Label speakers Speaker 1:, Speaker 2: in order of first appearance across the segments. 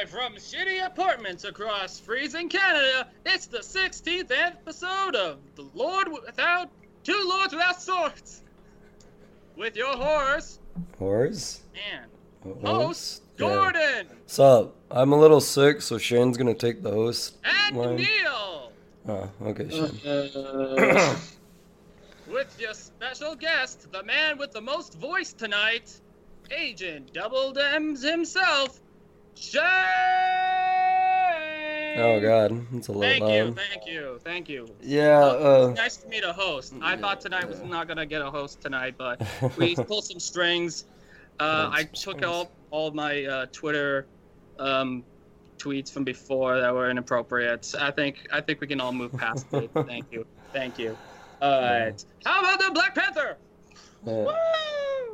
Speaker 1: Live from shitty apartments across freezing Canada, it's the 16th episode of The Lord Without Two Lords Without Swords. With your horse
Speaker 2: Horse?
Speaker 1: and
Speaker 2: Oh,
Speaker 1: host
Speaker 2: yeah.
Speaker 1: Jordan
Speaker 2: Sup? I'm a little sick, so Shane's gonna take the host
Speaker 1: and
Speaker 2: line.
Speaker 1: Neil.
Speaker 2: Oh, okay, Shane.
Speaker 3: Uh,
Speaker 1: With your special guest, the man with the most voice tonight, Agent Double M's himself, Shane.
Speaker 2: Oh god, it's a little
Speaker 1: Thank
Speaker 2: loud.
Speaker 1: you, thank you, thank you.
Speaker 2: Yeah,
Speaker 1: Uh,
Speaker 2: uh,
Speaker 1: nice to meet a host. I
Speaker 2: yeah,
Speaker 1: thought tonight was not gonna get a host tonight, but we pulled some strings. Uh, I took
Speaker 2: strings.
Speaker 1: all all my uh, Twitter um, tweets from before that were inappropriate. I think I think we can all move past it. Thank you, thank you. All right. How about the Black Panther?
Speaker 2: yeah.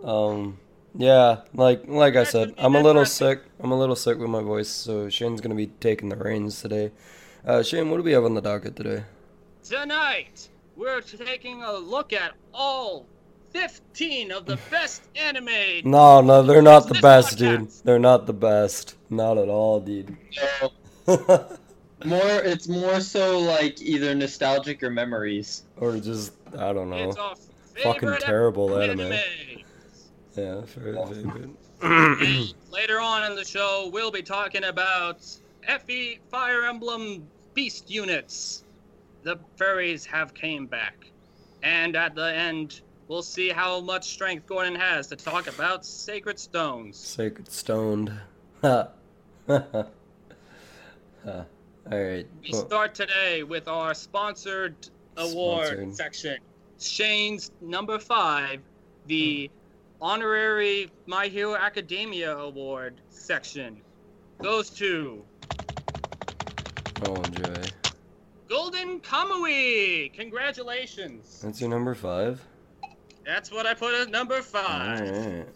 Speaker 1: Woo!
Speaker 2: Um, yeah, like like I said, I'm a little sick. I'm a little sick with my voice, so Shane's gonna be taking the reins today. Uh, Shane, what do we have on the docket today?
Speaker 1: Tonight, we're taking a look at all 15 of the best anime.
Speaker 2: No, no, they're not the
Speaker 1: This
Speaker 2: best, dude. They're not the best. Not at all, dude.
Speaker 3: more, it's more so like either nostalgic or memories.
Speaker 2: or just I don't know.
Speaker 1: It's our
Speaker 2: Fucking terrible anime.
Speaker 1: anime.
Speaker 2: Yeah, fair favorite.
Speaker 1: And Later on in the show, we'll be talking about FE Fire Emblem Beast units. The furries have came back. And at the end, we'll see how much strength Gordon has to talk about Sacred Stones.
Speaker 2: Sacred stoned. Ha. Ha. Ha. All right.
Speaker 1: We
Speaker 2: Well,
Speaker 1: start today with our sponsored award
Speaker 2: Sponsored.
Speaker 1: section. Shane's number five, the hmm. Honorary My Hero Academia Award section, goes to
Speaker 2: oh, enjoy.
Speaker 1: Golden Kamui. Congratulations.
Speaker 2: That's your number five.
Speaker 1: That's what I put as number
Speaker 2: All
Speaker 1: five.
Speaker 2: right.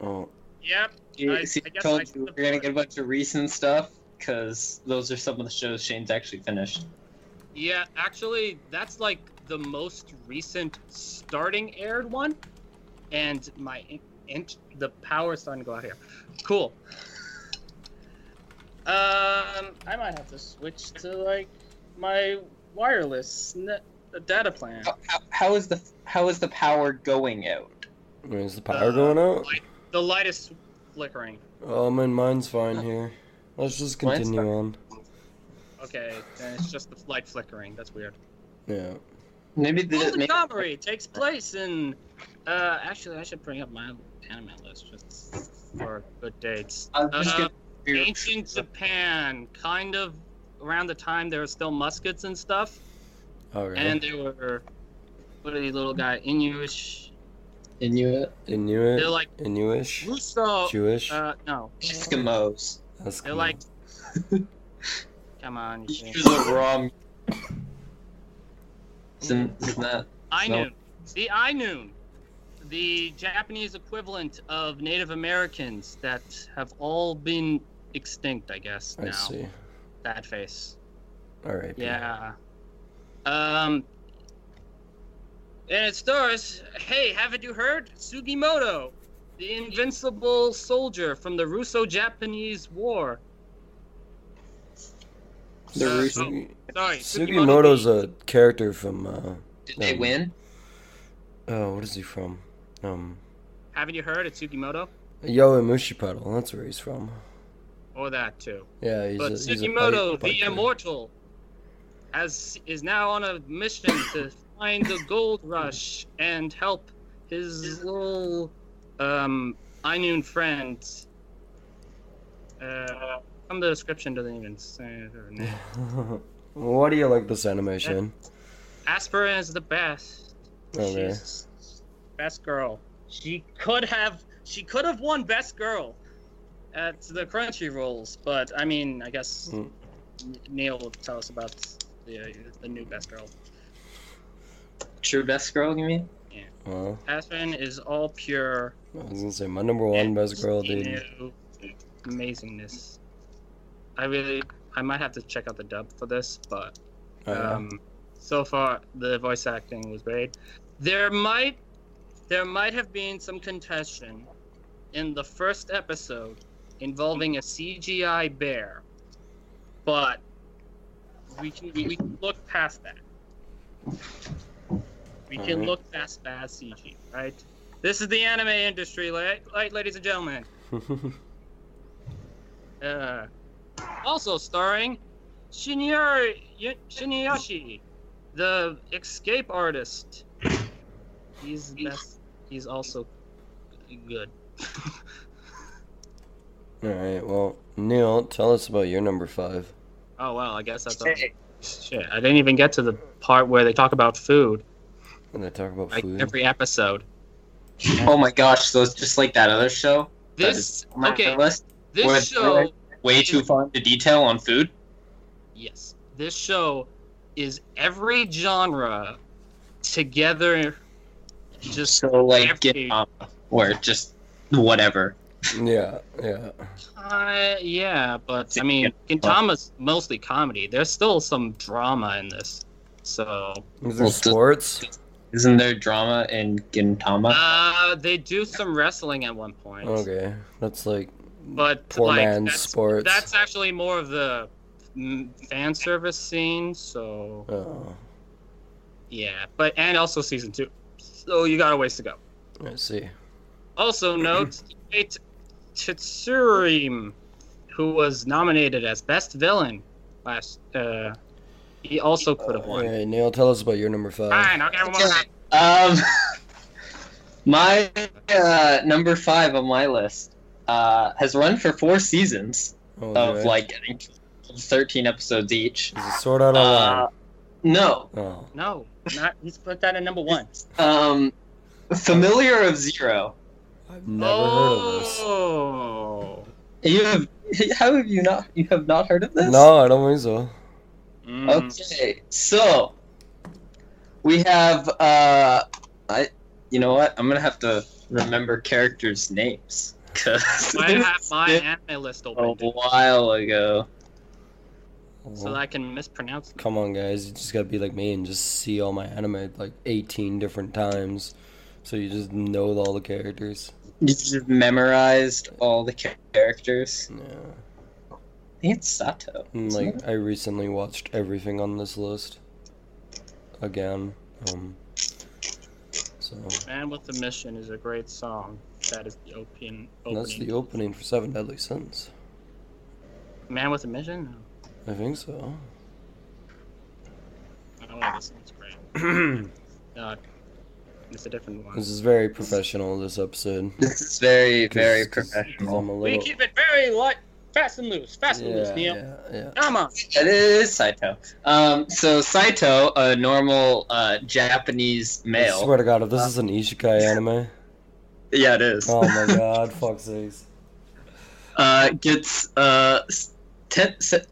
Speaker 2: Oh,
Speaker 1: Yep.
Speaker 3: You,
Speaker 1: I-
Speaker 3: see,
Speaker 1: I
Speaker 3: I told
Speaker 1: I
Speaker 3: you we're gonna get a bunch of recent stuff because those are some of the shows Shane's actually finished.
Speaker 1: Yeah, actually, that's like the most recent starting aired one, and my in, in, the power is starting to go out here. Cool. Um, I might have to switch to like my wireless net, data plan.
Speaker 3: How, how, how is the how is the power going out?
Speaker 2: is the power
Speaker 1: Uh,
Speaker 2: going out?
Speaker 1: light- The light is flickering.
Speaker 2: Oh, I mean, mine's fine here. Let's just continue on.
Speaker 1: Okay, then it's just the light flickering. That's weird.
Speaker 2: Yeah.
Speaker 3: Maybe the
Speaker 1: Golden
Speaker 3: maybe,
Speaker 1: Comedy takes place in. Uh, actually, I should bring up my anime list just for good dates.
Speaker 3: I was just
Speaker 1: Uh,
Speaker 3: gonna-
Speaker 1: ancient Japan, kind of around the time there were still muskets and stuff,
Speaker 2: Oh, really?
Speaker 1: and they were what are these little guy Inuish?
Speaker 3: Inuit
Speaker 2: Inuit?
Speaker 1: They're like
Speaker 2: Inuish?
Speaker 1: Russo.
Speaker 2: Jewish?
Speaker 1: Uh, no,
Speaker 3: Eskimos.
Speaker 2: That's
Speaker 1: they're like. Come on, you
Speaker 3: Use a rom. Isn't that?
Speaker 1: Ainun. The Ainun, the Japanese equivalent of Native Americans that have all been extinct, I guess
Speaker 2: I
Speaker 1: now.
Speaker 2: see.
Speaker 1: That face.
Speaker 2: All right.
Speaker 1: Yeah. Um. And it stars. Hey, haven't you heard? Sugimoto, the invincible soldier from the Russo-Japanese War.
Speaker 3: The
Speaker 1: Uh,
Speaker 3: Russo-
Speaker 1: oh, sorry,
Speaker 2: Sugimoto's a character from, uh,
Speaker 3: Did they
Speaker 2: Um,
Speaker 3: win?
Speaker 2: oh, what is he from? Um,
Speaker 1: Haven't you heard? It's Sugimoto.
Speaker 2: Yowamushi Pedal, that's where he's from.
Speaker 1: Or that too.
Speaker 2: Yeah, he's
Speaker 1: But
Speaker 2: a, he's a
Speaker 1: Sugimoto,
Speaker 2: bike-
Speaker 1: the immortal, has is now on a mission to find the gold rush and help his little um Ainun friend. Uh, from the description doesn't even say her name.
Speaker 2: Why do you like this animation?
Speaker 1: Asirpa is the best.
Speaker 2: Okay.
Speaker 1: She's best girl. She could have she could have won best girl at the Crunchy Rolls, but I mean, I guess
Speaker 2: Mm.
Speaker 1: Neil will tell us about the uh, the new best girl.
Speaker 3: True best girl, you mean?
Speaker 2: Well,
Speaker 1: Asirpa is all pure.
Speaker 2: I was gonna say my number one best girl, dude.
Speaker 1: Amazingness. I really, I might have to check out the dub for this, but
Speaker 2: Oh, yeah?
Speaker 1: um, so far the voice acting was great. There might, there might have been some contention in the first episode involving a CGI bear, but we can we can look past that. We can
Speaker 2: Alright.
Speaker 1: look past bad CG, right? This is the anime industry, like ladies and gentlemen. Uh, also starring Shinyori Y- Shiniyoshi, the escape artist. He's best. He's also good.
Speaker 2: Alright, well, Neil, tell us about your number five.
Speaker 1: oh well, I guess that's all. Shit, I didn't even get to the part where they talk about food,
Speaker 2: When they talk about
Speaker 1: like
Speaker 2: food.
Speaker 1: every episode.
Speaker 3: Oh my gosh, so it's just like that other show?
Speaker 1: This
Speaker 3: is on
Speaker 1: okay.
Speaker 3: list?
Speaker 1: This show,
Speaker 3: Way too far into detail on food?
Speaker 1: yes, this show is every genre together. Just
Speaker 3: So like
Speaker 1: Every-
Speaker 3: get um, or just whatever.
Speaker 2: Yeah, yeah.
Speaker 1: Uh, yeah, but I mean, Gintama's mostly comedy. There's still some drama in this. So,
Speaker 2: is there
Speaker 3: well,
Speaker 2: sports?
Speaker 3: Isn't there drama in Gintama?
Speaker 1: uh, they do some wrestling at one point.
Speaker 2: Okay, that's like
Speaker 1: But
Speaker 2: poor
Speaker 1: like,
Speaker 2: man's
Speaker 1: that's,
Speaker 2: sports.
Speaker 1: that's actually more of the fan service scene. So,
Speaker 2: Oh,
Speaker 1: yeah, but and also season two. So you got a ways to go.
Speaker 2: I see.
Speaker 1: Also note, Kate Tsurim, who was nominated as best villain last. Uh, he also could have won.
Speaker 2: Alright, Neil, tell us about your number five.
Speaker 1: Fine, I'll get one.
Speaker 3: Um, my uh, number five on my list uh, has run for four seasons
Speaker 2: Oh,
Speaker 3: of
Speaker 2: okay.
Speaker 3: like I think thirteen episodes each.
Speaker 2: Is it Sword Art
Speaker 3: Uh, no,
Speaker 2: oh,
Speaker 1: No, not. He's put that at number one.
Speaker 3: um, familiar of Zero.
Speaker 2: I've never heard of this.
Speaker 1: oh.
Speaker 3: You have how have you not you have not heard of this?
Speaker 2: No, I don't think so.
Speaker 1: Mm.
Speaker 3: Okay, so we have uh, I you know what? I'm gonna have to remember characters' names because
Speaker 1: I have my anime list open
Speaker 3: a
Speaker 1: open
Speaker 3: while ago.
Speaker 1: so that I can mispronounce them.
Speaker 2: Come on, guys. You just gotta be like me and just see all my anime like 18 different times. So you just know all the characters.
Speaker 3: You just memorized all the characters.
Speaker 2: Yeah.
Speaker 3: I think it's Sato.
Speaker 2: And, like,
Speaker 3: it?
Speaker 2: I recently watched everything on this list. Again. Um. So.
Speaker 1: Man with the Mission is a great song. That is the opening.
Speaker 2: That's the opening for Seven Deadly Sins.
Speaker 1: Man with a Mission?
Speaker 2: I think so.
Speaker 1: I don't know. This one's great. Uh, it's a different one.
Speaker 2: This is very professional, this episode.
Speaker 3: This is very,
Speaker 2: 'Cause-
Speaker 3: very
Speaker 2: 'cause- 'cause
Speaker 3: professional.
Speaker 2: I'm a
Speaker 1: We keep it very light, fast and loose, fast and loose,
Speaker 2: yeah,
Speaker 1: Neil.
Speaker 2: yeah, yeah.
Speaker 1: Come on.
Speaker 3: It is Saito. Um, so Saito, a normal uh, Japanese
Speaker 2: I
Speaker 3: male.
Speaker 2: swear to God, if this is an isekai anime,
Speaker 3: Yeah, it is.
Speaker 2: oh my God, fuck sakes.
Speaker 3: uh, gets uh, s- te- se-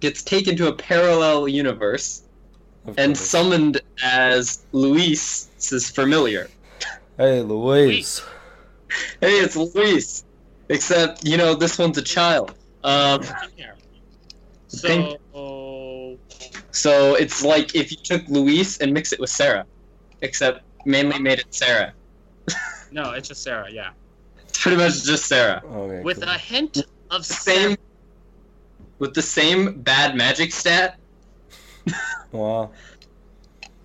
Speaker 3: gets taken to a parallel universe and summoned as Luis is familiar.
Speaker 2: Hey, Luis.
Speaker 3: Hey, it's Luis. Except, you know, this one's a child. Um,
Speaker 1: Here.
Speaker 3: Thank-
Speaker 1: So,
Speaker 3: so it's like if you took Luis and mix it with Sarah, except mainly made it Sarah.
Speaker 1: no, it's just Sarah, yeah.
Speaker 3: It's pretty much just Sarah.
Speaker 2: Okay,
Speaker 1: With
Speaker 2: cool.
Speaker 1: a hint of
Speaker 3: The same, with the same bad magic stat.
Speaker 2: Wow.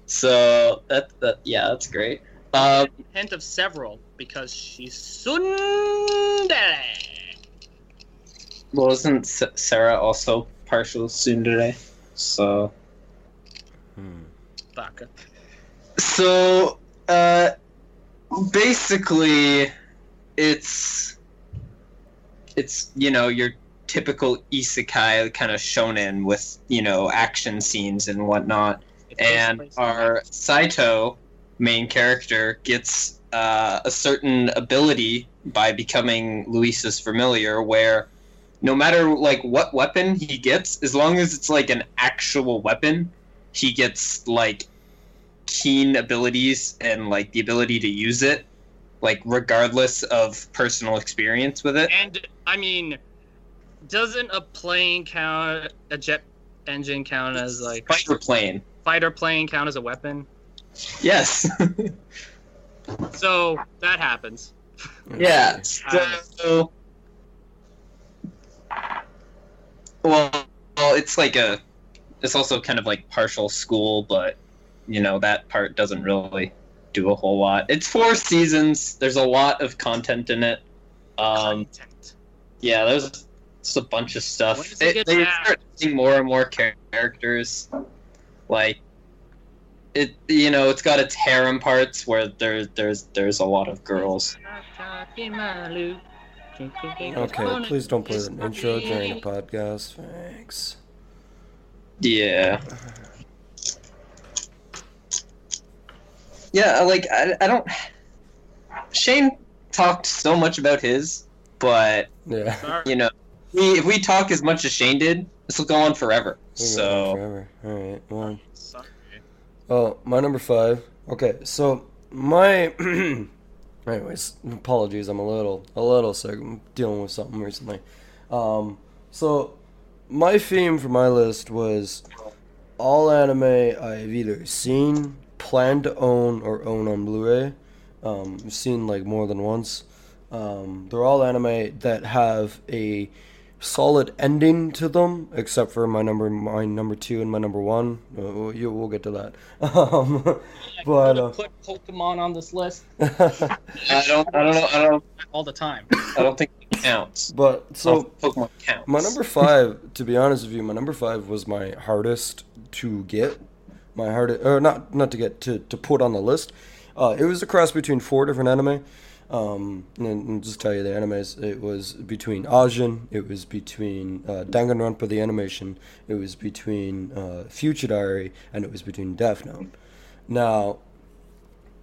Speaker 3: So that, that yeah, that's great. Um,
Speaker 1: hint of several because she's tsundere.
Speaker 3: well, isn't S- Sarah also partial tsundere? So
Speaker 2: Hmm.
Speaker 1: Fuck.
Speaker 3: So, uh, basically, it's it's you know your typical isekai kind of shonen with you know action scenes and whatnot, and our Saito main character gets uh, a certain ability by becoming Luisa's familiar, where no matter like what weapon he gets, as long as it's like an actual weapon, he gets like keen abilities and like the ability to use it, like regardless of personal experience with it.
Speaker 1: And I mean, doesn't a plane count, a jet engine count as like
Speaker 3: Fighter plane.
Speaker 1: fighter plane count as a weapon?
Speaker 3: Yes.
Speaker 1: So that happens.
Speaker 3: yeah.
Speaker 2: Okay.
Speaker 3: So well, well, it's like a, it's also kind of like partial school, but you know that part doesn't really do a whole lot. It's four seasons. There's a lot of content in it. Um,
Speaker 1: Content.
Speaker 3: yeah, there's just a bunch of stuff.
Speaker 1: When it
Speaker 3: They,
Speaker 1: get
Speaker 3: they start adding more and more characters. Like it, you know, it's got its harem parts where there's there's there's a lot of girls.
Speaker 2: Okay, please don't play an intro during the podcast. Thanks.
Speaker 3: Yeah. Yeah, like I, I don't. Shane talked so much about his, but
Speaker 2: Yeah.
Speaker 3: You know, we, if we talk as much as Shane did, this will go on forever.
Speaker 2: We're going
Speaker 3: So
Speaker 2: forever. All right. Well.
Speaker 1: Sorry.
Speaker 2: Oh, my number five. Okay, so my. Anyways, apologies. I'm a little, a little sick. I'm dealing with something recently. Um, so my theme for my list was all anime I've either seen, plan to own, or own on Blu-ray. Um, I've seen like more than once. Um, they're all anime that have a solid ending to them, except for my number, my number two and my number one. Uh, we'll, you- we'll get to that. Um, but uh,
Speaker 1: put Pokemon on this list
Speaker 3: I don't, I don't know, I don't,
Speaker 1: all the time.
Speaker 3: I don't think it counts.
Speaker 2: but so
Speaker 3: Pokemon counts.
Speaker 2: My number five, to be honest with you, my number five was my hardest to get. My hardest, or not, not to get to to put on the list. Uh, it was a cross between four different anime. Um, and, and just tell you the animes. It was between Ajin. It was between uh, Danganronpa the animation. It was between uh, Future Diary, and it was between Death Note. Now,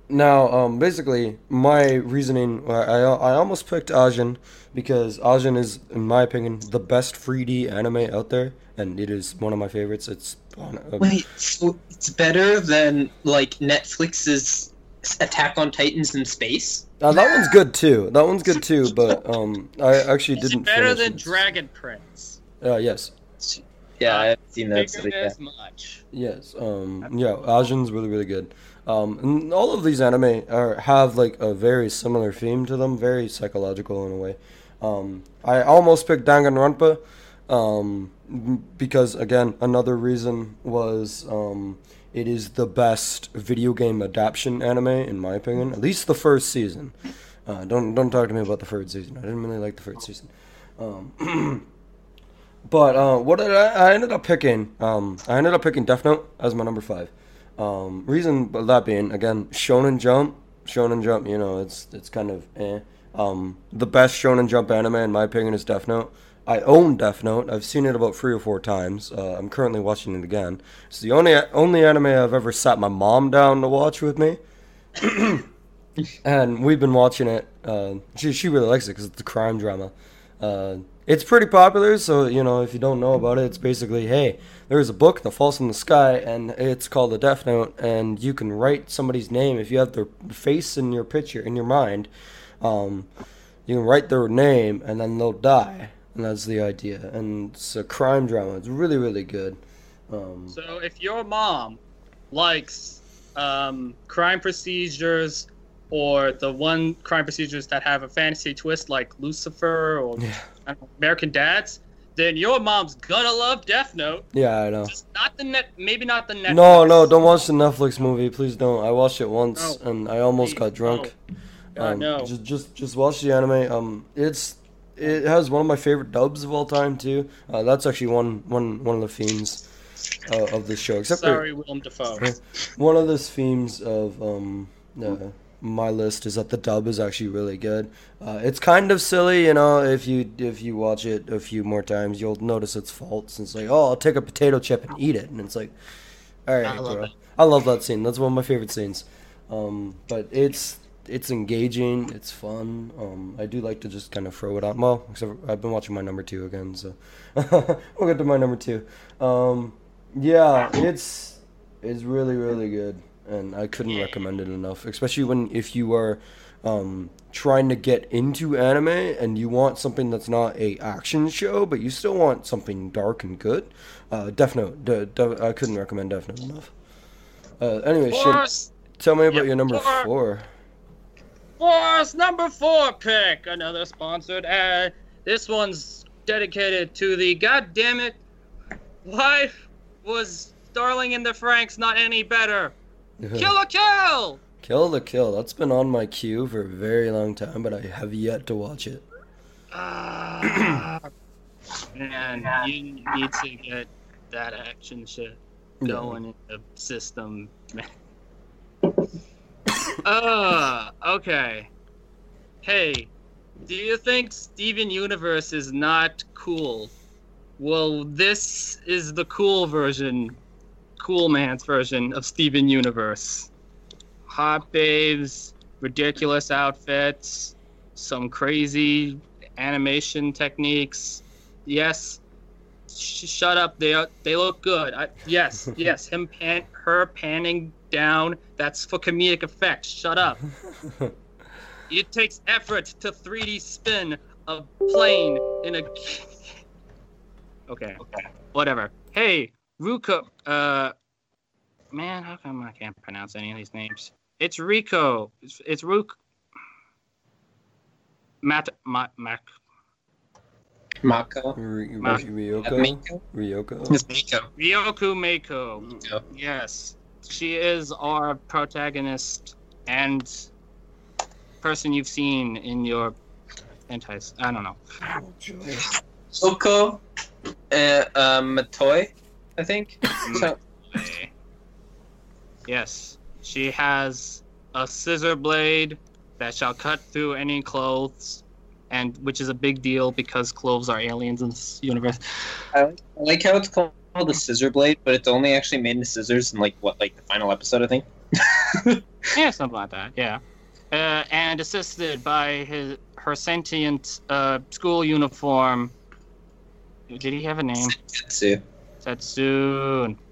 Speaker 2: now, um, basically, my reasoning, I, I, I almost picked Ajin because Ajin is, in my opinion, the best 3D anime out there, and it is one of my favorites. It's on, uh,
Speaker 3: Wait, so it's better than like Netflix's Attack on Titans in space?
Speaker 2: uh, that one's good too. That one's good too, but um, I actually
Speaker 1: Is
Speaker 2: didn't.
Speaker 1: it better than
Speaker 2: it.
Speaker 1: Dragon Prince?
Speaker 2: Uh, yes,
Speaker 3: Yeah, I haven't seen that. so
Speaker 1: Figured as much.
Speaker 2: yes. Um, yeah, Ajin's really really good. Um, all of these anime are have like a very similar theme to them, very psychological in a way. Um, I almost picked Danganronpa, um, because again, another reason was um, it is the best video game adaptation anime in my opinion. At least the first season. Uh, don't don't talk to me about the third season. I didn't really like the third season. Um, but uh, what did I, I ended up picking? Um, I ended up picking Death Note as my number five. Um, reason of that being again Shonen Jump. Shonen Jump, you know, it's it's kind of eh. Um, the best Shonen Jump anime in my opinion is Death Note. I own Death Note. I've seen it about three or four times. Uh, I'm currently watching it again. It's the only only anime I've ever sat my mom down to watch with me. and we've been watching it. Uh, she she really likes it because it's a crime drama. Uh, it's pretty popular, so you know if you don't know about it, it's basically hey, there's a book that falls from the sky, and it's called the Death Note, and you can write somebody's name if you have their face in your picture in your mind. Um, you can write their name, and then they'll die, and that's the idea. And it's a crime drama. It's really really good. Um,
Speaker 1: So if your mom likes um, crime procedures or the one crime procedures that have a fantasy twist like Lucifer or
Speaker 2: Yeah.
Speaker 1: I don't know, American Dads, then your mom's gonna love Death Note.
Speaker 2: yeah, I know.
Speaker 1: Just not the net, maybe not the Netflix.
Speaker 2: No, no, don't watch the Netflix movie, please don't. I watched it once
Speaker 1: No,
Speaker 2: and I almost
Speaker 1: please,
Speaker 2: got drunk.
Speaker 1: God,
Speaker 2: Um,
Speaker 1: no.
Speaker 2: Just, just, just watch the anime. Um, it's it has one of my favorite dubs of all time too. Uh, that's actually one, one, one of the themes uh, of the show. Except
Speaker 1: Sorry, Willem Dafoe.
Speaker 2: for one of the themes of um, uh, my list is that the dub is actually really good. Uh, it's kind of silly, you know. If you if you watch it a few more times, you'll notice its faults. It's like, oh, I'll take a potato chip and eat it, and it's like, all right,
Speaker 1: I love
Speaker 2: bro.
Speaker 1: it.
Speaker 2: I love that scene. That's one of my favorite scenes. Um, but it's it's engaging. It's fun. Um, I do like to just kind of throw it out. Well, except I've been watching my number two again, so we'll get to my number two. Um, yeah, it's it's really really good, and I couldn't recommend it enough. Especially when if you are um, trying to get into anime and you want something that's not a action show, but you still want something dark and good. Uh, Death Note. De- De- I couldn't recommend Death Note enough. Uh, anyway, Shin, tell me about your number
Speaker 1: four.
Speaker 2: four.
Speaker 1: Force number four pick. Another sponsored ad. This one's dedicated to the goddamn it. Why was Darling in the Franxx not any better? Kill a kill!
Speaker 2: Kill the Kill. That's been on my queue for a very long time, but I have yet to watch it.
Speaker 1: Ah, man, you need to get that action shit going in the system. Man. Uh, okay. Hey, do you think Steven Universe is not cool? Well, this is the cool version, cool man's version of Steven Universe. Hot babes, ridiculous outfits, some crazy animation techniques. Yes, sh- shut up. They are, they look good. I, yes, yes. Him pan, her panning down. That's for comedic effect. Shut up. It takes effort to 3D spin a plane in a. Okay. Okay. Whatever. Hey, Ruko. Uh, man, how come I can't pronounce any of these names? It's Rico. It's, it's Ruk. Matt. Ma, Mac.
Speaker 3: Mako.
Speaker 2: Ry-
Speaker 1: Ma-
Speaker 2: Ryoko? Ryoko?
Speaker 3: It's Miko.
Speaker 1: Ryoku Mako.
Speaker 3: Miko.
Speaker 1: Yes, she is our protagonist and person you've seen in your antis. I don't know.
Speaker 3: Soko. Uh, um, Matoi, I think. So,
Speaker 1: Yes, she has a scissor blade that shall cut through any clothes, and which is a big deal because clothes are aliens in this universe.
Speaker 3: I like, I like how it's called the scissor blade, but it's only actually made into scissors in like what, like the final episode, I think.
Speaker 1: Yeah, something like that. Yeah, uh, and assisted by his her sentient uh, school uniform. Did he have a name?
Speaker 3: Senketsu.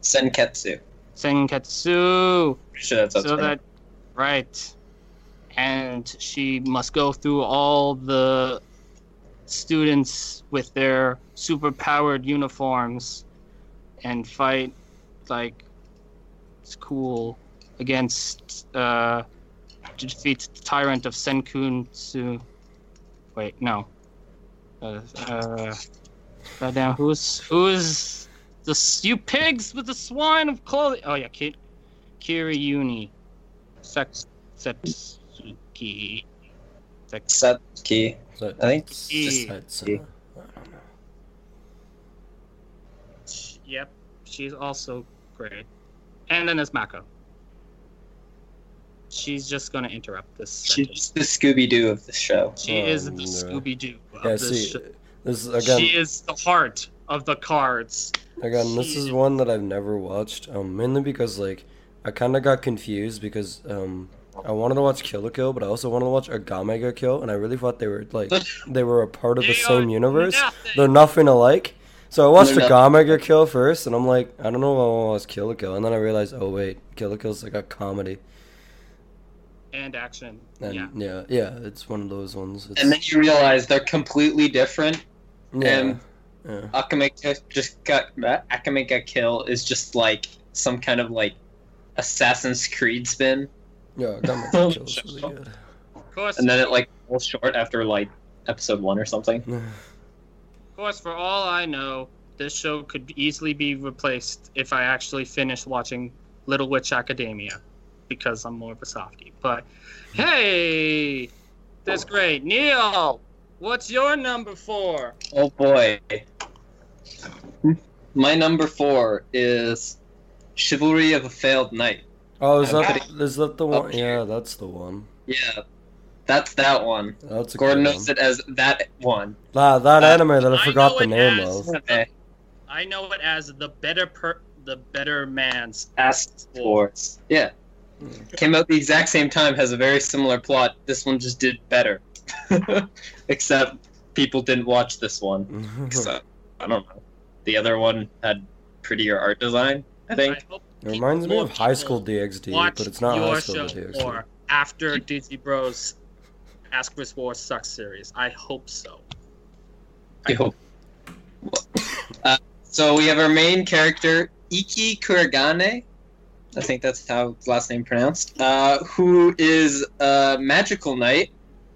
Speaker 3: Senketsu.
Speaker 1: Senketsu.
Speaker 3: Pretty sure that's,
Speaker 1: so
Speaker 3: right.
Speaker 1: that right and she must go through all the students with their super powered uniforms and fight like it's cool against uh to defeat the tyrant of Senkun Su wait no uh, uh goddamn who's who's the s- you pigs with the swine of clothing oh yeah Kate Kiriyuni Sex Setsuki Sex
Speaker 3: Satsuki.
Speaker 2: So-
Speaker 3: I think.
Speaker 2: That's, I don't know.
Speaker 1: Yep, she's also great. And then there's Mako. She's just gonna interrupt this.
Speaker 3: She's the Scooby Doo of the show.
Speaker 1: she is the
Speaker 2: Um, yeah.
Speaker 1: Scooby Doo of
Speaker 2: Yeah,
Speaker 1: this
Speaker 2: see,
Speaker 1: show.
Speaker 2: this is, again,
Speaker 1: She is the heart of the cards.
Speaker 2: Again, this is one that I've never watched, um, mainly because like I kind of got confused because um, I wanted to watch Kill la Kill, but I also wanted to watch Akame ga Kill, and I really thought they were like they were a part of the same universe.
Speaker 1: nothing.
Speaker 2: They're nothing alike. So I watched
Speaker 3: They're
Speaker 2: Akame ga Kill first, and I'm like, I don't know if I want to watch Kill la Kill, and then I realized, oh wait, Kill la Kill's like a comedy,
Speaker 1: And action.
Speaker 2: and
Speaker 1: yeah.
Speaker 2: yeah, yeah, it's one of those ones. It's,
Speaker 3: And then you realize they're completely different.
Speaker 2: yeah,
Speaker 3: and-
Speaker 2: yeah.
Speaker 3: Akame ga- just got Akame ga Kill is just like some kind of like Assassin's Creed spin,
Speaker 2: Yeah, Akame Kill is really good.
Speaker 1: Of course,
Speaker 3: and then it like falls short after like episode one or something.
Speaker 1: of course, for all I know, this show could easily be replaced if I actually finish watching Little Witch Academia, because I'm more of a softie. But hey, that's great. Neil, what's your number four?
Speaker 3: Oh boy. My number four is Chivalry of a Failed Knight.
Speaker 2: Oh, is
Speaker 3: I'm
Speaker 2: that
Speaker 3: putting
Speaker 2: is that the one?
Speaker 3: here.
Speaker 2: Yeah, that's the one.
Speaker 3: Yeah, that's that one.
Speaker 2: That's a
Speaker 3: Gordon knows
Speaker 2: one.
Speaker 3: it as that one.
Speaker 2: Ah, that
Speaker 3: Uh,
Speaker 2: anime that I
Speaker 1: I
Speaker 2: forgot
Speaker 1: know
Speaker 2: the name
Speaker 1: as-
Speaker 2: of.
Speaker 3: Okay.
Speaker 1: I know it as the better per the better man's
Speaker 3: Asked for. Yeah. Came out the exact same time, has a very similar plot. This one just did better. Except people didn't watch this one. So, I don't know. The other one had prettier art design, I think.
Speaker 1: I
Speaker 2: It reminds me of High School DxD, but it's not High School DxD.
Speaker 1: more after Disney Bros. Asterisk War Sucks series. I hope so.
Speaker 3: I hope. Uh, so we have our main character, Ikki Kurogane. I think that's how his last name pronounced. Uh, who is a magical knight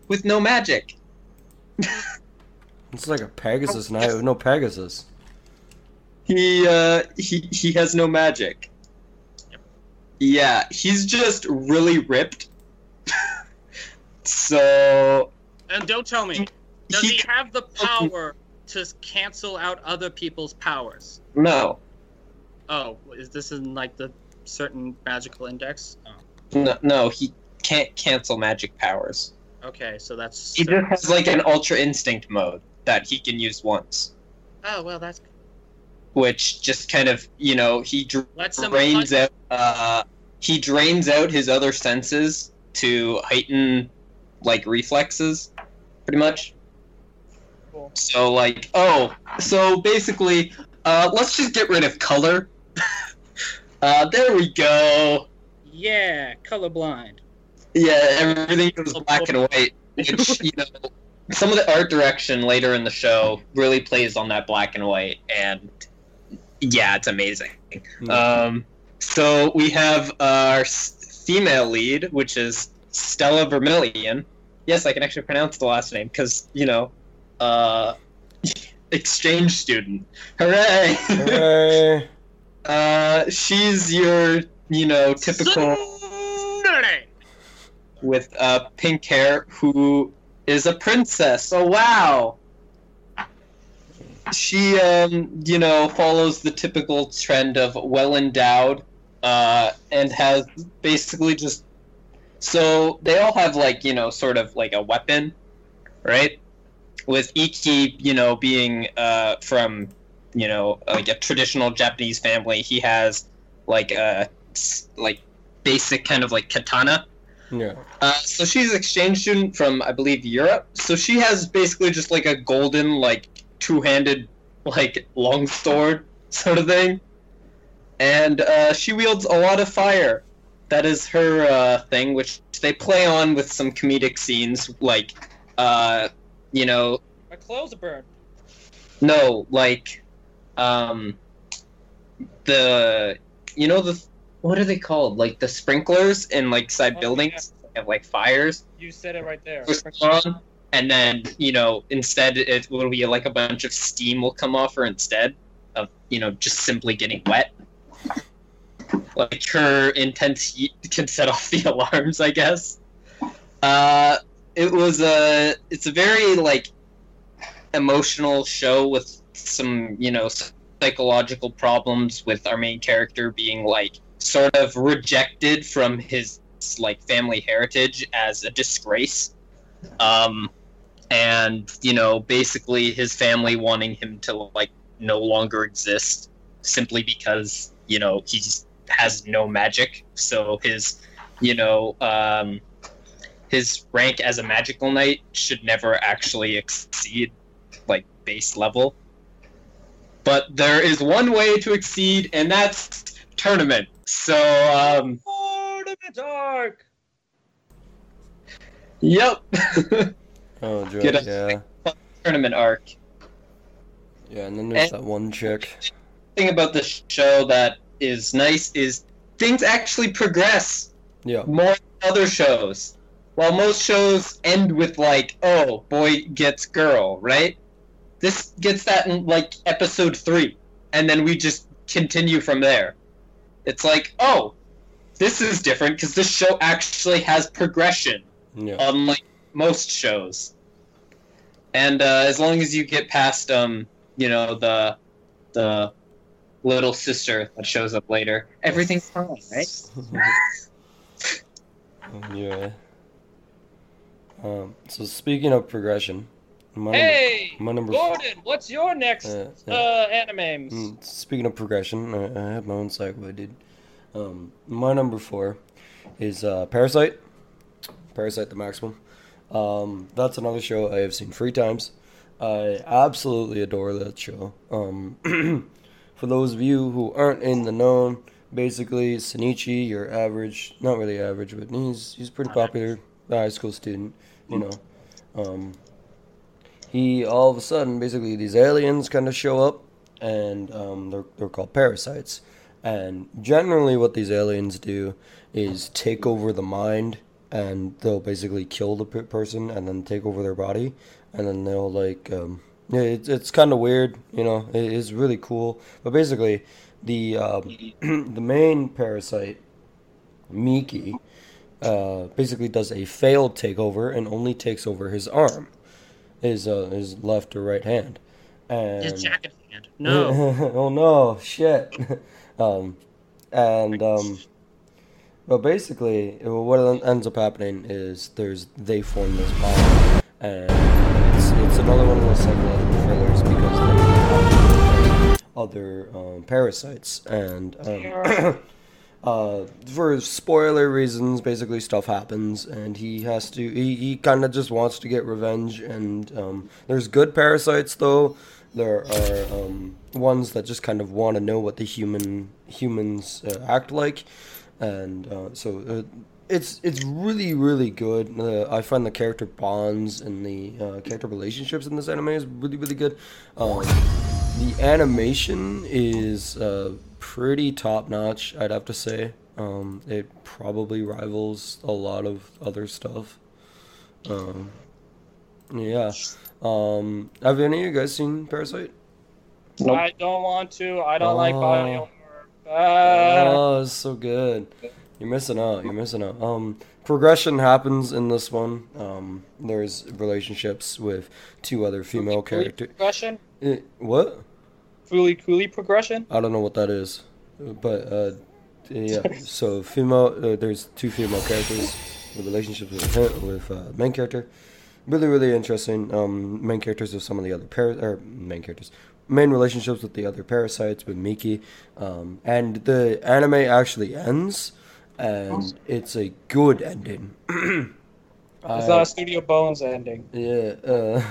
Speaker 3: with no magic.
Speaker 2: It's like a Pegasus knight with no Pegasus.
Speaker 3: He uh he he has no magic. Yeah, he's just really ripped. so
Speaker 1: And don't tell me, does he have the power to cancel out other people's powers?
Speaker 3: no.
Speaker 1: Oh, is this in like the certain magical index? Oh,
Speaker 3: No, no, he can't cancel magic powers.
Speaker 1: okay, so that's.
Speaker 3: He just has like an ultra instinct mode that he can use once,
Speaker 1: Oh well, that's
Speaker 3: which just kind of you know he
Speaker 1: him.
Speaker 3: drains out. Uh, he drains out his other senses to heighten like reflexes, pretty much.
Speaker 1: Cool.
Speaker 3: So like, oh, so basically, uh, let's just get rid of color. uh, there we go.
Speaker 1: Yeah, colorblind.
Speaker 3: Yeah, everything goes black and white. Which, you know, some of the art direction later in the show really plays on that black and white, and yeah, it's amazing.
Speaker 2: Hmm.
Speaker 3: Um, so we have our female lead, which is Stella Vermillion. Yes, I can actually pronounce the last name because you know, uh, exchange student. Hooray!
Speaker 2: Hooray.
Speaker 3: uh, she's your you know typical
Speaker 1: Sunday.
Speaker 3: with uh, pink hair who is a princess. Oh wow! She, um, you know, follows the typical trend of well endowed, uh, and has basically just. So they all have like you know sort of like a weapon, right? With Ikki, you know, being uh, from you know like a traditional Japanese family, he has like a like basic kind of like katana.
Speaker 2: Yeah.
Speaker 3: Uh, so she's an exchange student from, I believe, Europe. So she has basically just like a golden, like two-handed, like long sword sort of thing, and uh, she wields a lot of fire. That is her uh, thing, which they play on with some comedic scenes, like, uh, you know,
Speaker 1: My clothes are burned.
Speaker 3: no, like, um, the, you know, the what are they called? Like the sprinklers in like side
Speaker 1: Oh,
Speaker 3: buildings have like fires.
Speaker 1: You said it right there.
Speaker 3: and then you know instead it will be like a bunch of steam will come off her instead of you know just simply getting wet. Like her intense heat can set off the alarms, I guess. Uh, it was a it's a very like emotional show with some you know psychological problems with our main character being like sort of rejected from his like family heritage as a disgrace. Um and you know basically his family wanting him to like no longer exist simply because you know he has no magic. So his you know um his rank as a magical knight should never actually exceed like base level. But there is one way to exceed and that's tournament so um
Speaker 1: Tournament arc.
Speaker 3: yep
Speaker 2: Oh, joy.
Speaker 3: Get a-
Speaker 2: Yeah.
Speaker 3: tournament arc
Speaker 2: Yeah, and then there's
Speaker 3: And-
Speaker 2: that one chick.
Speaker 3: thing about the show that is nice is things actually progress
Speaker 2: Yeah.
Speaker 3: more than other shows. While most shows end with like, oh, boy gets girl, right? This gets that in like episode three, and then we just continue from there. It's like, oh, this is different because this show actually has progression,
Speaker 2: Yeah.
Speaker 3: unlike most shows. And uh, as long as you get past, um, you know, the the little sister that shows up later, everything's fine, right?
Speaker 2: yeah. Um, so speaking of progression, my
Speaker 1: Hey,
Speaker 2: number, my number
Speaker 1: Gordon, what's your next
Speaker 2: uh,
Speaker 1: uh,
Speaker 2: uh,
Speaker 1: animes?
Speaker 2: mm, speaking of progression, I, I have my own segue, dude. Um, my number four is uh, Parasite. Parasite the Maximum. Um, that's another show I have seen three times. I absolutely adore that show. Um, for those of you who aren't in the known, basically Shinichi, your average, not really average, but he's he's pretty popular high school student. You know, um, he all of a sudden basically these aliens kind of show up, and um, they're they're called parasites. And generally, what these aliens do is take over the mind, and they'll basically kill the person, and then take over their body, and then they'll like um, it's it's kind of weird, you know. It is really cool, but basically, the um, the main parasite, Migi, uh, basically does a failed takeover and only takes over his arm, his uh, his left or right hand, and
Speaker 1: His jacket hand. No.
Speaker 2: oh no, shit. um, and um, but basically, what ends up happening is there's they form this bond, and it's, it's another one of those psychological thrillers because they other um, parasites and. Um, Uh, for spoiler reasons, basically stuff happens, and he has to. He, he kind of just wants to get revenge, and um, there's good parasites though. There are um, ones that just kind of want to know what the human humans uh, act like, and uh, so uh, it's it's really really good. Uh, I find the character bonds and the uh, character relationships in this anime is really really good. Um, the animation is uh, pretty top notch, I'd have to say. Um, it probably rivals a lot of other stuff. Um, yeah. Um, have any of you guys seen Parasite?
Speaker 3: Nope.
Speaker 1: I don't want to. I don't like
Speaker 2: Oh.
Speaker 1: body horror. Ah.
Speaker 2: Oh, it's so good. You're missing out. You're missing out. Um, progression happens in this one. Um, there's relationships with two other female characters.
Speaker 1: progression.
Speaker 2: What?
Speaker 1: Fooly cooly progression.
Speaker 2: I don't know what that is, but uh, yeah. So female, uh, there's two female characters, the relationships with him, with uh, main character. Really, really interesting. Um, main characters of some of the other par or main characters, main relationships with the other parasites with Migi, um, and the anime actually ends, and it's a good ending.
Speaker 1: It's
Speaker 2: I-
Speaker 1: not a Studio Bones ending.
Speaker 2: yeah, uh,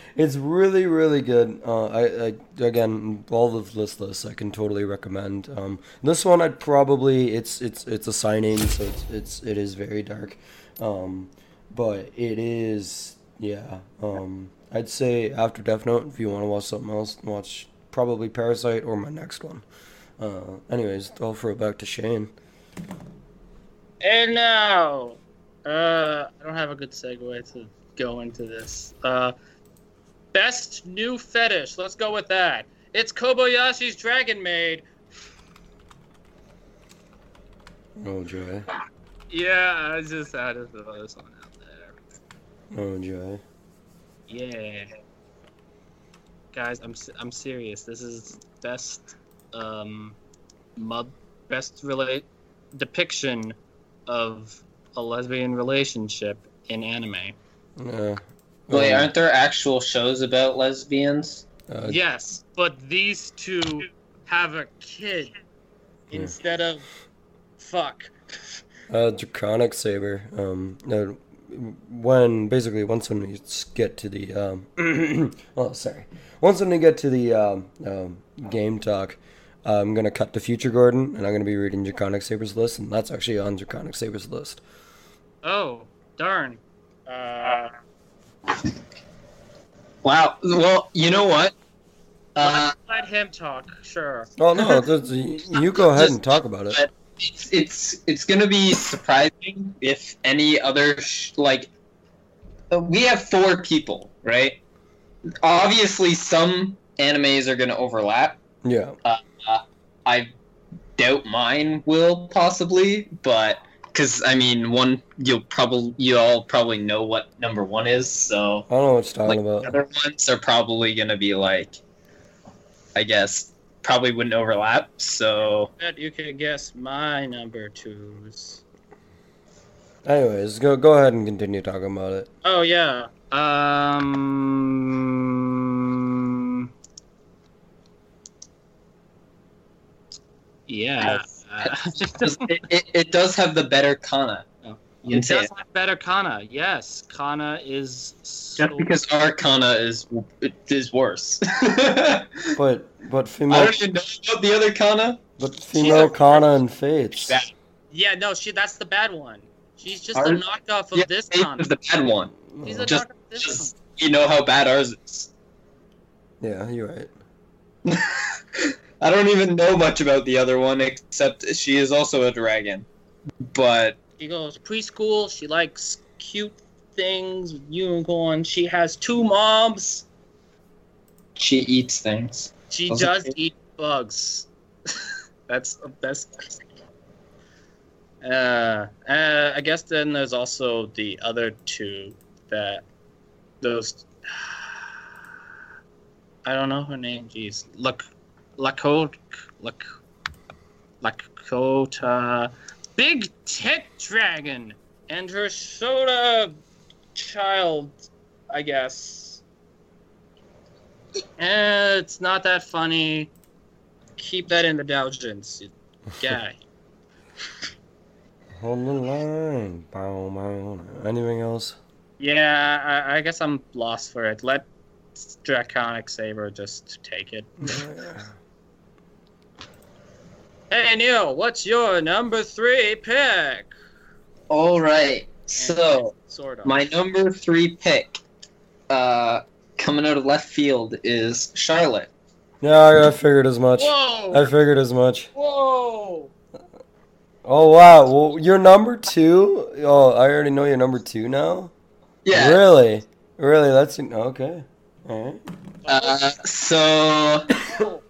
Speaker 2: it's really, really good. Uh, I, I again, all of this list I can totally recommend. Um, this one I'd probably it's it's it's a seinen, so it's it's it is very dark, um, but it is yeah. Um, I'd say after Death Note, if you want to watch something else, watch probably Parasite or my next one. Uh, anyways, I'll throw it back to Shane.
Speaker 1: And now, uh, I don't have a good segue to go into this. Uh, best new fetish. Let's go with that. It's Kobayashi's Dragon Maid.
Speaker 2: Oh joy,
Speaker 1: Yeah, I just had to throw this one out there.
Speaker 2: oh joy.
Speaker 1: Yeah. Guys, I'm I'm serious. This is best um mud best relate depiction of a lesbian relationship in anime.
Speaker 2: Yeah.
Speaker 3: Wait,
Speaker 2: um,
Speaker 3: aren't there actual shows about lesbians?
Speaker 2: uh,
Speaker 1: Yes, but these two have a kid
Speaker 2: Yeah.
Speaker 1: instead of fuck.
Speaker 2: Uh, Draconic Saber. Um, uh, when basically once when we get to the um, oh sorry, once when we get to the um, um, game talk, I'm gonna cut to Future Gordon and I'm gonna be reading Draconic Saber's list, and that's actually on Draconic Saber's list.
Speaker 1: Oh, darn. Uh,
Speaker 3: Wow. Well, you know what? Uh,
Speaker 1: let him talk. Sure.
Speaker 2: Oh no, that's, you go ahead and talk about it.
Speaker 3: it's it's it's gonna be surprising if any other sh- like uh, we have four people, right? Obviously, some animes are gonna overlap.
Speaker 2: Yeah,
Speaker 3: I doubt mine will possibly, but because I mean, one you'll probably you all probably know what number one is, so
Speaker 2: I don't know what you're talking
Speaker 3: the
Speaker 2: about.
Speaker 3: other ones are probably gonna be like, I guess probably wouldn't overlap. So
Speaker 1: Bet you can guess my number twos.
Speaker 2: Anyways, go go ahead and continue talking about it.
Speaker 1: Oh yeah. Um. Yeah.
Speaker 3: Uh, it, it, it does have the better kana.
Speaker 1: Oh.
Speaker 3: You can
Speaker 1: it
Speaker 3: say
Speaker 1: does
Speaker 3: it.
Speaker 1: have better Kana. Yes, Kana is so
Speaker 3: Just because our kana is it is worse.
Speaker 2: But but female.
Speaker 3: I
Speaker 2: female
Speaker 3: don't even know about the other kana.
Speaker 2: but female Kana and Fates.
Speaker 1: Yeah, no, she that's the bad one. She's just
Speaker 3: Ours-
Speaker 1: a knockoff of
Speaker 3: Yeah,
Speaker 1: this
Speaker 3: Fates
Speaker 1: Kana.
Speaker 3: is the bad one.
Speaker 1: She's a
Speaker 3: just-
Speaker 1: knockoff of this
Speaker 3: Just you know how bad ours is.
Speaker 2: Yeah, you're right.
Speaker 3: I don't even know much about the other one except she is also a dragon. But.
Speaker 1: She goes preschool. She likes cute things, unicorn. She has two moms.
Speaker 3: She eats things.
Speaker 1: She
Speaker 3: Doesn't
Speaker 1: does
Speaker 3: it?
Speaker 1: eat bugs. That's the best. Uh, uh, I guess then there's also the other two that those. I don't know her name. Jeez, Lak, Lakota, Lak, Lakota, Big Tit Dragon, and her soda child. I guess. Eh, it's not that funny. Keep that in the Doujins, guy.
Speaker 2: Hold the line. Bow, bow. Anything else?
Speaker 1: Yeah, I, I guess I'm lost for it. Let Draconic Saber just take it. Hey Neil, what's your number three pick?
Speaker 3: All right. So
Speaker 1: Sort of.
Speaker 3: my number three pick, uh, coming out of left field is Charlotte.
Speaker 2: Yeah, I figured as much.
Speaker 1: Whoa!
Speaker 2: I figured as much.
Speaker 1: Whoa!
Speaker 2: Oh wow, well, you're number two. Oh, I already know you're number two now.
Speaker 3: Yeah.
Speaker 2: Really, really? That's okay. All right.
Speaker 3: Uh, so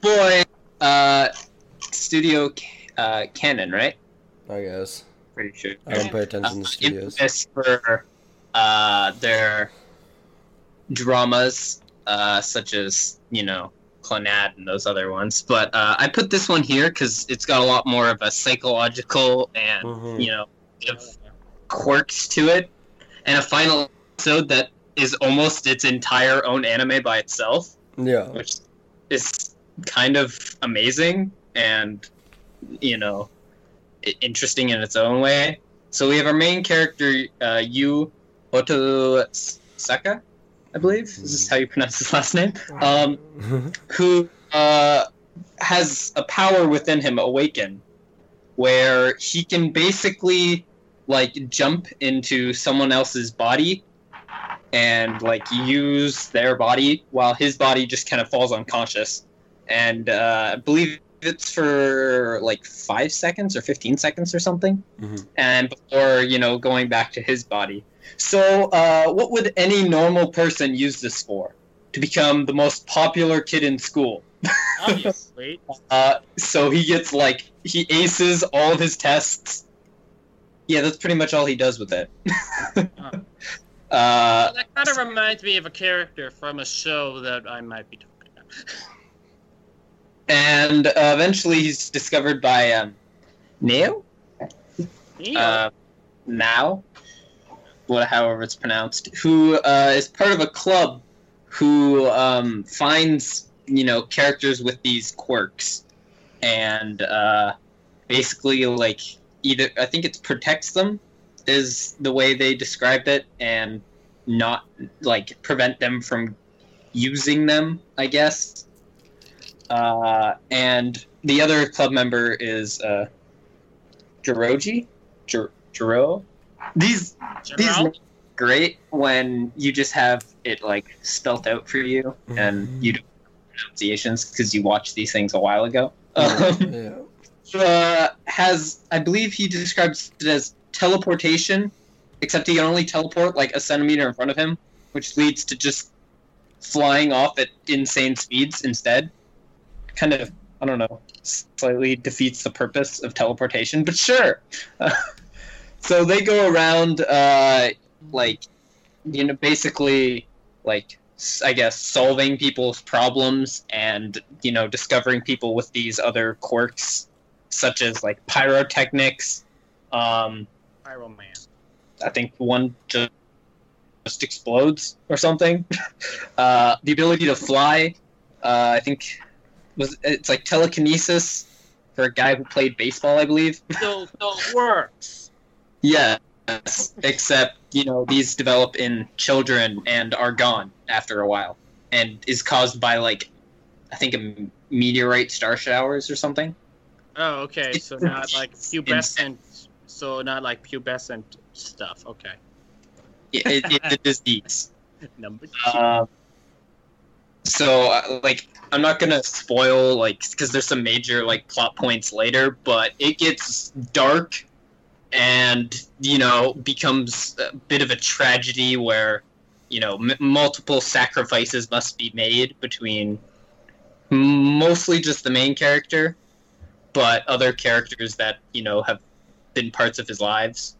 Speaker 3: boy, uh, Studio uh, Canon, right?
Speaker 2: I guess
Speaker 3: Pretty sure.
Speaker 2: I don't pay attention to
Speaker 3: Uh,
Speaker 2: studios.
Speaker 3: infamous for uh, their dramas, uh, such as you know Clannad and those other ones. But uh, I put this one here because it's got a lot more of a psychological and
Speaker 2: Mhm.
Speaker 3: you know quirks to it, and a final episode that is almost its entire own anime by itself,
Speaker 2: Yeah.
Speaker 3: which is kind of amazing and you know interesting in its own way. So we have our main character, uh, Yu Otosaka, I believe. Is this how you pronounce his last name? Um, who uh, has a power within him awaken where he can basically like jump into someone else's body and like use their body while his body just kind of falls unconscious and uh, i believe it's for like five seconds or 15 seconds or something
Speaker 2: Mhm.
Speaker 3: and before you know going back to his body so uh, what would any normal person use this for to become the most popular kid in school
Speaker 1: Obviously.
Speaker 3: uh, so he gets like he aces all of his tests. Yeah, that's pretty much all he does with it. uh,
Speaker 1: that kind of reminds me of a character from a show that I might be talking about.
Speaker 3: and uh, eventually he's discovered by um, Neo. Uh, now, what, however it's pronounced, who uh, is part of a club who um, finds you know characters with these quirks, and uh, basically like either I think it protects them is the way they described it, and not like prevent them from using them, I guess. Uh, and the other club member is uh, Jiroji. Jir- Jiro. These these are great when you just have it like spelt out for you and
Speaker 2: Mhm.
Speaker 3: you don't know pronunciations because you watched these things a while ago. Um,
Speaker 2: yeah.
Speaker 3: uh, has I believe he describes it as teleportation, except he can only teleport like a centimeter in front of him, which leads to just flying off at insane speeds instead. Kind of, I don't know, slightly defeats the purpose of teleportation, but sure. so they go around, uh, like, you know, basically, like, I guess, solving people's problems and, you know, discovering people with these other quirks such as like pyrotechnics. Um,
Speaker 1: Pyro Man.
Speaker 3: I think one just, just explodes or something. uh, the ability to fly. Uh, I think was it's like telekinesis for a guy who played baseball, I believe.
Speaker 1: Still, still works.
Speaker 3: Yes, except you know these develop in children and are gone after a while, and is caused by like I think a meteorite star showers or something.
Speaker 1: Oh, okay. So not like pubescent. So not like pubescent stuff. Okay.
Speaker 3: It, it, it's a disease.
Speaker 1: Number two.
Speaker 3: Um, so, uh, like, I'm not gonna spoil, like, because there's some major like plot points later, but it gets dark, and you know becomes a bit of a tragedy where, you know m- multiple sacrifices must be made between mostly just the main character, but other characters that you know have been parts of his lives.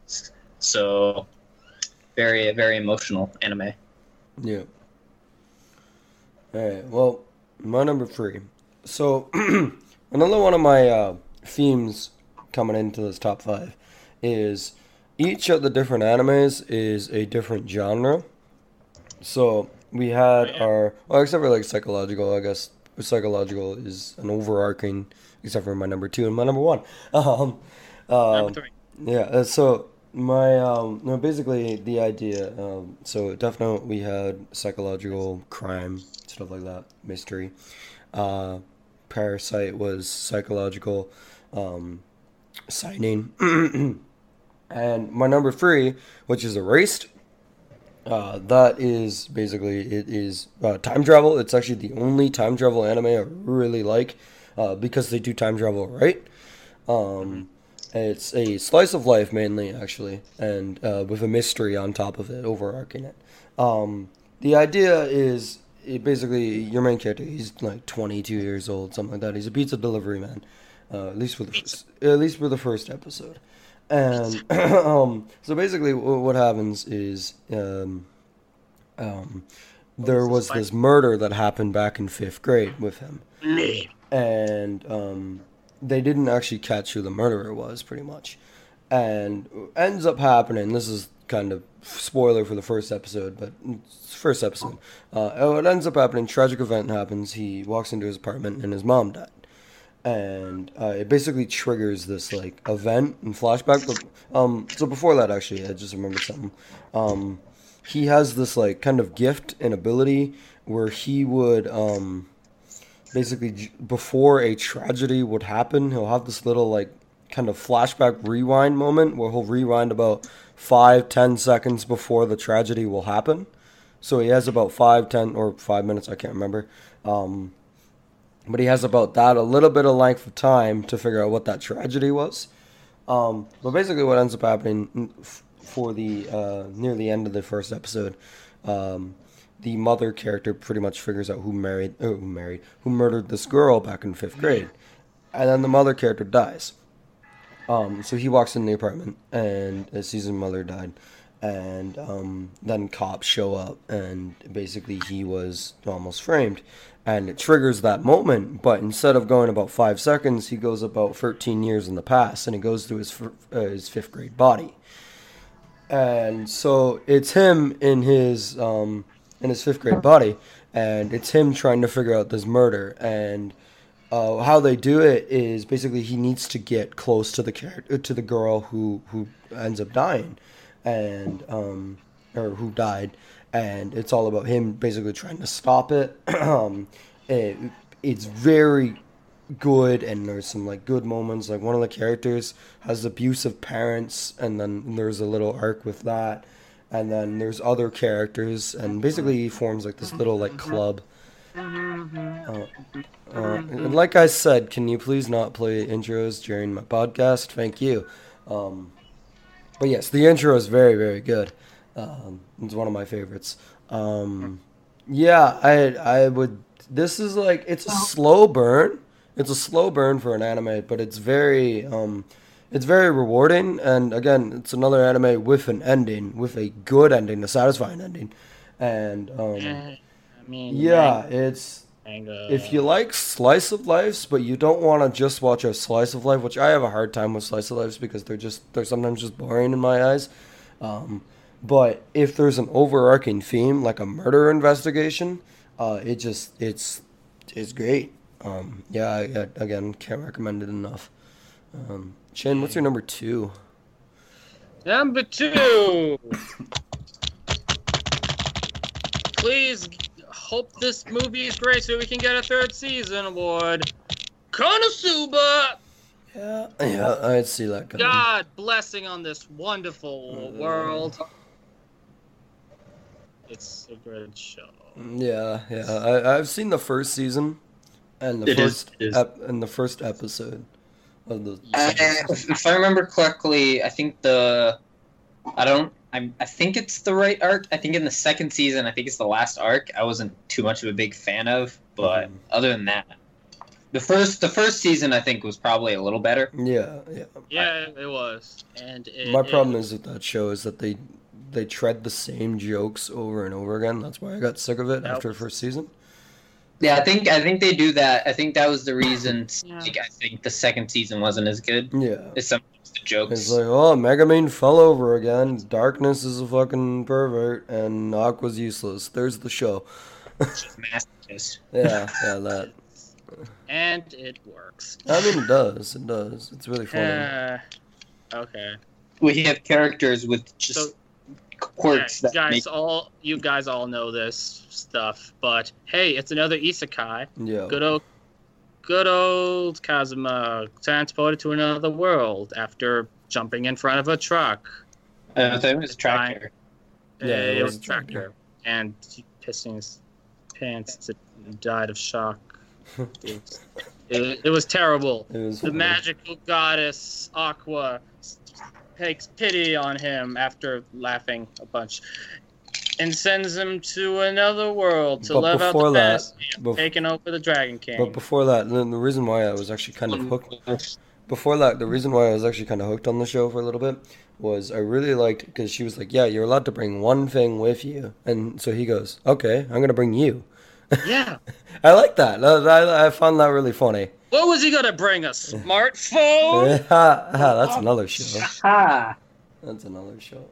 Speaker 3: So very very emotional anime.
Speaker 2: Yeah. All right. Well, my number three. So another one of my uh, themes coming into this top five is each of the different animes is a different genre. So we had our well, except for like psychological, I guess psychological is an overarching, except for my number two and my number one. Um,
Speaker 1: Number
Speaker 2: um,
Speaker 1: three.
Speaker 2: yeah, uh, so my um no basically the idea um so Death Note we had psychological crime stuff like that mystery. Uh Parasite was psychological um seinen and my number three which is Erased uh that is basically it is uh, time travel. It's actually the only time travel anime I really like uh because they do time travel right? Um it's a slice of life mainly, actually, and uh, with a mystery on top of it, overarching it. Um, the idea is it basically your main character. He's like 22 years old, something like that. He's a pizza delivery man, uh, at least for the first, at least for the first episode. And um, so basically, what happens is um, um, there was this murder that happened back in fifth grade with him and um, they didn't actually catch who the murderer was, pretty much. And ends up happening. This is kind of spoiler for the first episode, but first episode. Uh, it ends up happening. Tragic event happens. He walks into his apartment, and his mom died. And uh, it basically triggers this like event and flashback. But um, so before that, actually, I just remembered something. Um, he has this like kind of gift and ability where he would um, basically before a tragedy would happen, he'll have this little like kind of flashback rewind moment where he'll rewind about five, ten seconds before the tragedy will happen. So he has about five, ten, or five minutes, I can't remember. Um, but he has about that, a little bit of length of time to figure out what that tragedy was. Um, but basically, what ends up happening for the uh, near the end of the first episode, um, the mother character pretty much figures out who married, uh, who married, who murdered this girl back in fifth grade, and then the mother character dies. Um, so he walks in the apartment and sees his mother died, and um, then cops show up, and basically he was almost framed, and it triggers that moment. But instead of going about five seconds, he goes about 13 years in the past, and it goes to his uh, his fifth grade body, and so it's him in his um, in his fifth grade body, and it's him trying to figure out this murder and. Uh, how they do it is basically he needs to get close to the character to the girl who who ends up dying, and um, or who died, and it's all about him basically trying to stop it. um, it it's very good, and there's some like good moments. Like one of the characters has abusive parents, and then there's a little arc with that, and then there's other characters, and basically he forms like this little like club. Uh, uh, and like I said, can you please not play intros during my podcast? Thank you. Um, but yes, the intro is very, very good. Um, it's one of my favorites. Um, yeah, I I would. This is like it's a slow burn. It's a slow burn for an anime, but it's very um, it's very rewarding. And again, it's another anime with an ending, with a good ending, a satisfying ending. And um,
Speaker 1: Eh, I mean,
Speaker 2: yeah, it's
Speaker 1: manga.
Speaker 2: if you like slice of lives, but you don't want to just watch a slice of life, which I have a hard time with slice of lives because they're just they're sometimes just boring in my eyes. Um, but if there's an overarching theme like a murder investigation, uh, it just it's it's great. Um, yeah, I, I, again, can't recommend it enough. Um, Shin, what's your number two?
Speaker 1: Number two. Please hope this movie is great so we can get a third season award. Konosuba!
Speaker 2: Yeah, yeah, I'd see that coming.
Speaker 1: God blessing on this wonderful mm-hmm. world. It's a great show.
Speaker 2: Yeah, yeah. I, I've seen the first season, and the
Speaker 3: It is-
Speaker 2: first
Speaker 3: it is.
Speaker 2: ep- and the first episode of the.
Speaker 3: Uh, if, if I remember correctly, I think the I don't I'm, I think it's the right arc. I think in the second season, I think it's the last arc. I wasn't too much of a big fan of, but
Speaker 2: Mhm.
Speaker 3: other than that, the first the first season I think was probably a little better.
Speaker 2: Yeah, yeah.
Speaker 1: Yeah, it was. And it,
Speaker 2: My
Speaker 1: it-
Speaker 2: problem is with that show is that they they tread the same jokes over and over again. That's why I got sick of it
Speaker 1: That
Speaker 2: after the first season.
Speaker 3: Yeah, I think I think they do that. I think that was the reason.
Speaker 1: Yeah.
Speaker 3: like, I think the second season wasn't as good.
Speaker 2: Yeah.
Speaker 3: It's some of the jokes.
Speaker 2: It's like, oh, Megumin fell over again. Darkness is a fucking pervert, and Aqua's useless. There's the show.
Speaker 3: She's masochist.
Speaker 2: Yeah, yeah, that.
Speaker 1: and it works.
Speaker 2: I mean, it does. It does. It's really funny.
Speaker 1: Uh, okay.
Speaker 3: We have characters with just
Speaker 1: So-
Speaker 3: quirks
Speaker 1: Yeah,
Speaker 3: that
Speaker 1: guys,
Speaker 3: make
Speaker 1: all you guys all know this stuff, but hey, it's another isekai.
Speaker 2: Yeah.
Speaker 1: Good old, good old Kazuma transported to another world after jumping in front of a truck.
Speaker 3: Uh, I thought it was a tractor.
Speaker 1: Uh,
Speaker 2: Yeah, it
Speaker 1: it,
Speaker 2: was
Speaker 1: was
Speaker 2: a
Speaker 1: a
Speaker 2: tractor.
Speaker 1: tractor, and he pissing his pants to, died of shock. It was, it, it was terrible.
Speaker 2: It was
Speaker 1: The
Speaker 2: funny.
Speaker 1: magical goddess Aqua s- takes pity on him after laughing a bunch and sends him to another world to
Speaker 2: But
Speaker 1: live out the
Speaker 2: that-
Speaker 1: best,
Speaker 2: bef-
Speaker 1: taking over the Dragon King.
Speaker 2: But before that, the, the reason why I was actually kind of um, hooked. Before that, the reason why I was actually kind of hooked on the show for a little bit was I really liked because she was like, "Yeah, you're allowed to bring one thing with you," and so he goes, "Okay, I'm gonna bring you."
Speaker 1: yeah.
Speaker 2: I like that. I, I, I found that really funny.
Speaker 1: What was he gonna bring? A smartphone?
Speaker 2: That's another show. That's another show.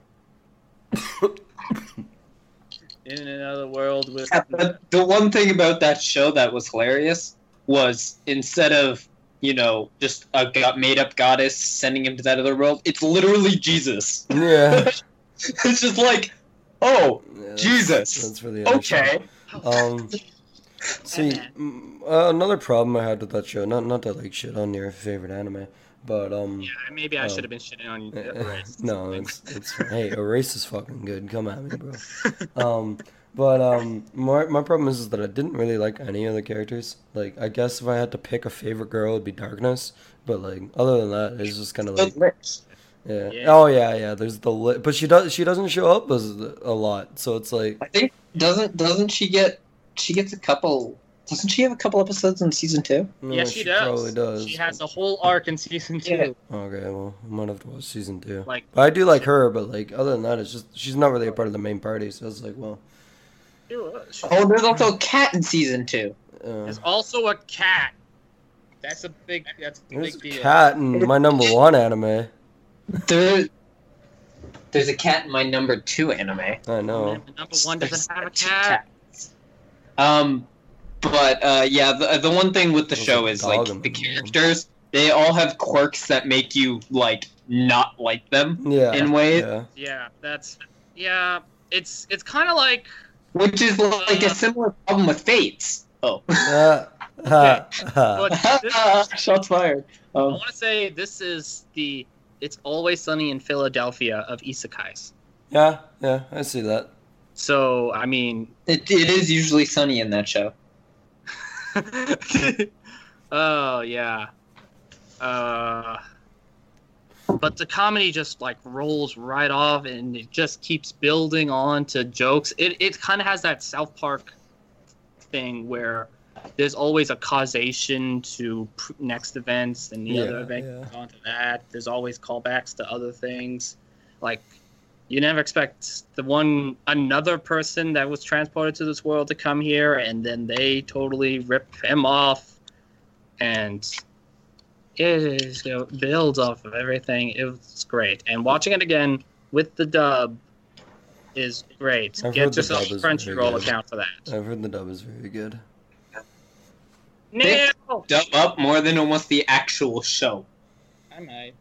Speaker 1: In another world with
Speaker 3: Yeah, but the one thing about that show that was hilarious was instead of you know just a got made up goddess sending him to that other world, it's literally Jesus.
Speaker 2: Yeah.
Speaker 3: it's just like, oh,
Speaker 2: Yeah, that's-
Speaker 3: Jesus.
Speaker 2: That's really other show.
Speaker 3: okay.
Speaker 2: Um, see, mm, uh, another problem I had with that show, not not to like shit on your favorite anime, but um,
Speaker 1: Yeah, maybe I should have been shitting on you.
Speaker 2: No, it's it's hey, Erase is fucking good. Come at me, bro. Um, but um, my my problem is, is that I didn't really like any of the characters. Like, I guess if I had to pick a favorite girl, it'd be Darkness. But like, other than that, it's just kind of like, yeah.
Speaker 1: Yeah.
Speaker 2: Oh yeah, yeah. There's the li- but she does she doesn't show up as a lot, so it's like
Speaker 3: I think doesn't doesn't she get she gets a couple doesn't she have a couple episodes in season two?
Speaker 2: no,
Speaker 1: yes, she, does.
Speaker 2: Probably does.
Speaker 1: She has a whole arc in season two.
Speaker 3: Yeah.
Speaker 2: Okay, well, I might have to watch season two.
Speaker 1: Like,
Speaker 2: But I do like her, but like other than that, it's just she's not really a part of the main party. So it's like, well,
Speaker 3: Oh, there's also a cat in season two.
Speaker 2: uh,
Speaker 1: There's also a cat. That's a big. That's a
Speaker 2: there's
Speaker 1: big
Speaker 2: a
Speaker 1: deal.
Speaker 2: cat in my number one anime.
Speaker 3: There, there's a cat in my number two anime.
Speaker 2: I know.
Speaker 1: Number one doesn't have a
Speaker 3: two
Speaker 1: cat.
Speaker 3: Cats. Um, but uh, yeah, the the one thing with the
Speaker 2: There's
Speaker 3: show is like
Speaker 2: dog
Speaker 3: the
Speaker 2: the
Speaker 3: characters. They all have quirks that make you like not like them
Speaker 2: Yeah.
Speaker 3: in ways,
Speaker 2: Yeah.
Speaker 1: Yeah, that's. Yeah, it's it's kind of like.
Speaker 3: which is like a similar problem with Fates. Oh,
Speaker 2: Ah, ha, ha.
Speaker 1: This,
Speaker 3: shots fired.
Speaker 1: I
Speaker 3: Um,
Speaker 1: want to say this is the. It's always sunny in Philadelphia of isekais.
Speaker 2: yeah, yeah, I see that.
Speaker 1: So I mean,
Speaker 3: it, it is usually sunny in that show.
Speaker 1: oh yeah. Uh, but the comedy just like rolls right off, and it just keeps building on to jokes. It it kind of has that South Park thing where there's always a causation to pr- next events, and the
Speaker 2: Yeah,
Speaker 1: other event
Speaker 2: yeah.
Speaker 1: goes on to that. There's always callbacks to other things, like. You never expect the one another person that was transported to this world to come here, and then they totally rip him off, and it is, it builds off of everything. It was great, and watching it again with the dub is great.
Speaker 2: I've
Speaker 1: Get yourself a
Speaker 2: is very
Speaker 1: Crunchyroll account for that.
Speaker 2: I've heard the dub is very good.
Speaker 3: They-
Speaker 1: No,
Speaker 3: Dub up more than almost the actual show.
Speaker 1: I might.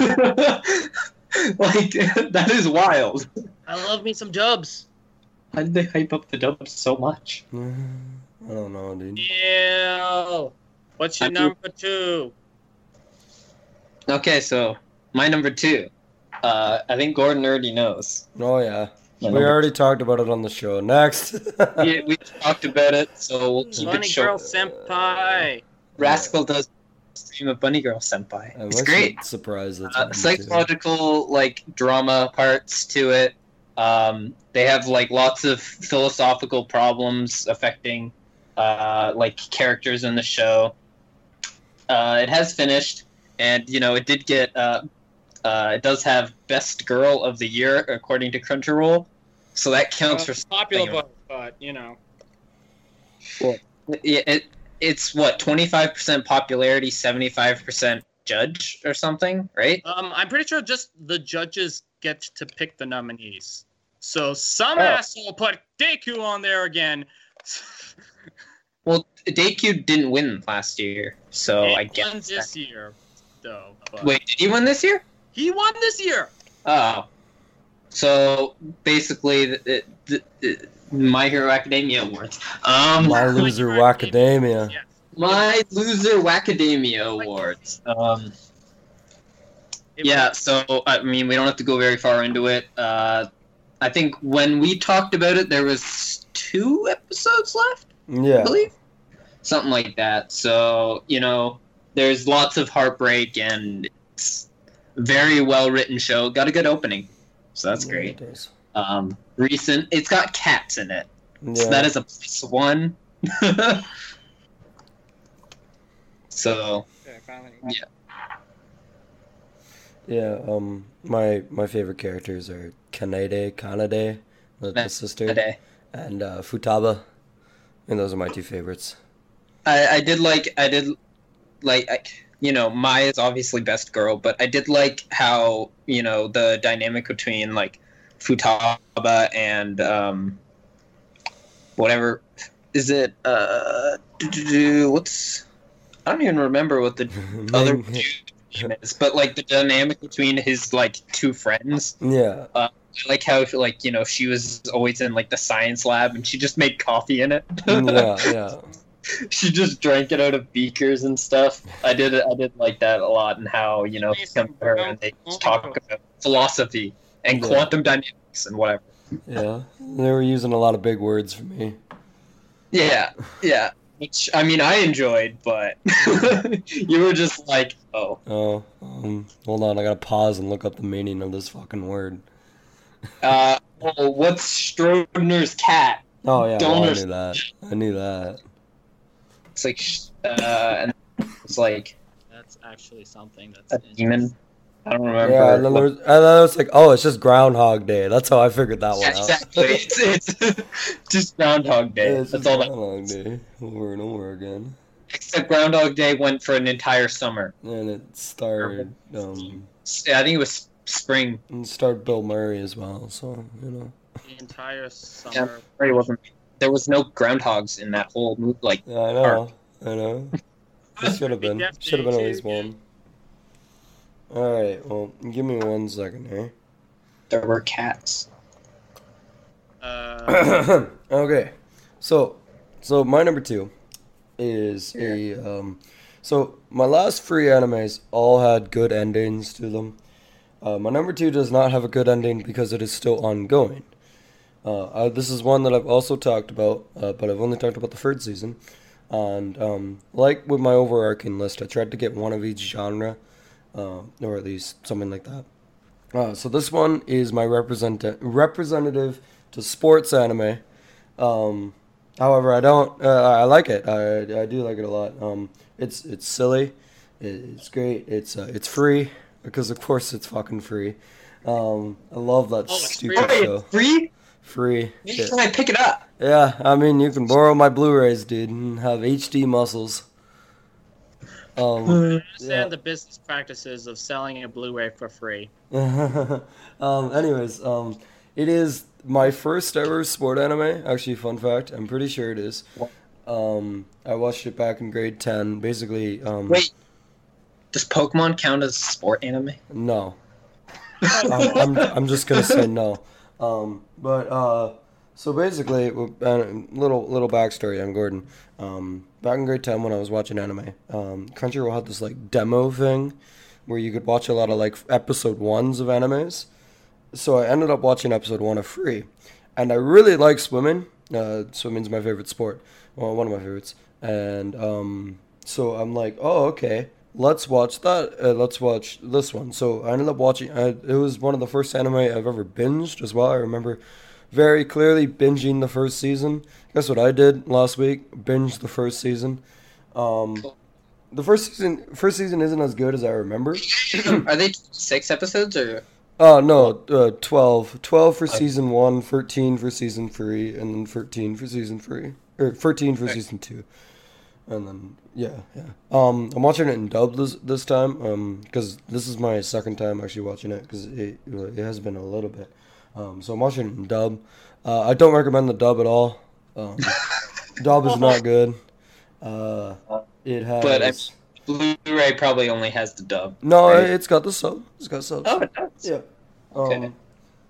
Speaker 3: like that is wild.
Speaker 1: I love me some dubs.
Speaker 3: How did they hype up the dub so much?
Speaker 2: I don't know, dude.
Speaker 1: Yeah. What's your
Speaker 3: I do-
Speaker 1: number two?
Speaker 3: Okay, so my number two. Uh, I think Gordon already knows.
Speaker 2: Oh yeah,
Speaker 3: My
Speaker 2: we
Speaker 3: number-
Speaker 2: already talked about it on the show. Next.
Speaker 3: we, we talked about it, so we'll keep
Speaker 1: Bunny
Speaker 3: it
Speaker 1: Girl
Speaker 3: short.
Speaker 1: Senpai.
Speaker 3: Rascal does stream of Bunny Girl Senpai.
Speaker 2: I'm
Speaker 3: It's great.
Speaker 2: surprised that's
Speaker 3: Uh,
Speaker 2: happened too.
Speaker 3: psychological like drama parts to it. Um, they have like lots of philosophical problems affecting uh, like characters in the show. Uh, it has finished, and you know it did get. Uh, uh, it does have best girl of the year according to Crunchyroll, so that counts
Speaker 1: Uh,
Speaker 3: for
Speaker 1: popular
Speaker 3: something.
Speaker 1: vote, but you know.
Speaker 3: Yeah, it, it's what twenty five percent popularity, seventy five percent judge or something, right?
Speaker 1: Um, I'm pretty sure just the judges get to pick the nominees. So some
Speaker 3: Oh.
Speaker 1: asshole put Deku on there again.
Speaker 3: Well, Deku didn't win last year, so
Speaker 1: He
Speaker 3: I
Speaker 1: won
Speaker 3: guess.
Speaker 1: this year, though. But
Speaker 3: Wait, did he win this year?
Speaker 1: he won this year.
Speaker 3: Oh, so basically, the, the, the My Hero Academia awards. Um,
Speaker 2: My loser Wacademia.
Speaker 1: Yes.
Speaker 3: my loser Wacademia awards. Um, yeah, so I mean, we don't have to go very far into it. Uh, I think when we talked about it, there was two episodes left. I
Speaker 2: Yeah.
Speaker 3: believe something like that. So you know, there's lots of heartbreak and it's a very well written show. Got a good opening, so that's
Speaker 2: Yeah,
Speaker 3: great. Um, recent, it's got cats in it, so that is a plus one. so Yeah.
Speaker 2: Yeah, um, my my favorite characters are Kanade, Kanade, the, the sister,
Speaker 3: today,
Speaker 2: and uh, Futaba, and those are my two favorites.
Speaker 3: I, I did like I did like I, you know Maya's obviously best girl, but I did like how you know the dynamic between like Futaba and um whatever is it uh what's I don't even remember what the other name is, but like the dynamic between his like two friends.
Speaker 2: yeah,
Speaker 3: I like how like you know she was always in like the science lab and she just made coffee in it.
Speaker 2: yeah, yeah.
Speaker 3: she just drank it out of beakers and stuff. I did I did like that a lot and how you know come to her and they talk about philosophy and
Speaker 2: Yeah.
Speaker 3: quantum dynamics and whatever.
Speaker 2: Yeah, they were using a lot of big words for me.
Speaker 3: Yeah, yeah. Which I mean I enjoyed, but you were just like, oh,
Speaker 2: Oh, um, hold on, I gotta pause and look up the meaning of this fucking word.
Speaker 3: uh, oh, what's Schrodinger's cat?
Speaker 2: Oh yeah, well, I knew that. I knew that.
Speaker 3: It's like, uh, and it's like
Speaker 1: That's actually something that's
Speaker 3: a demon. I don't remember.
Speaker 2: Yeah, and then
Speaker 3: what-
Speaker 2: there was, and then I was like, oh, it's just Groundhog Day. That's how I figured that one
Speaker 3: Yeah,
Speaker 2: out.
Speaker 3: exactly. it's, it's just Groundhog Day.
Speaker 2: Yeah, it's
Speaker 3: That's
Speaker 2: just
Speaker 3: all that.
Speaker 2: Groundhog Day over and over again.
Speaker 3: Except Groundhog Day went for an entire summer.
Speaker 2: And it starred, um,
Speaker 3: Yeah, I think it was spring.
Speaker 2: And starred Bill Murray as well. So you know,
Speaker 1: the entire summer.
Speaker 3: it wasn't. There was no groundhogs in that whole movie. Like,
Speaker 2: yeah, I know, I know. This should have been,
Speaker 1: Death
Speaker 2: should have been at least
Speaker 1: too,
Speaker 2: one. All right, well, give me one second here.
Speaker 3: there were cats.
Speaker 1: Uh,
Speaker 2: okay, so so my number two is a um, so my last three animes all had good endings to them. Uh, my number two does not have a good ending because it is still ongoing. Uh, I, this is one that I've also talked about, uh, but I've only talked about the third season. And um, like with my overarching list, I tried to get one of each genre, uh, or at least something like that. Uh, so this one is my represent representative to sports anime. Um, however, I don't. Uh, I like it. I, I do like it a lot. Um, it's it's silly. It's great. It's uh, it's free because of course it's fucking free. Um, I love that
Speaker 1: Oh, it's
Speaker 2: stupid
Speaker 1: free?
Speaker 2: Show.
Speaker 3: it's free?
Speaker 2: Free.
Speaker 3: When
Speaker 2: Yeah.
Speaker 3: can I pick it up?
Speaker 2: yeah, I mean you can borrow my Blu-rays, dude, and have HD muscles. Um,
Speaker 1: I understand
Speaker 2: Yeah.
Speaker 1: the business practices of selling a Blu-ray for free.
Speaker 2: um, anyways, um, it is my first ever sport anime. Actually, fun fact, I'm pretty sure it is. Um, I watched it back in grade ten. Basically, um,
Speaker 3: Wait, does Pokemon count as sport anime?
Speaker 2: no. I'm, I'm, I'm just gonna say no. Um, but uh, so basically, uh, little little backstory on Gordon. Um, back in grade ten, when I was watching anime, um, Crunchyroll had this like demo thing where you could watch a lot of like episode ones of animes. So I ended up watching episode one of Free, and I really like swimming. Uh, swimming's my favorite sport, well, one of my favorites. And um, so I'm like, oh okay, let's watch that. Uh, let's watch this one. So I ended up watching. I, it was one of the first anime I've ever binged as well. I remember very clearly binging the first season. Guess what I did last week? Binged the first season. Um, the first season, first season isn't as good as I remember.
Speaker 3: Are they six episodes or?
Speaker 2: Oh no, uh, 12. 12 for season one, 13 for season three, and then 13 for season three, or 13 for
Speaker 3: Okay.
Speaker 2: season two, and then yeah, yeah. Um, I'm watching it in dub this this time, um, because this is my second time actually watching it because it it has been a little bit, um, so I'm watching it in dub. Uh, I don't recommend the dub at all. Um, dub is not good. Uh, it has.
Speaker 3: But I- Blu-ray probably only has the dub.
Speaker 2: no,
Speaker 3: right?
Speaker 2: it's got the sub. It's got subs.
Speaker 3: Oh, it does.
Speaker 2: Yeah.
Speaker 3: Okay.
Speaker 2: Um,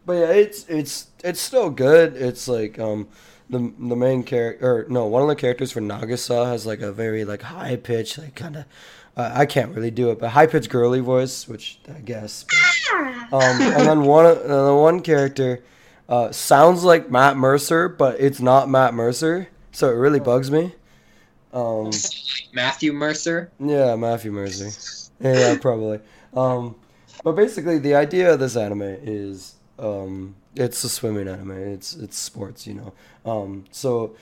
Speaker 2: but yeah, it's it's it's still good. It's like um the the main character or no, one of the characters for Nagisa has like a very like high pitch like kind of uh, I can't really do it, but high pitched girly voice, which I guess. Um, and then one of- uh, the one character uh, sounds like Matt Mercer, but it's not Matt Mercer, so it really bugs me. Um,
Speaker 3: Matthew Mercer.
Speaker 2: yeah, Matthew Mercer. Yeah, probably. Um, but basically, the idea of this anime is um, it's a swimming anime. It's it's sports, you know. Um, so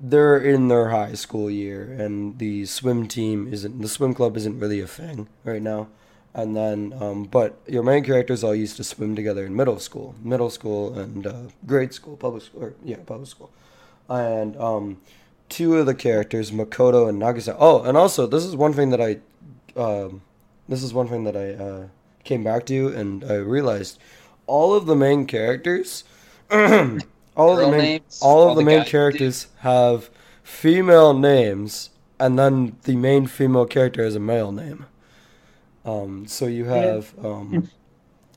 Speaker 2: they're in their high school year, and the swim team isn't the swim club isn't really a thing right now. And then, um, but your main characters all used to swim together in middle school, middle school, and uh, grade school, public school, or, yeah, public school. And um, two of the characters, Makoto and Nagisa. Oh, and also this is one thing that I, um, this is one thing that I uh, came back to, and I realized all of the main characters, all of the main,
Speaker 3: names,
Speaker 2: all of
Speaker 3: all
Speaker 2: the
Speaker 3: the
Speaker 2: main characters have female names, and then the main female character has a male name. Um, so you have, um,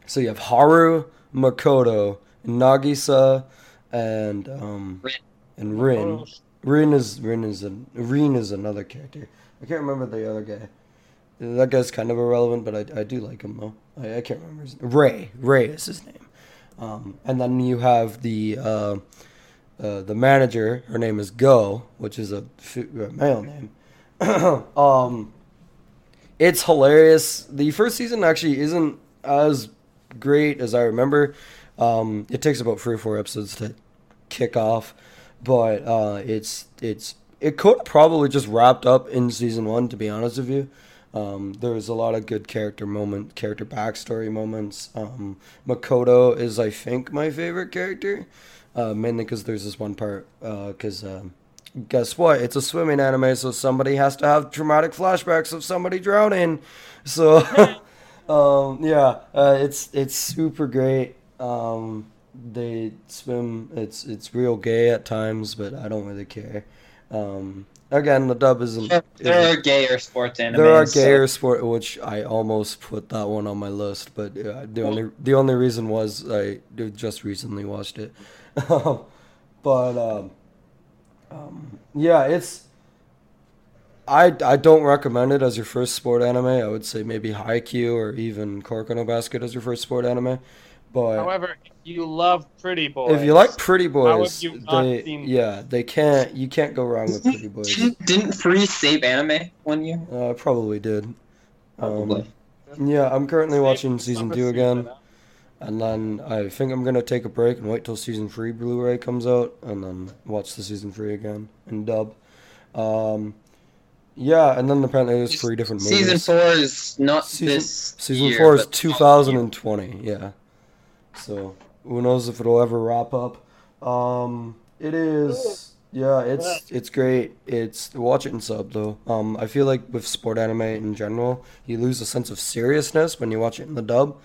Speaker 2: so you have Haru, Makoto, Nagisa, and um,
Speaker 3: Rin.
Speaker 2: and Rin. Rin is Rin is a Rin is another character. I can't remember the other guy. That guy's kind of irrelevant, but I, I do like him though. I, I can't remember his name. Rei. Rei is his name. Um, and then you have the uh, uh, the manager. Her name is Go, which is a, f- a male name. um, it's hilarious. The first season actually isn't as great as I remember. Um, it takes about three or four episodes to kick off, but uh, it's it's it could probably just wrapped up in season one. To be honest with you, um, there's a lot of good character moment, character backstory moments. Um, Makoto is, I think, my favorite character, uh, mainly because there's this one part. Because um, guess what? It's a swimming anime, so somebody has to have traumatic flashbacks of somebody drowning. So, um, yeah, uh, it's it's super great. Um, they swim. It's it's real gay at times, but I don't really care. Um, again, the dub isn't.
Speaker 3: There, there
Speaker 2: isn't-
Speaker 3: are gayer sports animes.
Speaker 2: there are
Speaker 3: so-
Speaker 2: gayer sport, which I almost put that one on my list, but uh, the only the only reason was I just recently watched it. but um, um, yeah, it's. I, I don't recommend it as your first sport anime. I would say maybe Haikyuu or even Kuroko Basket as your first sport anime. But
Speaker 4: However, if you love Pretty Boys,
Speaker 2: if you like Pretty
Speaker 4: have
Speaker 2: Boys,
Speaker 4: you not
Speaker 2: they
Speaker 4: seen-
Speaker 2: yeah they can't you can't go wrong with Pretty Boys.
Speaker 3: Didn't, didn't Free save anime one year?
Speaker 2: Uh, probably did. Um,
Speaker 3: Probably.
Speaker 2: Yeah, I'm currently
Speaker 4: Save
Speaker 2: watching season two again,
Speaker 4: huh?
Speaker 2: And then I think I'm gonna take a break and wait till season three Blu-ray comes out, and then watch the season three again in dub. Um, yeah, and then apparently there's three different movies.
Speaker 3: Season four is not
Speaker 2: Season-
Speaker 3: this.
Speaker 2: Season
Speaker 3: year,
Speaker 2: four is 2020. Yeah, so who knows if it'll ever wrap up? Um, it is. Yeah, it's it's great. It's watch it in sub though. Um, I feel like with sport anime in general, you lose a sense of seriousness when you watch it in the dub,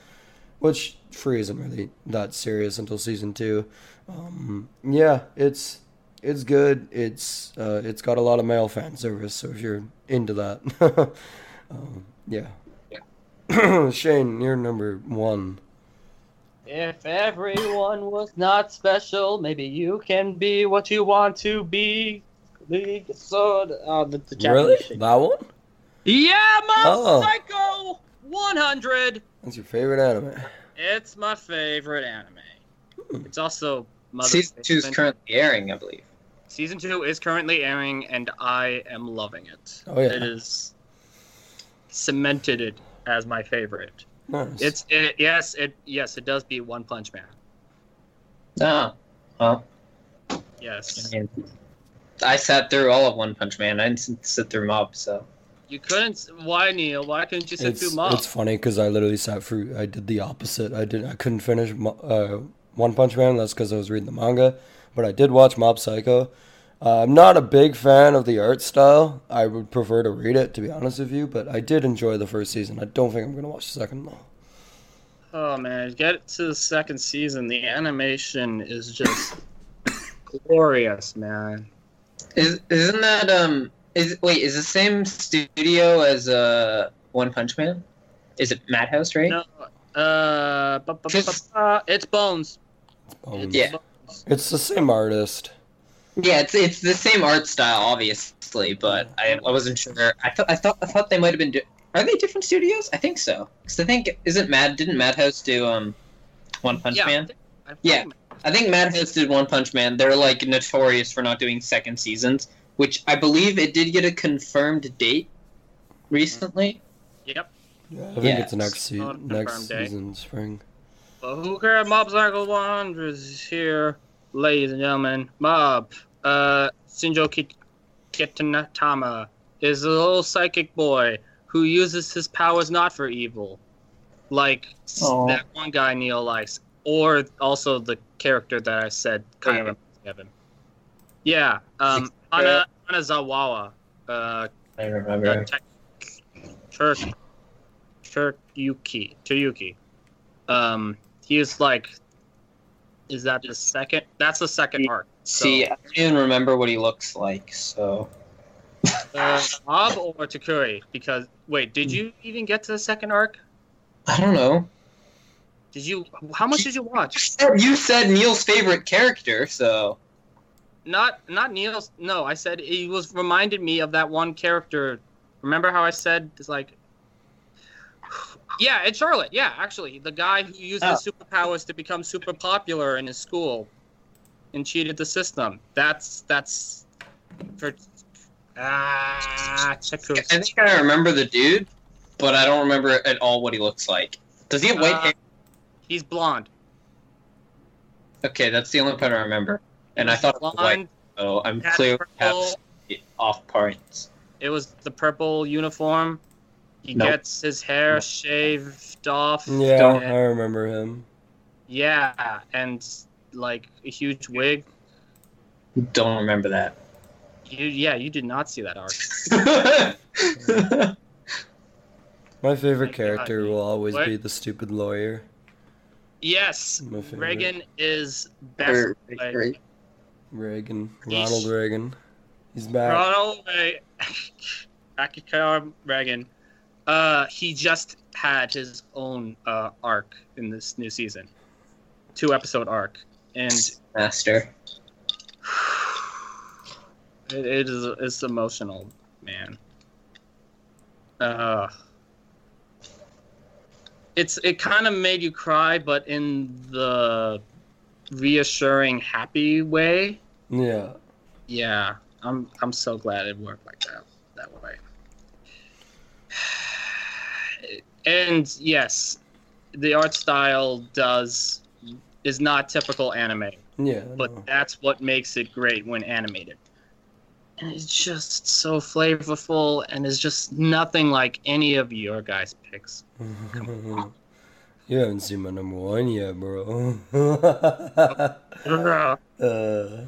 Speaker 2: which free isn't really that serious until season two. Um, yeah, it's it's good. It's uh, it's got a lot of male fan service, so if you're into that, um, yeah. Shane, you're number one.
Speaker 4: If everyone was not special, maybe you can be what you want to be. League Sword. Oh, the, the
Speaker 2: Really?
Speaker 4: Japanese.
Speaker 2: That one?
Speaker 1: Yeah, Mob
Speaker 2: Oh.
Speaker 1: Psycho 100.
Speaker 2: That's your favorite anime.
Speaker 1: It's my favorite anime.
Speaker 2: Hmm.
Speaker 1: It's also Mother
Speaker 3: Season two is currently airing, I believe.
Speaker 1: Season two is currently airing, and I am loving it.
Speaker 2: Oh, yeah.
Speaker 1: It is cemented it as my favorite.
Speaker 2: Nice.
Speaker 1: It's it, yes, it yes, it does beat One Punch Man.
Speaker 3: Oh, well,
Speaker 1: Yes,
Speaker 3: I, mean, I sat through all of One Punch Man. I didn't sit through Mob, so
Speaker 1: you couldn't. Why Neil? Why couldn't you sit
Speaker 2: it's,
Speaker 1: through Mob?
Speaker 2: it's funny because I literally sat through. I did the opposite. I did. I couldn't finish uh, One Punch Man. That's because I was reading the manga, but I did watch Mob Psycho. Uh, I'm not a big fan of the art style. I would prefer to read it, to be honest with you. But I did enjoy the first season. I don't think I'm gonna watch the second though.
Speaker 1: Oh man, get to the second season. The animation is just glorious, man.
Speaker 3: is isn't that um is wait is the same studio as uh One Punch Man? Is it Madhouse, right?
Speaker 1: No, uh, bu- bu- bu-
Speaker 3: Just-
Speaker 1: bu- it's Bones.
Speaker 3: Yeah.
Speaker 2: It's the same artist.
Speaker 3: Yeah, it's it's the same art style, obviously, but I, I wasn't sure. I thought I thought I thought they might have been. Di- Are they different studios? I think so. Because I think isn't Mad didn't Madhouse do um One Punch
Speaker 1: yeah, I
Speaker 3: Man?
Speaker 1: think- I think-
Speaker 3: Yeah. I think Madhouse did One Punch Man. They're like notorious for not doing second seasons, which I believe it did get a confirmed date recently.
Speaker 1: Yep.
Speaker 2: Yeah, I think
Speaker 3: Yeah.
Speaker 2: it's next se-
Speaker 1: Not
Speaker 2: next
Speaker 1: confirmed date.
Speaker 2: season, spring.
Speaker 1: But who cares? Mob Psycho 100 is here, ladies and gentlemen. Mob, uh, Shinjo Kit- Kitanatama is a little psychic boy who uses his powers not for evil, like s-
Speaker 3: Aw.
Speaker 1: that one guy Neil likes, or also the character that I said kind of reminds me of him. Yeah, um, Hana, Hanazawa, uh,
Speaker 3: I
Speaker 1: uh,
Speaker 3: remember.
Speaker 1: Tech- Turk, Turkyuki, Tuyuki. Um, he is like, is that the second? That's the second arc. So,
Speaker 3: See, I don't even remember what he looks like. So
Speaker 1: uh, Mob or Takuri? Because wait, did you even get to the second arc?
Speaker 3: I don't know.
Speaker 1: Did you? How much did you watch?
Speaker 3: You said Neil's favorite character, so
Speaker 1: Not, not Neil's. No, I said he was reminded me of that one character. Remember how I said it's like. Yeah, it's Charlotte. Yeah, actually, the guy who used
Speaker 3: Oh.
Speaker 1: his superpowers to become super popular in his school, and cheated the system. That's that's for ah
Speaker 3: I think I remember the dude, but I don't remember at all what he looks like. Does he have white
Speaker 1: Uh,
Speaker 3: hair?
Speaker 1: He's blonde.
Speaker 3: Okay, that's the only part I remember. And I thought it was white,
Speaker 1: blonde.
Speaker 3: so I'm
Speaker 1: had
Speaker 3: clear off parts.
Speaker 1: It was the purple uniform. He
Speaker 3: Nope.
Speaker 1: gets his hair
Speaker 3: Nope.
Speaker 1: shaved off.
Speaker 2: Yeah,
Speaker 1: and-
Speaker 2: I remember him.
Speaker 1: Yeah, and like a huge wig.
Speaker 3: Don't remember that.
Speaker 1: You, yeah, you did not see that arc.
Speaker 2: My favorite character will always
Speaker 1: What?
Speaker 2: be the stupid lawyer.
Speaker 1: Yes, Reigen is best.
Speaker 3: Or-
Speaker 1: like,
Speaker 3: or-
Speaker 2: Reigen.
Speaker 1: He's-
Speaker 2: Ronald Reagan. He's back.
Speaker 1: Ronald Ray- Akikar Reigen. Uh, he just had his own uh, arc in this new season, two episode arc, and
Speaker 3: Master.
Speaker 1: it, it is it's emotional, man. Uh, it's it kind of made you cry, but in the reassuring, happy way.
Speaker 2: Yeah.
Speaker 1: Yeah, I'm I'm so glad it worked like that that way. And yes, the art style does is not typical anime,
Speaker 2: Yeah.
Speaker 1: but
Speaker 2: no.
Speaker 1: that's what makes it great when animated. And it's just so flavorful and is just nothing like any of your guys' picks.
Speaker 2: you haven't seen my number one yet, bro.
Speaker 1: Uh,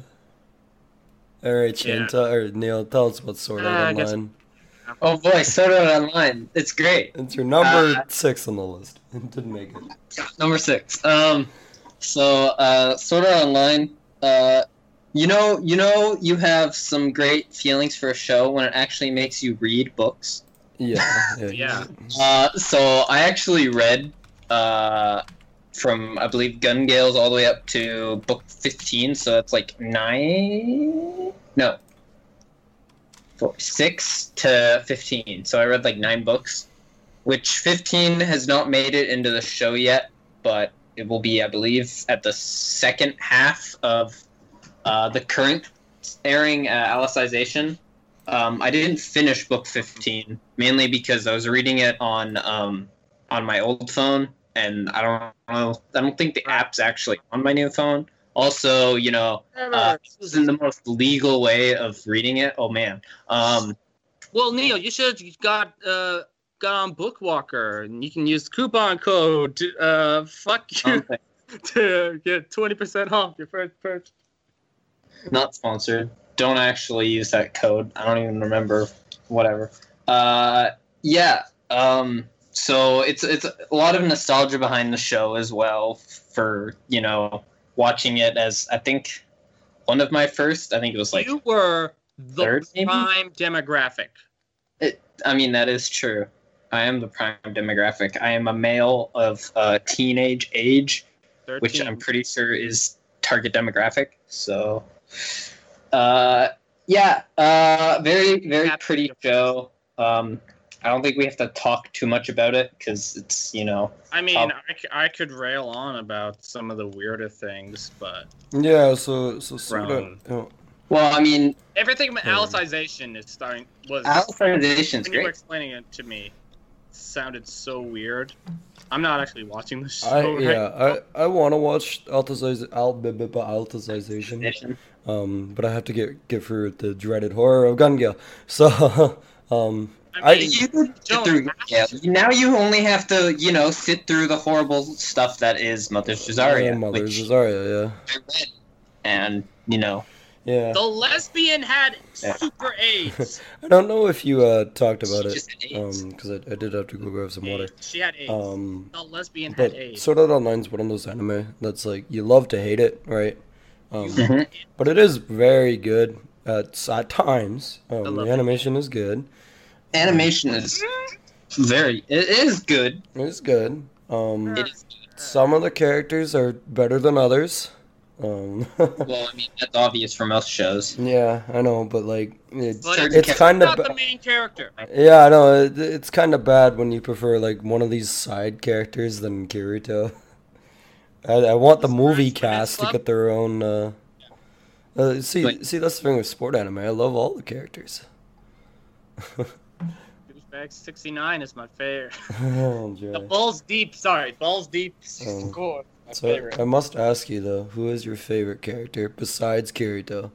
Speaker 2: all right, Shane,
Speaker 1: Yeah.
Speaker 2: tell, or Neil, tell us what's Sword
Speaker 1: Uh,
Speaker 2: Art
Speaker 1: guess-
Speaker 2: Online.
Speaker 3: Oh boy, Sword Art Online. It's great.
Speaker 2: It's your number
Speaker 3: Uh,
Speaker 2: six on the list. It didn't make it.
Speaker 3: Number six. Um, so uh, Sword Art Online. Uh, you know, you know, you have some great feelings for a show when it actually makes you read books.
Speaker 2: Yeah. Yeah.
Speaker 1: Yeah.
Speaker 3: Uh, so I actually read uh, from I believe Gun Gales all the way up to book fifteen. So that's like nine. No. Four, six to fifteen. So I read like nine books, which fifteen has not made it into the show yet, but it will be, I believe, at the second half of uh, the current airing uh, Alicization Um, I didn't finish book 15 mainly because I was reading it on um, on my old phone, and I don't know. I don't think the app's actually on my new phone. Also, you know, uh, this was in the most legal way of reading it. Oh man. Um,
Speaker 1: well, Neil, you should have got uh, got on Bookwalker, and you can use coupon code. To, uh, fuck you
Speaker 3: okay.
Speaker 1: to get twenty percent off your first purchase.
Speaker 3: not sponsored. Don't actually use that code. I don't even remember. Whatever. Uh, yeah. Um, so it's it's a lot of nostalgia behind the show as well for you know watching it as I think one of my first. I think it was like
Speaker 1: you were the
Speaker 3: third,
Speaker 1: prime demographic.
Speaker 3: It, I mean, that is true. I am the prime demographic. I am a male of uh, teenage age,
Speaker 1: 13.
Speaker 3: which I'm pretty sure is target demographic. So, uh, yeah, uh, very, very pretty show. Um, I don't think we have to talk too much about it because it's, you know,
Speaker 1: I mean,
Speaker 3: Um,
Speaker 1: I, c- I could rail on about some of the weirder things, but
Speaker 2: Yeah, so so sort of. Oh,
Speaker 3: well, I mean,
Speaker 1: everything with
Speaker 2: Hmm.
Speaker 1: Alicization is starting was
Speaker 3: Alicization
Speaker 1: when you were explaining it to me sounded so weird. I'm not actually watching the show.
Speaker 2: I
Speaker 1: right
Speaker 2: yeah, I I want to watch Altiziz Al Altization. Um, but I have to get get through the dreaded horror of Gun So, um,
Speaker 1: I
Speaker 2: I-
Speaker 1: mean,
Speaker 3: You could sit through, yeah. Now you only have to, you know, sit through the horrible stuff that is Mother's Rosario,
Speaker 2: and Mother's
Speaker 3: which
Speaker 2: Azaria,
Speaker 3: I read, and you know,
Speaker 2: yeah, yeah.
Speaker 1: the lesbian had
Speaker 3: Yeah.
Speaker 1: super AIDS.
Speaker 2: I don't know if you uh talked about
Speaker 3: she
Speaker 2: it,
Speaker 3: just had AIDS.
Speaker 2: um, because I, I did have to go grab some water.
Speaker 1: She had AIDS.
Speaker 2: Um,
Speaker 1: the lesbian had
Speaker 2: but
Speaker 1: AIDS.
Speaker 2: Sword Art Online's one of those anime that's like you love to hate it, right? Um,
Speaker 3: Mhm.
Speaker 2: but it is very good at at times. Um,
Speaker 1: love
Speaker 2: the animation is good.
Speaker 3: Animation is very. It is good.
Speaker 2: It's good. Um,
Speaker 3: It is.
Speaker 2: some of the characters are better than others. Um,
Speaker 3: Well, I mean, that's obvious for most shows.
Speaker 2: yeah, I know, but like it's
Speaker 1: But
Speaker 3: certain
Speaker 2: it's kind
Speaker 1: not
Speaker 2: of
Speaker 1: the main character.
Speaker 2: yeah, I know it, it's kind of bad when you prefer like one of these side characters than Kirito. I, I want the movie
Speaker 1: nice, but it's
Speaker 2: cast to get their own. Uh, uh, see,
Speaker 3: Like-
Speaker 2: see, that's the thing with sport anime. I love all the characters.
Speaker 1: Douchebag 69 is my favorite.
Speaker 2: oh,
Speaker 1: The. Balls Deep, sorry, Balls Deep
Speaker 2: Oh.
Speaker 1: score. My
Speaker 2: So
Speaker 1: favorite.
Speaker 2: I must ask you though, who is your favorite character besides Kirito?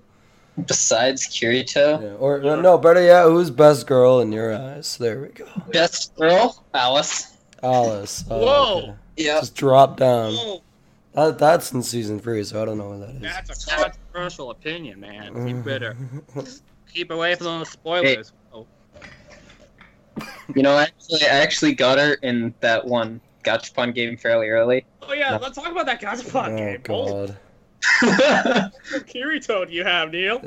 Speaker 3: Besides Kirito,
Speaker 2: Yeah, or no, no, better yet, who's best girl in your eyes? There we go.
Speaker 3: best girl, Alice.
Speaker 2: Alice. Oh,
Speaker 1: Whoa.
Speaker 2: okay.
Speaker 3: Yeah.
Speaker 2: Just drop down. That, that's in season three, so I don't know what that is.
Speaker 1: that's a controversial opinion, man. You uh, better keep away from the spoilers. Oh,
Speaker 3: You know, actually, I actually got her in that one Gachapon game fairly early.
Speaker 1: oh yeah, let's talk about that Gachapon
Speaker 2: oh
Speaker 1: game. Balls
Speaker 2: god.
Speaker 1: Kirito do you have, Neil?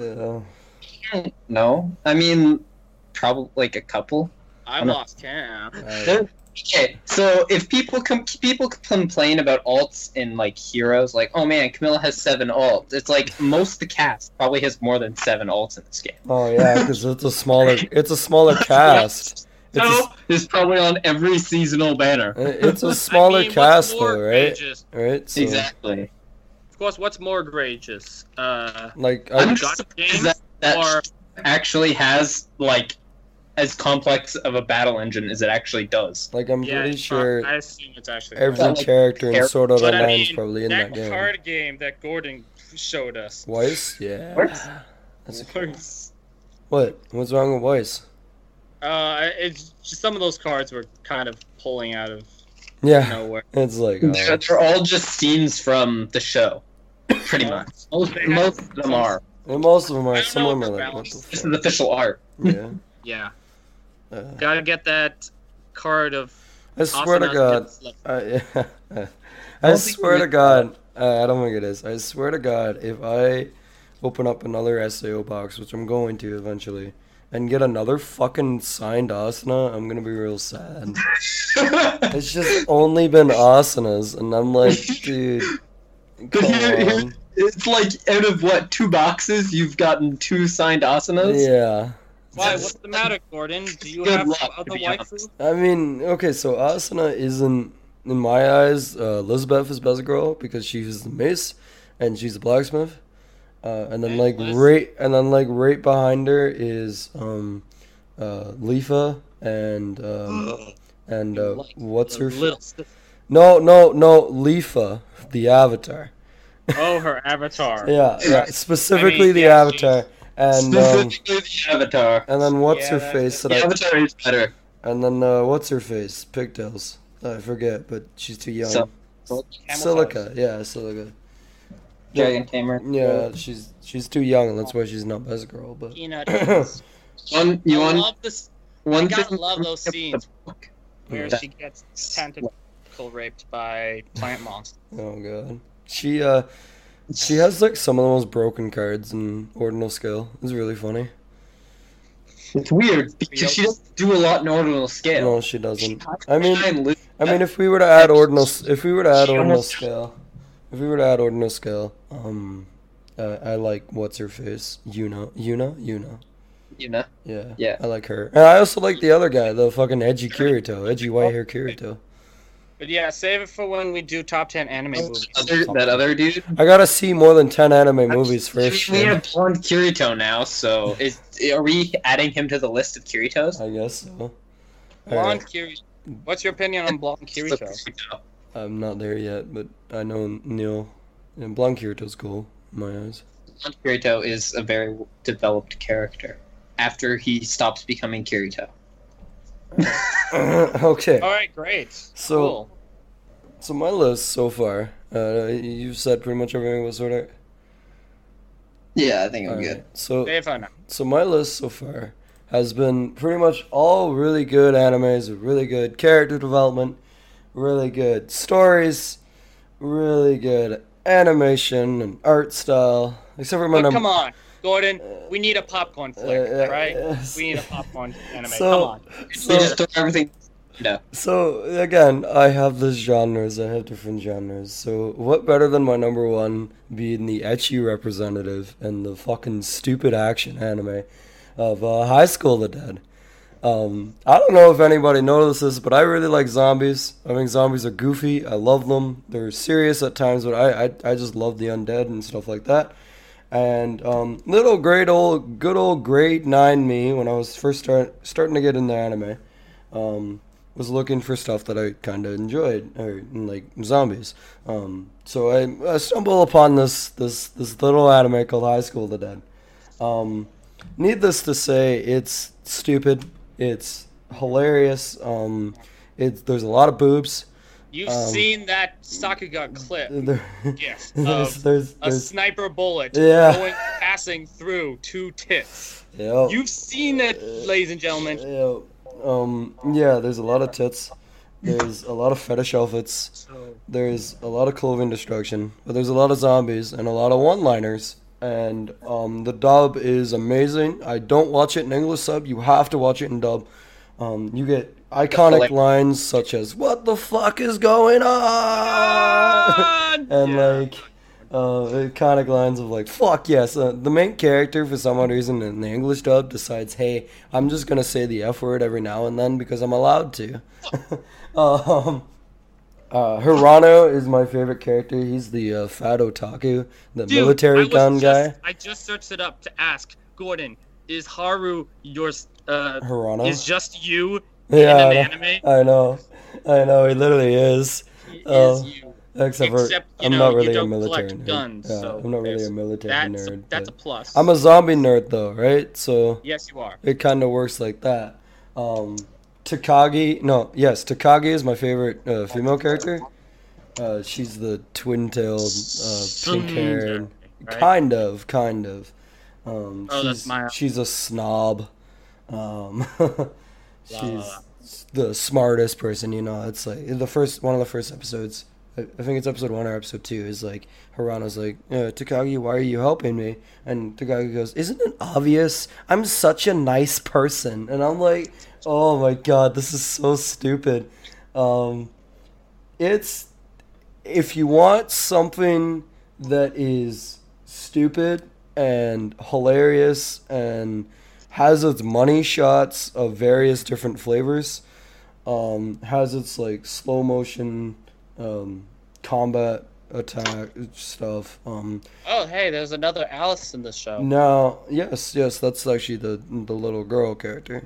Speaker 2: Yeah.
Speaker 3: no, I mean, probably like a couple.
Speaker 1: I
Speaker 3: I'm
Speaker 1: lost count.
Speaker 2: Uh, I-
Speaker 3: Okay, so if people com- people complain about alts in like heroes, like oh man, Camilla has seven alts. It's like most of the cast probably has more than seven alts in this game.
Speaker 2: oh yeah, because it's a smaller, it's a smaller cast. It's a,
Speaker 3: it's probably on every seasonal banner.
Speaker 2: it's a smaller
Speaker 1: I mean, what's
Speaker 2: cast though, right?
Speaker 1: egregious-
Speaker 2: Right. So,
Speaker 3: Exactly.
Speaker 1: Of course, what's more egregious? Uh,
Speaker 2: Like
Speaker 3: I'm just
Speaker 1: Gotcha
Speaker 3: surprised that, that
Speaker 1: or
Speaker 3: actually has like as complex of a battle engine as it actually does.
Speaker 2: like I'm
Speaker 1: yeah,
Speaker 2: pretty sure
Speaker 1: not- I assume it's actually.
Speaker 2: every
Speaker 3: like,
Speaker 2: character in
Speaker 3: char-
Speaker 2: Sword Art
Speaker 1: But I
Speaker 2: Online is probably in
Speaker 1: that
Speaker 2: that game.
Speaker 1: card game that Gordon showed us.
Speaker 2: Weiss, yeah.
Speaker 3: What?
Speaker 2: That's
Speaker 1: Works.
Speaker 2: what? What's wrong with Weiss?
Speaker 1: Uh, it's just some of those cards were kind of pulling out of
Speaker 2: Yeah,
Speaker 1: nowhere.
Speaker 2: it's like uh,
Speaker 3: They're, they're all just scenes from the show, pretty much. Most, most of them are.
Speaker 2: and most of them are. Some of them are
Speaker 1: they're
Speaker 2: like, what
Speaker 1: balanced.
Speaker 3: This is official art.
Speaker 2: Yeah.
Speaker 1: Yeah,
Speaker 2: Uh,
Speaker 1: gotta get that card of.
Speaker 2: I swear to God,
Speaker 1: gets.
Speaker 2: I, yeah.
Speaker 3: I
Speaker 2: I
Speaker 3: don't think
Speaker 2: swear to God, uh, I don't think it is. I swear to God, if I open up another SAO box, which I'm going to eventually, and get another fucking signed Asuna, I'm gonna be real sad. It's just only been Asunas, and I'm like, dude,
Speaker 3: But
Speaker 2: come
Speaker 3: here- here- it's like out of what two boxes you've gotten two signed Asunas.
Speaker 2: Yeah.
Speaker 1: Why? What's the matter, Gordon? Do you
Speaker 3: Good
Speaker 1: have
Speaker 3: luck,
Speaker 1: some
Speaker 3: to
Speaker 1: other
Speaker 3: be
Speaker 1: waifu?
Speaker 2: I mean, okay, so Asuna isn't, in my eyes, uh, Lisbeth is best girl because she's the mace and she's a blacksmith. Uh, and then
Speaker 1: And
Speaker 2: like
Speaker 1: Liz?
Speaker 2: right, and then like right behind her is um, uh, Leafa and um, and uh,
Speaker 1: Like
Speaker 2: what's her? f-
Speaker 1: little sis-
Speaker 2: No, no, no, Leafa, the Avatar.
Speaker 1: Oh, her avatar.
Speaker 2: Yeah, yeah, specifically the
Speaker 1: yeah,
Speaker 2: Avatar, and um,
Speaker 3: Specifically the Avatar.
Speaker 2: and then what's
Speaker 1: Yeah,
Speaker 2: her
Speaker 1: that-
Speaker 2: face that
Speaker 3: The
Speaker 2: I
Speaker 3: Avatar is better.
Speaker 2: And then uh, what's her face? Pigtails. I forget, but she's too young.
Speaker 3: So-
Speaker 1: Camel
Speaker 2: Silica, yeah, Silica.
Speaker 3: Dragon Tamer.
Speaker 2: Yeah, she's she's too young, and that's why she's not best girl. But
Speaker 1: Peanut.
Speaker 3: One, you
Speaker 1: I
Speaker 3: want
Speaker 1: love this.
Speaker 3: one
Speaker 1: I gotta
Speaker 3: thing
Speaker 1: love those scenes. where
Speaker 3: That-
Speaker 1: she gets tentacle raped by plant monsters.
Speaker 2: oh god, she uh, she has like some of the most broken cards in ordinal scale. It's really funny.
Speaker 3: It's weird because she doesn't do a lot in ordinal scale.
Speaker 2: No, she doesn't. I mean,
Speaker 3: Try and lose
Speaker 2: I mean, if we were to add ordinal, if we were to add ordinal
Speaker 3: almost-
Speaker 2: scale, if we were to add ordinal scale, um, uh, I like what's her face, Yuna, Yuna, Yuna.
Speaker 3: you know.
Speaker 2: Yeah.
Speaker 3: Yeah.
Speaker 2: I like her. And I also like the other guy, the fucking edgy Kirito, edgy white hair Kirito.
Speaker 1: But yeah, save it for when we do top ten anime movies.
Speaker 3: Other, that other dude.
Speaker 2: I gotta see more than 10 anime movies
Speaker 3: I mean,
Speaker 2: first.
Speaker 3: we
Speaker 2: man.
Speaker 3: have blonde Kirito now, so is are we adding him to the list of Kiritos?
Speaker 2: I guess so.
Speaker 1: Blonde
Speaker 2: Alright,
Speaker 1: Kirito. What's your opinion on Blonde Kirito?
Speaker 2: I'm not there yet, but I know Neil. And Blonde Kirito's cool, in my eyes.
Speaker 3: Blonde Kirito is a very developed character after he stops becoming Kirito.
Speaker 2: okay.
Speaker 1: All right, great.
Speaker 2: So,
Speaker 1: cool.
Speaker 2: so my list so far, uh, you've said pretty much everything was sort of.
Speaker 3: Yeah, I think I'm
Speaker 2: Alright,
Speaker 3: good.
Speaker 2: So,
Speaker 1: Save it now.
Speaker 2: So my list so far has been pretty much all really good animes with really good character development, really good stories, really good animation and art style. Except for my
Speaker 1: But
Speaker 2: number.
Speaker 1: come on, Gordon. We need a popcorn flick,
Speaker 2: Uh, uh,
Speaker 1: right?
Speaker 2: yes.
Speaker 1: We need a popcorn anime.
Speaker 2: So-
Speaker 1: come on.
Speaker 3: we
Speaker 2: So,
Speaker 3: just throw everything. No.
Speaker 2: so again, I have this genres. I have different genres. So what better than my number one being the ecchi representative and the fucking stupid action anime of uh, High School of the Dead. Um, I don't know if anybody notices, but I really like zombies. I think zombies are goofy. I love them. They're serious at times, but I, I, I just love the undead and stuff like that. And um, little great old, good old grade nine me when I was first start, starting to get into anime, um, was looking for stuff that I kind of enjoyed, or like zombies. Um, so I, I stumbled upon this this this little anime called High School of the Dead. Um, needless to say, it's stupid. It's hilarious. Um, it's there's a lot of boobs.
Speaker 1: You've
Speaker 2: Um,
Speaker 1: seen that Sakuga clip,
Speaker 2: There,
Speaker 1: yes,
Speaker 2: there's, there's,
Speaker 1: a
Speaker 2: there's,
Speaker 1: sniper bullet
Speaker 2: Yeah.
Speaker 1: going passing through two tits.
Speaker 2: yeah.
Speaker 1: You've seen it, ladies and gentlemen.
Speaker 2: Yeah, um, yeah, there's a lot of tits. There's a lot of fetish outfits.
Speaker 1: So
Speaker 2: There's a lot of clothing destruction. But there's a lot of zombies and a lot of one-liners. And um, the dub is amazing. I don't watch it in English sub. You have to watch it in dub. Um, you get iconic lines such as "What the fuck is going on?" and
Speaker 1: Yeah.
Speaker 2: like uh, iconic lines of like "fuck yes." Uh, the main character, for some odd reason, in the English dub, decides, "Hey, I'm just gonna say the f word every now and then because I'm allowed to." um, uh, Hirano is my favorite character. He's the uh, fat otaku, the
Speaker 1: Dude, I
Speaker 2: military gun
Speaker 1: just-
Speaker 2: guy.
Speaker 1: I just searched it up to ask Gordon, is Haru yours? Uh,
Speaker 2: Hirano.
Speaker 1: is just you
Speaker 2: yeah,
Speaker 1: in
Speaker 2: I
Speaker 1: an
Speaker 2: know,
Speaker 1: anime?
Speaker 2: I know, I know. He literally is.
Speaker 1: He
Speaker 2: Oh,
Speaker 1: is you.
Speaker 2: Except for
Speaker 1: Except,
Speaker 2: I'm
Speaker 1: know,
Speaker 2: not really a military nerd.
Speaker 1: guns,
Speaker 2: yeah,
Speaker 1: so
Speaker 2: I'm not really a military
Speaker 1: That's
Speaker 2: nerd.
Speaker 1: that's a plus.
Speaker 2: I'm a zombie nerd though, right? So
Speaker 1: yes, you are.
Speaker 2: it kind of works like that. Um, Takagi, no, yes, Takagi is my favorite uh, female character. Uh, she's the twin-tailed, uh, pink-haired,
Speaker 1: right?
Speaker 2: kind of, kind of. Um,
Speaker 1: Oh,
Speaker 2: she's,
Speaker 1: that's my-
Speaker 2: she's a snob. Um, she's
Speaker 1: la, la.
Speaker 2: the smartest person, you know. It's like the first one of the first episodes. I I think it's episode one or episode two. Is like Hirano's like, uh, Takagi, why are you helping me? And Takagi goes, Isn't it obvious? I'm such a nice person. And I'm like, Oh my god, this is so stupid. Um, it's if you want something that is stupid and hilarious and has its money shots of various different flavors, um, has its like slow motion um, combat attack stuff. Um,
Speaker 1: Oh, hey, there's another Alice in this show.
Speaker 2: No, yes, yes, that's actually the the little girl character.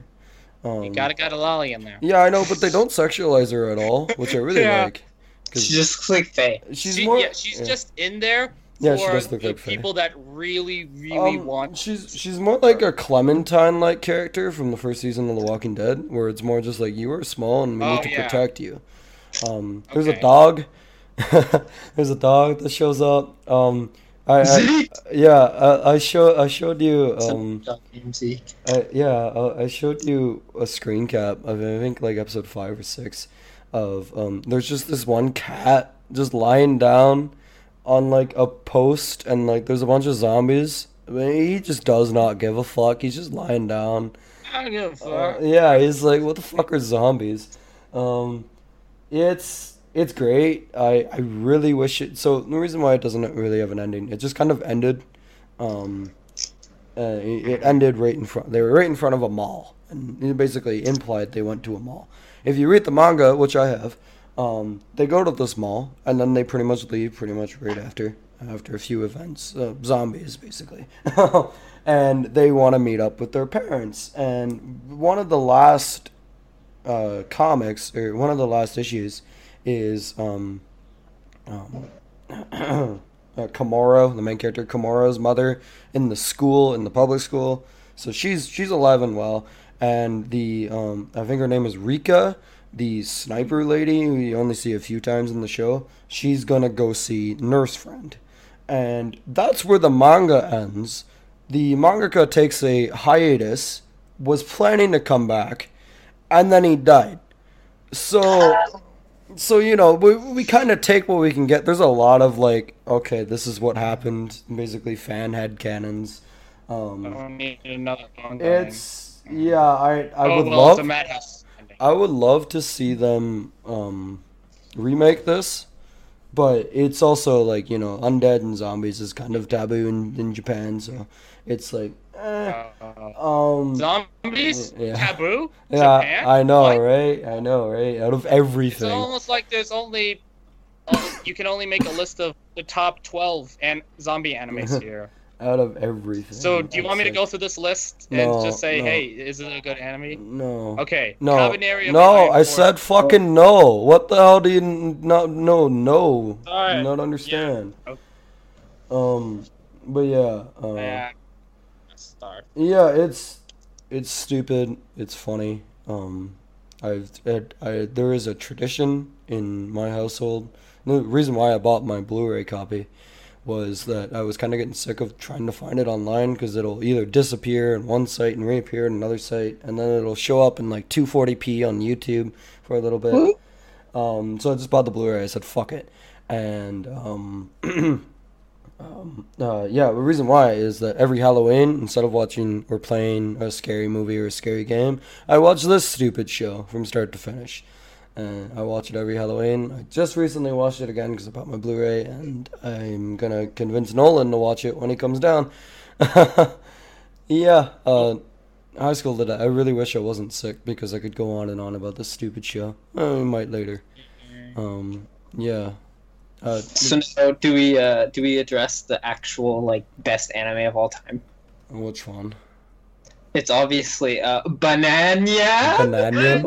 Speaker 2: Um,
Speaker 1: You gotta got a loli in there.
Speaker 2: yeah, I know, but they don't sexualize her at all, which I really
Speaker 1: Yeah.
Speaker 2: like.
Speaker 3: She
Speaker 2: 'cause
Speaker 3: just looks like Fae.
Speaker 2: she's
Speaker 1: She-
Speaker 2: more.
Speaker 1: yeah, she's
Speaker 2: yeah.
Speaker 1: just in there
Speaker 2: Yeah, she
Speaker 1: for
Speaker 2: does look
Speaker 1: the
Speaker 2: like Fae.
Speaker 1: people that really, really
Speaker 2: Um,
Speaker 1: want.
Speaker 2: She's she's more like a Clementine-like character from the first season of The Walking Dead, where it's more just like you are small and we
Speaker 1: Oh,
Speaker 2: need to
Speaker 1: yeah.
Speaker 2: protect you. Um, there's a dog. there's a dog that shows up. Um, I, I yeah, I, I show I showed you um. I, yeah I, I showed you a screen cap of I think like episode five or six of um there's just this one cat just lying down on like a post and like there's a bunch of zombies. I mean, he just does not give a fuck. He's just lying down.
Speaker 1: I don't give a
Speaker 2: Uh,
Speaker 1: fuck.
Speaker 2: yeah, he's like, what the fuck are zombies? Um, it's it's great. I I really wish it. So the reason why it doesn't really have an ending, it just kind of ended. Um, uh, it ended right in front. They were right in front of a mall, and it basically implied they went to a mall. If you read the manga, which I have, um, they go to this mall, and then they pretty much leave, pretty much right after after a few events, uh, zombies basically, and they want to meet up with their parents. And one of the last uh, comics, or one of the last issues, is um, um, uh, Komuro, the main character, Komuro's mother in the school, in the public school. So she's she's alive and well, and the um, I think her name is Rika, the sniper lady we only see a few times in the show. She's gonna go see Nurse Friend, and that's where the manga ends. The mangaka takes a hiatus, was planning to come back, and then he died. So so you know we, we kind of take what we can get. There's a lot of like okay this is what happened. Basically fan head cannons.
Speaker 1: I
Speaker 2: um
Speaker 1: don't need another
Speaker 2: it's yeah i i
Speaker 1: oh,
Speaker 2: would
Speaker 1: well,
Speaker 2: love i would love to see them um remake this but it's also like you know undead and zombies is kind of taboo in, in japan so it's like
Speaker 1: Uh,
Speaker 2: um
Speaker 1: zombies?
Speaker 2: Yeah.
Speaker 1: Taboo?
Speaker 2: yeah
Speaker 1: Japan?
Speaker 2: i know
Speaker 1: What?
Speaker 2: right i know right out of everything, It's
Speaker 1: almost like there's only. oh, you can only make a list of the top 12 and zombie animes here.
Speaker 2: out of everything
Speaker 1: So, do you want me to go through this list and
Speaker 2: No,
Speaker 1: just say,
Speaker 2: no.
Speaker 1: hey, is it a good anime?
Speaker 2: no
Speaker 1: Okay.
Speaker 2: No, no, I said fucking no. What the hell do you not no no
Speaker 1: Alright,
Speaker 2: not understand?
Speaker 1: yeah,
Speaker 2: Um, but yeah, uh,
Speaker 1: Yeah. Start.
Speaker 2: yeah, it's it's stupid. It's funny. Um, I've it, I there is a tradition in my household. The reason why I bought my Blu-ray copy was that I was kind of getting sick of trying to find it online because it'll either disappear in one site and reappear in another site, and then it'll show up in like 240p on YouTube for a little bit. Um, so I just bought the Blu-ray. I said fuck it, and um, um, uh, yeah, the reason why is that every Halloween, instead of watching or playing a scary movie or a scary game, I watch this stupid show from start to finish. And I watch it every Halloween. I just recently watched it again because I bought my Blu-ray, and I'm gonna convince Nolan to watch it when he comes down. yeah, uh, high school that. I really wish I wasn't sick because I could go on and on about this stupid show. Uh, we might later. Um, yeah. Uh,
Speaker 3: So now, do we uh, do we address the actual like best anime of all time?
Speaker 2: which one?
Speaker 3: It's obviously uh. Banana?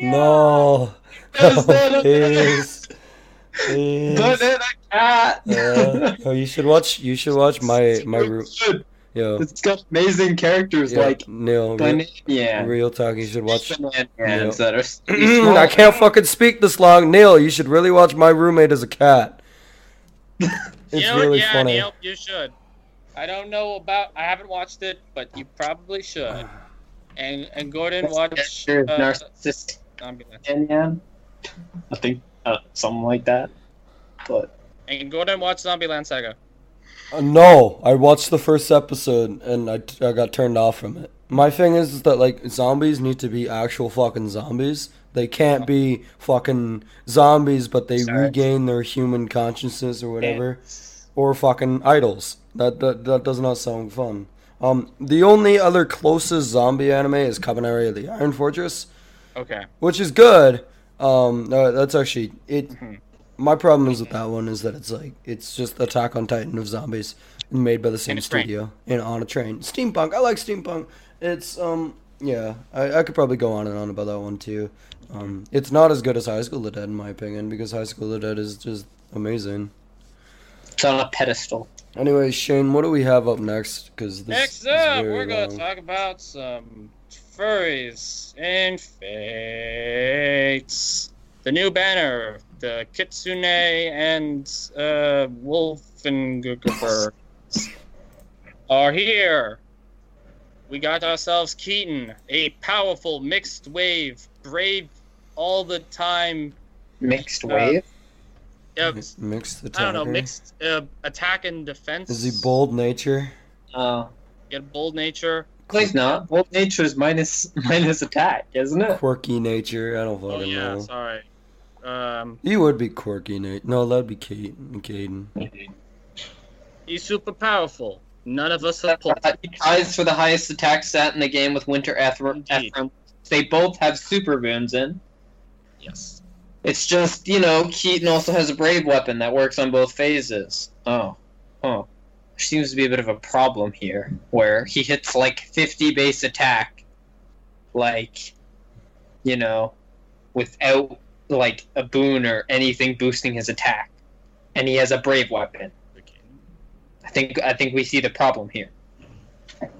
Speaker 2: No.
Speaker 3: That a-
Speaker 2: please. Please.
Speaker 3: Banana cat.
Speaker 2: Uh, oh, you should watch. You should watch my my. ru-. Yo,
Speaker 3: It's got amazing characters
Speaker 2: yo,
Speaker 3: like
Speaker 2: Neil. Real,
Speaker 3: Banana.
Speaker 2: real talk. You should watch.
Speaker 3: Banana that are.
Speaker 2: I can't fucking speak this long, Neil. You should really watch My Roommate as a Cat. It's
Speaker 1: you know,
Speaker 2: really
Speaker 1: yeah,
Speaker 2: funny.
Speaker 1: Neil, you should. I don't know about. I haven't watched it, but you probably should. And and Gordon watch.
Speaker 3: Character
Speaker 1: Uh,
Speaker 3: narcissist
Speaker 1: Zombieland.
Speaker 3: Banana. I think uh, something like that. But
Speaker 1: And Gordon watch Zombieland Saga.
Speaker 2: Uh, no, I watched the first episode and I, I got turned off from it. My thing is, is that like zombies need to be actual fucking zombies. They can't be fucking zombies, but they
Speaker 3: Sorry.
Speaker 2: regain their human consciousness or whatever, or fucking idols. That, that that does not sound fun. Um, the only other closest zombie anime is Kabaneri of the Iron Fortress,
Speaker 1: Okay.
Speaker 2: which is good. Um, uh, that's actually it.
Speaker 1: Mhm.
Speaker 2: My problem is with that one is that it's like it's just Attack on Titan of zombies made by the same
Speaker 1: a train.
Speaker 2: studio and on a train. Steampunk. I like steampunk. It's um yeah. I, I could probably go on and on about that one too. Um, it's not as good as High School of the Dead in my opinion because High School of the Dead is just amazing.
Speaker 3: It's on a pedestal.
Speaker 2: Anyway, Shane, what do we have up next? Because
Speaker 1: Next up, we're going to talk about some furries and fates. The new banner, the Kitsune and uh, Wolfenguber are here. We got ourselves Keaton, a powerful mixed wave, brave all the time.
Speaker 3: Mixed
Speaker 1: Uh,
Speaker 3: wave.
Speaker 1: Uh,
Speaker 2: mixed attacker.
Speaker 1: I don't know, mixed uh, attack and defense.
Speaker 2: Is he bold nature?
Speaker 3: Oh,
Speaker 1: Get bold nature.
Speaker 3: Please not. Bold nature is minus minus attack, isn't it?
Speaker 2: Quirky nature. I don't fucking
Speaker 1: Oh
Speaker 2: fucking
Speaker 1: yeah,
Speaker 2: know.
Speaker 1: sorry. Um,
Speaker 2: He would be quirky, Nate. No, that'd be Caden. Caden.
Speaker 1: he's super powerful. None of us have pulled.
Speaker 3: He ties for the highest attack stat in the game with Winter Ephraim.
Speaker 1: Indeed.
Speaker 3: They both have super boons in.
Speaker 1: Yes.
Speaker 3: It's just, you know, Keaton also has a brave weapon that works on both phases. Oh. Oh. There seems to be a bit of a problem here, where he hits like 50 base attack, like, you know, without like a boon or anything boosting his attack. And he has a brave weapon. I think I think we see the problem here.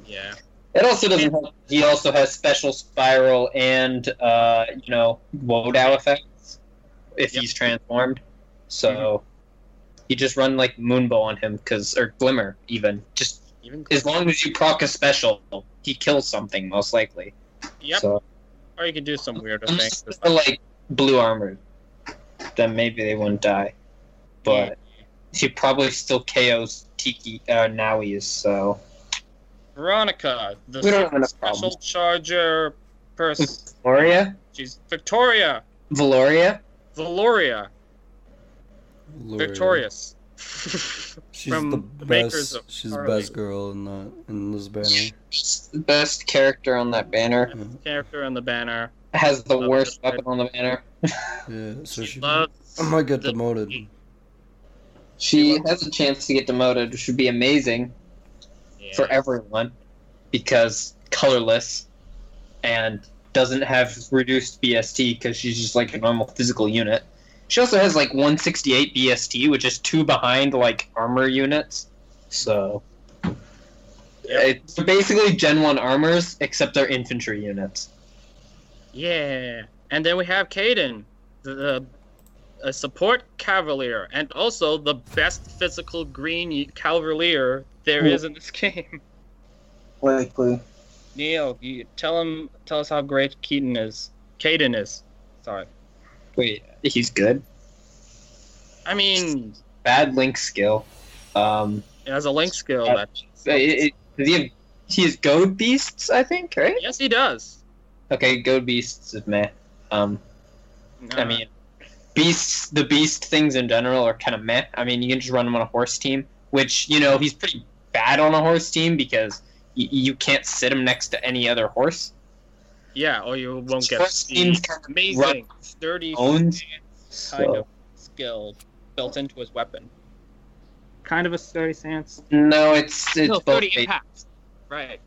Speaker 1: Yeah.
Speaker 3: It also doesn't help. He also has special spiral and uh, you know Wo Dao effects if
Speaker 1: Yep.
Speaker 3: he's transformed. So you just run like Moonbow on him, cause or Glimmer even. Just
Speaker 1: Even.
Speaker 3: as long as you proc a special, he kills something most likely.
Speaker 1: Yep.
Speaker 3: So
Speaker 1: Or you can do some weirder things.
Speaker 3: like blue armored, then maybe they wouldn't die. But he probably still KOs Tiki uh, Naois. So
Speaker 1: Veronica, the
Speaker 3: We don't have
Speaker 1: special
Speaker 3: problems.
Speaker 1: charger person.
Speaker 3: Velouria,
Speaker 1: She's Victoria.
Speaker 3: Velouria.
Speaker 1: Velouria.
Speaker 2: Lord.
Speaker 1: Victorious.
Speaker 2: She's
Speaker 1: from
Speaker 2: the
Speaker 1: the
Speaker 2: best.
Speaker 1: makers of
Speaker 2: she's the best girl in the in this banner.
Speaker 3: She's the best character on that banner.
Speaker 1: Character on the banner.
Speaker 3: Has the
Speaker 1: Love
Speaker 3: worst
Speaker 1: it.
Speaker 3: weapon on the banner.
Speaker 2: Yeah, so
Speaker 1: she
Speaker 2: she.
Speaker 1: loves.
Speaker 2: I might get
Speaker 1: the-
Speaker 2: demoted.
Speaker 3: She has a chance to get demoted, which would be amazing
Speaker 1: Yeah.
Speaker 3: for everyone because colorless and doesn't have reduced BST because she's just like a normal physical unit. She also has like 168 BST, which is two behind like armor units. So it's basically Gen 1 armors, except they're infantry units.
Speaker 1: Yeah. And then we have Caden, the, the a support cavalier, and also the best physical green cavalier there
Speaker 3: Ooh.
Speaker 1: is in this game.
Speaker 3: Likely.
Speaker 1: Neil, you tell him, tell us how great Keaton is. Caden is. Sorry.
Speaker 3: Wait, he's good.
Speaker 1: I mean,
Speaker 3: Bad link skill. Um,
Speaker 1: it has a link skill
Speaker 3: Uh,
Speaker 1: that.
Speaker 3: it, it, does he have, he has goad beasts, I think, right?
Speaker 1: Yes, he does.
Speaker 3: Okay, goad beasts is meh. Um, I
Speaker 1: Uh,
Speaker 3: mean, beasts, the beast things in general are kind of meh. I mean, you can just run him on a horse team, which, you know, he's pretty bad on a horse team because y- you can't sit him next to any other horse.
Speaker 1: yeah, or you won't get
Speaker 3: Horse teams kind of
Speaker 1: amazing, sturdy
Speaker 3: Owns.
Speaker 1: kind
Speaker 3: So,
Speaker 1: of skill built into his weapon. Kind of a sturdy stance.
Speaker 3: no, it's it's
Speaker 1: no,
Speaker 3: both.
Speaker 1: impact. Right.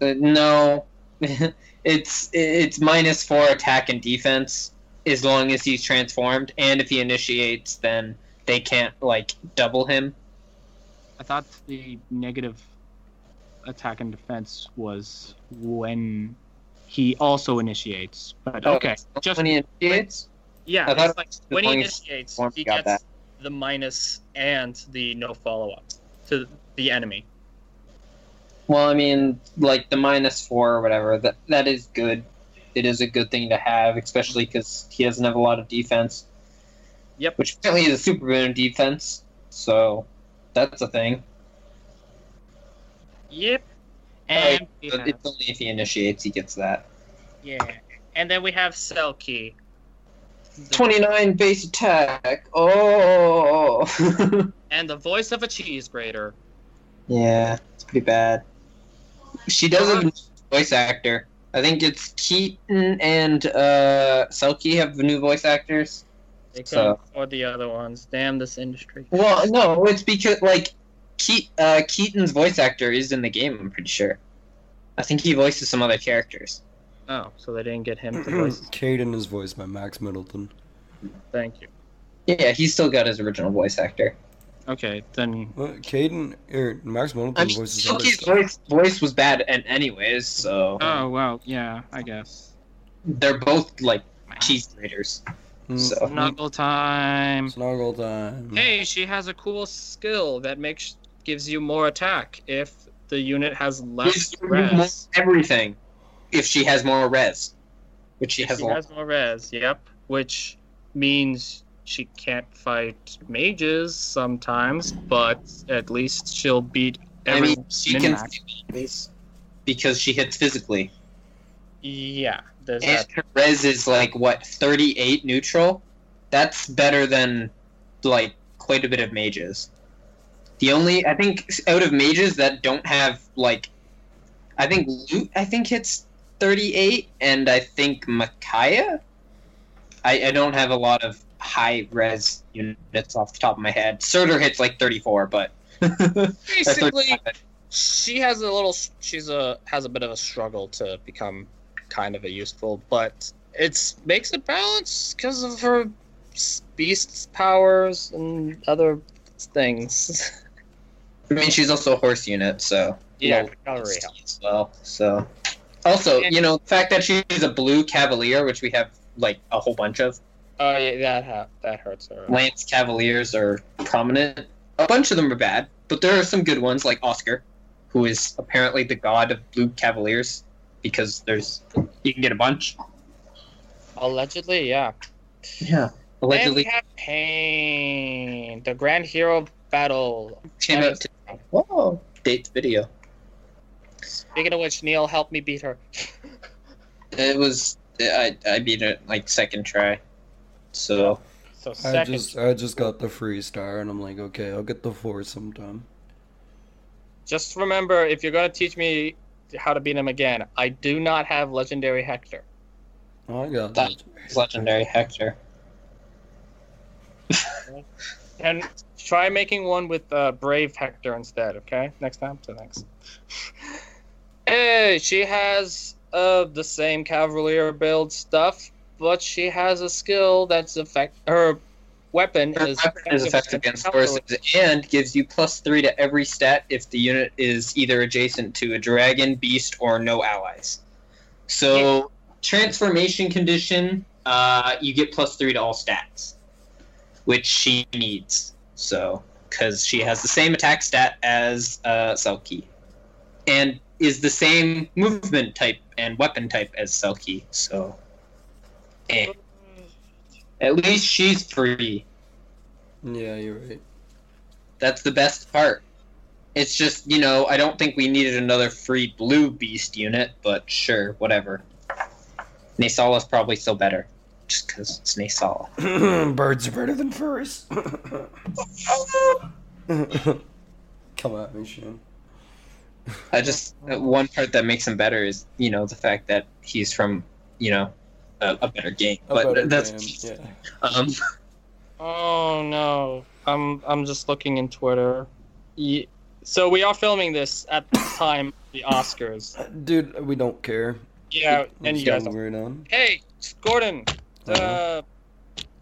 Speaker 3: uh, no, it's it's minus four attack and defense as long as he's transformed, and if he initiates, then they can't like double him.
Speaker 1: I thought the negative attack and defense was when he also initiates. But
Speaker 3: Oh,
Speaker 1: okay, just
Speaker 3: when he initiates.
Speaker 1: yeah,
Speaker 3: I
Speaker 1: it's like when he initiates, he gets the minus and the no follow up to the enemy.
Speaker 3: Well, I mean, like the minus four or whatever. That that is good. It is a good thing to have, especially because he doesn't have a lot of defense.
Speaker 1: Yep.
Speaker 3: Which apparently is a super boon defense. So that's a thing.
Speaker 1: Yep. And have-
Speaker 3: it's only if he initiates he gets that.
Speaker 1: yeah, and then we have Selkie. The-
Speaker 3: Twenty nine base attack. Oh.
Speaker 1: and the voice of a cheese grater.
Speaker 3: yeah, it's pretty bad. She does have a new voice actor. I think it's Keaton and uh, Selkie have new voice actors.
Speaker 1: They
Speaker 3: So-
Speaker 1: couldn't afford the other ones. Damn this industry.
Speaker 3: Well, no, it's because like Ke- uh, Keaton's voice actor is in the game. I'm pretty sure. I think he voices some other characters.
Speaker 1: Oh, so they didn't get him to voice.
Speaker 2: Caden is voiced by Max Mittelman.
Speaker 1: Thank you.
Speaker 3: Yeah, he's still got his original voice actor.
Speaker 1: Okay, then
Speaker 2: What? Caden or Max Mittelman
Speaker 3: I mean,
Speaker 2: voices other
Speaker 3: voice voice was bad, and anyways, so
Speaker 1: Oh well, yeah, I guess.
Speaker 3: they're both like cheese graters.
Speaker 2: Mm,
Speaker 3: So
Speaker 1: Snuggle time.
Speaker 2: Snuggle time.
Speaker 1: Hey, she has a cool skill that makes gives you more attack if the unit has less
Speaker 3: Gives you more
Speaker 1: res.
Speaker 3: everything if she has more res, which she has.
Speaker 1: She
Speaker 3: a lot.
Speaker 1: has more res. Yep, which means she can't fight mages sometimes, but at least she'll beat
Speaker 3: I
Speaker 1: every
Speaker 3: mean, she can because she hits physically.
Speaker 1: Yeah, there's
Speaker 3: And
Speaker 1: that.
Speaker 3: her res is like what thirty eight neutral. That's better than like quite a bit of mages. The only I think out of mages that don't have like, I think Lute I think hits thirty eight, and I think Micaiah. I, I don't have a lot of high res units off the top of my head. Surtur hits like thirty four, but
Speaker 1: Basically, she has a little. She's a has a bit of a struggle to become kind of a useful, but it's makes it balanced because of her beast's powers and other things.
Speaker 3: I mean, she's also a horse unit, so
Speaker 1: yeah,
Speaker 3: low
Speaker 1: cavalry
Speaker 3: density
Speaker 1: help.
Speaker 3: as well. So, also, you know, the fact that she's a blue cavalier, which we have like a whole bunch of.
Speaker 1: Oh yeah, that ha- that hurts her.
Speaker 3: Lance Cavaliers are prominent. A bunch of them are bad, but there are some good ones, like Oscar, who is apparently the god of blue cavaliers, because there's you can get a bunch.
Speaker 1: Allegedly, yeah.
Speaker 3: Yeah,
Speaker 1: And
Speaker 3: allegedly
Speaker 1: we have Panne, the grand hero battle.
Speaker 3: came out. To, whoa, date the video.
Speaker 1: Speaking of which, Neil helped me beat her.
Speaker 3: It was I I beat it like second try, so
Speaker 1: So
Speaker 2: I just I just got the free star and I'm like, okay, I'll get the four sometime.
Speaker 1: Just remember, if you're gonna teach me how to beat him again, I do not have legendary Hector.
Speaker 2: Oh, I got
Speaker 3: That-
Speaker 2: that.
Speaker 3: legendary Hector.
Speaker 1: And try making one with uh, Brave Hector instead, okay? Next time, so thanks. hey, she has uh, the same Cavalier build stuff, but she has a skill that's effect. Her weapon
Speaker 3: Her
Speaker 1: is
Speaker 3: weapon is effective against horses and gives you plus three to every stat if the unit is either adjacent to a dragon, beast, or no allies. So transformation condition, uh, you get plus three to all stats, which she needs. So because she has the same attack stat as uh, Selkie, and is the same movement type and weapon type as Selkie. So, eh. at least she's free.
Speaker 2: Yeah, you're right.
Speaker 3: That's the best part. It's just, you know, I don't think we needed another free blue beast unit, but sure, whatever. Naesala's probably still better. Just because it's Naesala.
Speaker 2: Birds are better than furries. Come at me, Shane.
Speaker 3: I just, one part that makes him better is, you know, the fact that he's from, you know, a, a better game.
Speaker 2: A
Speaker 3: But
Speaker 2: better
Speaker 3: that's,
Speaker 2: game, yeah.
Speaker 3: um,
Speaker 1: Oh no, I'm I'm just looking in Twitter. Ye- So we are filming this at the time of the Oscars.
Speaker 2: Dude, we don't care.
Speaker 1: Yeah, and you guys. Don't.
Speaker 2: on.
Speaker 1: Hey, Gordon. Uh,
Speaker 2: Uh-huh.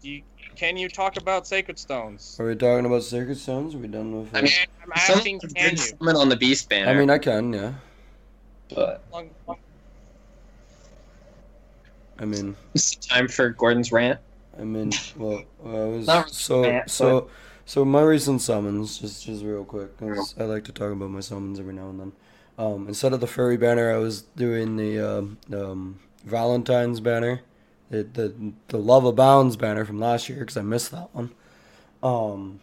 Speaker 1: you, can you talk about Sacred Stones?
Speaker 2: Are we talking about Sacred Stones? Are we done with?
Speaker 3: I mean,
Speaker 1: I'm asking, can
Speaker 3: did
Speaker 1: you?
Speaker 3: summon on the beast banner.
Speaker 2: I mean, I can, yeah.
Speaker 3: but
Speaker 1: Long- long-
Speaker 2: I mean,
Speaker 3: it's time for Gordon's rant.
Speaker 2: I mean, well, I was
Speaker 3: Not
Speaker 2: so
Speaker 3: bad,
Speaker 2: so so my recent summons, just just real quick, 'cause I like to talk about my summons every now and then. Um, instead of the furry banner, I was doing the um, um, Valentine's banner, the, the the Love Abounds banner from last year because I missed that one. Um,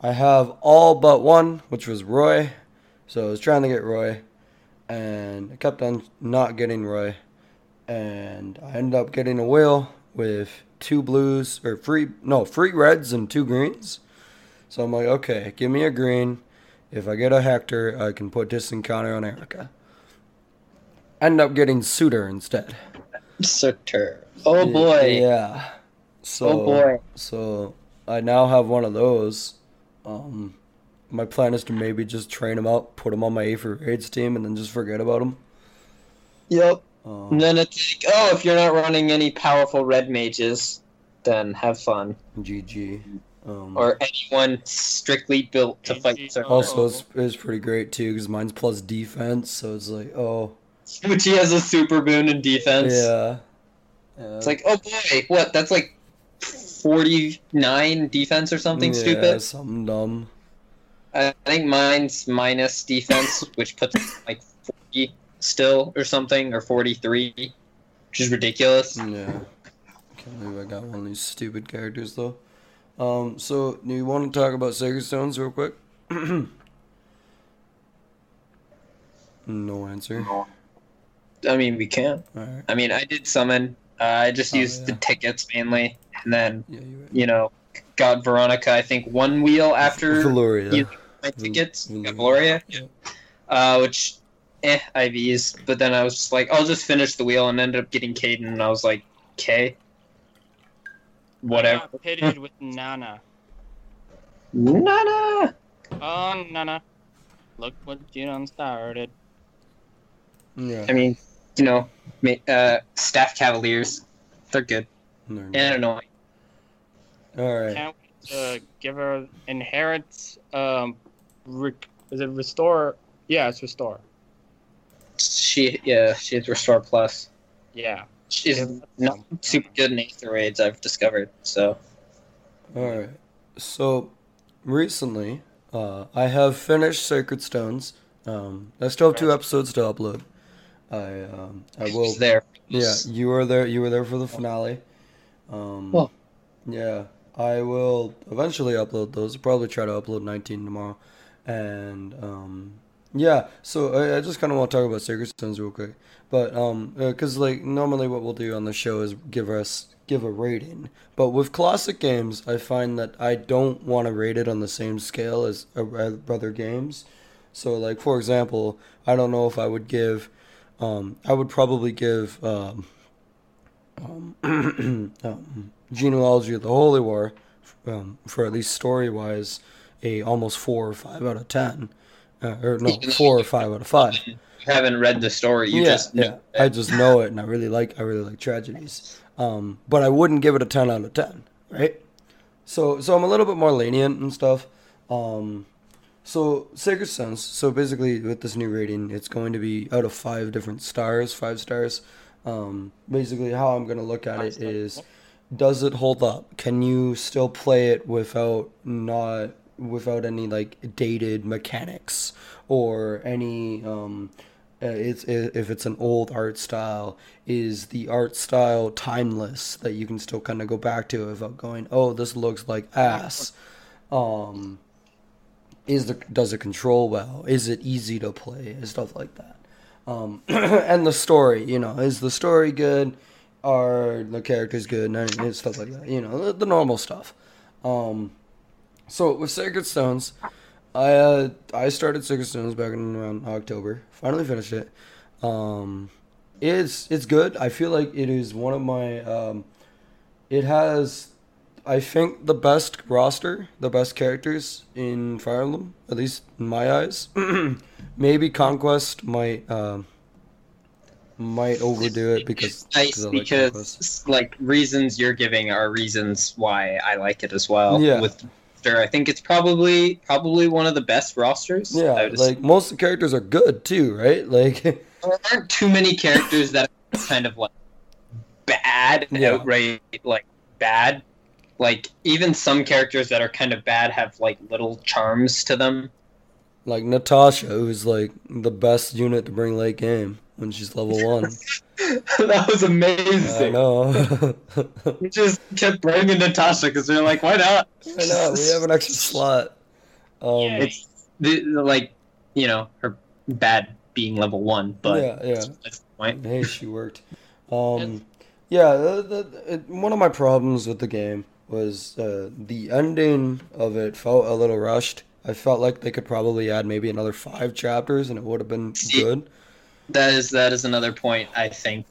Speaker 2: I have all but one, which was Roy. So I was trying to get Roy, and I kept on not getting Roy, and I ended up getting a wheel with two blues or free no free reds and two greens. So I'm like, okay, give me a green. If I get a Hector, I can put this encounter on Eirika. End up getting Suitor instead.
Speaker 3: Surtur. Oh boy.
Speaker 2: Yeah. So,
Speaker 3: oh boy.
Speaker 2: So I now have one of those. Um, my plan is to maybe just train him up, put him on my Aether raids team, and then just forget about him.
Speaker 3: Yep.
Speaker 2: Um,
Speaker 3: And then it's like, oh, if you're not running any powerful red mages, then have fun.
Speaker 2: GG. Um,
Speaker 3: Or anyone strictly built to fight
Speaker 4: GG.
Speaker 3: certain
Speaker 2: also, it's, it's pretty great too because mine's plus defense, so it's like, oh,
Speaker 3: Which he has a super boon in defense.
Speaker 2: yeah. yeah.
Speaker 3: It's like, oh boy, what? That's like 49 defense or something
Speaker 2: yeah,
Speaker 3: stupid.
Speaker 2: Something dumb.
Speaker 3: I think mine's minus defense, which puts like 40 still or something, or 43, which is ridiculous.
Speaker 2: Yeah. Can't believe I got one of these stupid characters though. Um, so do you want to talk about Sacred Stones real quick? no answer.
Speaker 3: I mean, we can.
Speaker 2: Alright.
Speaker 3: I mean, I did summon. Uh, I just
Speaker 2: Oh,
Speaker 3: used the tickets mainly, and then
Speaker 2: Yeah, you're
Speaker 3: you know got Veronica. I think one wheel after
Speaker 2: Velouria.
Speaker 3: you- know, my tickets.
Speaker 2: Val-
Speaker 3: Got Velouria,
Speaker 2: Yeah.
Speaker 3: uh, which eh IVs. But then I was just like, I'll just finish the wheel, and ended up getting Caden, and I was like, okay, whatever.
Speaker 4: I got pitted with Nanna.
Speaker 3: Nanna.
Speaker 4: Oh, Nanna. Look what you done started.
Speaker 2: Yeah.
Speaker 3: I mean, you know, uh, staff Cavaliers, they're good
Speaker 2: Never mind.
Speaker 3: and annoying.
Speaker 2: Alright.
Speaker 4: Can't wait to give her inherit. Um, re- is it restore? Yeah, it's restore.
Speaker 3: She, yeah, she has Restore Plus.
Speaker 4: Yeah.
Speaker 3: She's
Speaker 4: Give
Speaker 3: not
Speaker 4: some-
Speaker 3: super good in Aether raids, I've discovered. So
Speaker 2: Alright. So recently, uh, I have finished Sacred Stones. Um, I still have two episodes to upload. I um, I will
Speaker 3: she's there.
Speaker 2: Yeah, you were there. You were there for the finale. Um,
Speaker 3: Well.
Speaker 2: yeah, I will eventually upload those. I'll probably try to upload 19 tomorrow, and um, yeah. So I, I just kind of want to talk about Sacred Stones real quick, but um, because like normally what we'll do on the show is give us give a rating, but with classic games, I find that I don't want to rate it on the same scale as uh, other games. So like for example, I don't know if I would give um, I would probably give um, um, um, Genealogy of the Holy War, um, for at least story wise, a almost four or five out of ten, uh, or no, four or five out of five.
Speaker 3: Haven't read the story. You
Speaker 2: yeah,
Speaker 3: just
Speaker 2: yeah, I just know it, and I really like I really like tragedies. Um, but I wouldn't give it a ten out of ten, right? So so I'm a little bit more lenient and stuff. Um, so Sacred Stones. So basically, with this new rating, it's going to be out of five different stars, five stars. Um, basically, how I'm gonna look at it is, does it hold up? Can you still play it without not without any like dated mechanics or any um, uh, it's if it's an old art style, is the art style timeless that you can still kind of go back to without going, oh, this looks like ass. Um, is the does it control well? Is it easy to play and stuff like that? Um, and the story, you know, is the story good? Are the characters good? And stuff like that, you know, the, the normal stuff. Um, so with Sacred Stones, I uh, I started Sacred Stones back in around October. Finally finished it. Um, it's it's good. I feel like it is one of my. Um, it has, I think, the best roster, the best characters in Fire Emblem, at least in my eyes. Maybe Conquest might um, might overdo it because
Speaker 3: nice
Speaker 2: like
Speaker 3: because
Speaker 2: Conquest.
Speaker 3: like reasons you're giving are reasons why I like it as well.
Speaker 2: Yeah.
Speaker 3: With Sure, I think it's probably probably one of the best rosters.
Speaker 2: Yeah, like most of the characters are good too, right? Like.
Speaker 3: there aren't too many characters that are kind of like bad,
Speaker 2: Yeah.
Speaker 3: outright like bad. Like even some characters that are kind of bad have like little charms to them.
Speaker 2: Like Natasha, who's like the best unit to bring late game when she's level one.
Speaker 3: that was
Speaker 2: I
Speaker 3: amazing.
Speaker 2: know.
Speaker 3: We just kept bringing Natasha because we are like, why not?
Speaker 2: I know. We have an extra slot. Um,
Speaker 4: Yay.
Speaker 3: It's the, the, like you know her bad being level one, but
Speaker 2: yeah, yeah.
Speaker 3: that's the point.
Speaker 2: Hey, she worked. Um, yeah, the, the, it, one of my problems with the game was uh, the ending of it felt a little rushed. I felt like they could probably add maybe another five chapters and it would have been
Speaker 3: See,
Speaker 2: good.
Speaker 3: That is that is another point. I think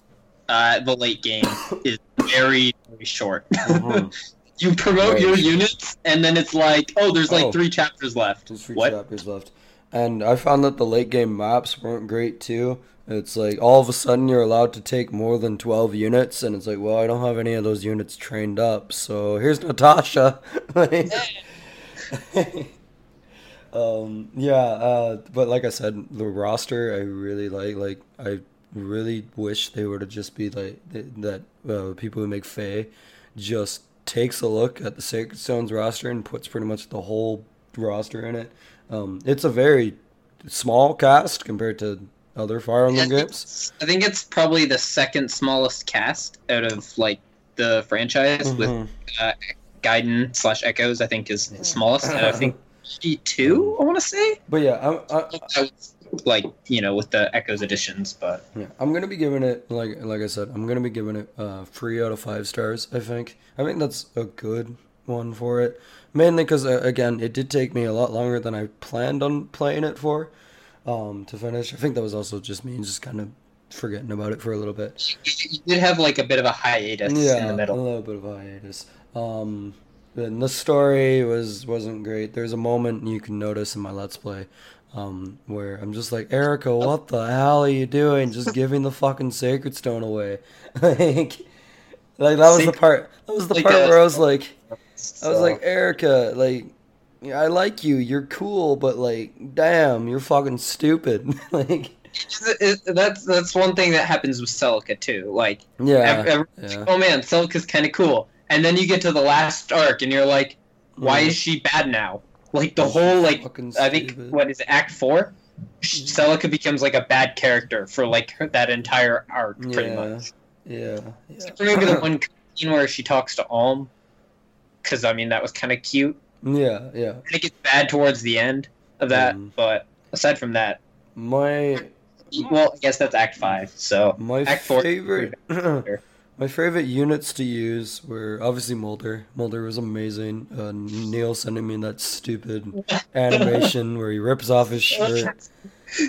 Speaker 3: uh, the late game is very very short.
Speaker 2: Mhm.
Speaker 3: you promote
Speaker 2: Right.
Speaker 3: your units, and then it's like, oh, there's like
Speaker 2: Oh.
Speaker 3: three chapters left.
Speaker 2: There's three
Speaker 3: What?
Speaker 2: chapters left. And I found that the late game maps weren't great too. It's like all of a sudden you're allowed to take more than 12 units, and it's like, well, I don't have any of those units trained up, so here's Natasha. um, yeah, uh, but like I said, the roster I really like. Like, I really wish they were to just be like that. Uh, people who make Fae just takes a look at the Sacred Stones roster and puts pretty much the whole roster in it. Um, it's a very small cast compared to other Fire Emblem
Speaker 3: I think
Speaker 2: games.
Speaker 3: I think it's probably the second smallest cast out of like the franchise with
Speaker 2: Mhm.
Speaker 3: Gaiden slash Echoes. I think is the smallest. And I think two. I want to say.
Speaker 2: But yeah, I'm, I,
Speaker 3: That like you know with the Echoes editions, but
Speaker 2: Yeah, I'm gonna be giving it like like I said, I'm gonna be giving it uh, three out of five stars. I think. I think that's a good one for it. Mainly because uh, again, it did take me a lot longer than I planned on playing it for, um, to finish. I think that was also just me just kind of forgetting about it for a little bit.
Speaker 3: you did have like a bit of a hiatus
Speaker 2: yeah,
Speaker 3: in the middle.
Speaker 2: a little bit of a hiatus. Um, and the story was wasn't great. There's a moment you can notice in my let's play, um, where I'm just like, Eirika, what the hell are you doing? Just giving the fucking sacred stone away, like, like that was the part. That was the part
Speaker 3: a-
Speaker 2: where I was like, I was like, Eirika, like. Yeah, I like you. You're cool, but like, damn, you're fucking stupid. like,
Speaker 3: It- it- that's that's one thing that happens with Celica too. Like,
Speaker 2: yeah,
Speaker 3: ev- ev-
Speaker 2: yeah.
Speaker 3: oh man, Celica's kind of cool, and then you get to the last arc, and you're like, why is she bad now? Like the whole like, I think what is it, Act Four? Celica becomes like a bad character for like her, that entire arc, pretty
Speaker 2: Yeah.
Speaker 3: much.
Speaker 2: Yeah, yeah.
Speaker 3: Maybe the one scene where she talks to Alm, because I mean that was kind of cute.
Speaker 2: Yeah, yeah.
Speaker 3: And it gets bad towards the end of that,
Speaker 2: Mm.
Speaker 3: but aside from that,
Speaker 2: My
Speaker 3: well, I guess that's Act Five. So
Speaker 2: my
Speaker 3: Act four-
Speaker 2: favorite my favorite units to use were obviously Moulder. Moulder was amazing. Uh, Neil sending me that stupid animation where he rips off his shirt.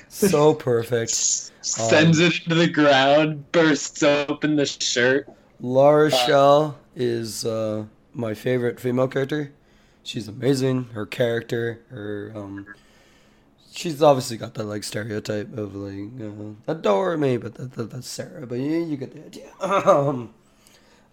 Speaker 2: So perfect.
Speaker 3: sends it into the ground, bursts open the shirt.
Speaker 2: Laura Shell is uh, my favorite female character. She's amazing. Her character, her um, she's obviously got that like stereotype of like uh, adore me, but that, that, that's Serra. But yeah, you get the idea. Um,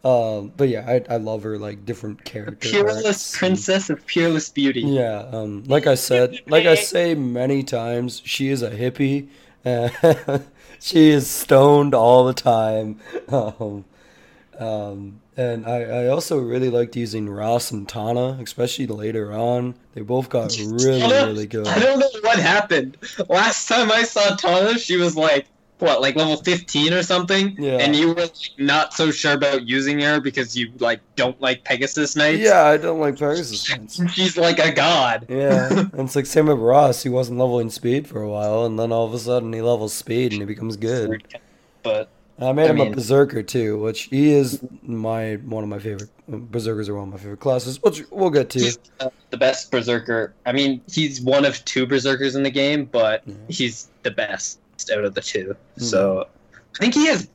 Speaker 2: um, but yeah, I I love her like different character.
Speaker 3: Peerless
Speaker 2: arcs and-
Speaker 3: princess of peerless beauty.
Speaker 2: Yeah, um, like I said, like I say many times, she is a hippie. she is stoned all the time. Um, um, and I, I also really liked using Ross and Tana, especially later on. They both got really, really good.
Speaker 3: I don't know what happened. Last time I saw Tana, she was like, what, like level 15 or something?
Speaker 2: Yeah.
Speaker 3: And you were like, not so sure about using her because you like don't like Pegasus Knights?
Speaker 2: Yeah, I don't like Pegasus Knights.
Speaker 3: She's like a god.
Speaker 2: Yeah, and it's like same with Ross. He wasn't leveling speed for a while, and then all of a sudden he levels speed and he becomes good.
Speaker 3: But
Speaker 2: I made
Speaker 3: I
Speaker 2: him a berserker too, which he is my one of my favorite berserkers are one of my favorite classes, which we'll get to.
Speaker 3: he's uh, the best berserker. I mean, he's one of two berserkers in the game, but
Speaker 2: Yeah.
Speaker 3: he's the best out of the two. So I think he has.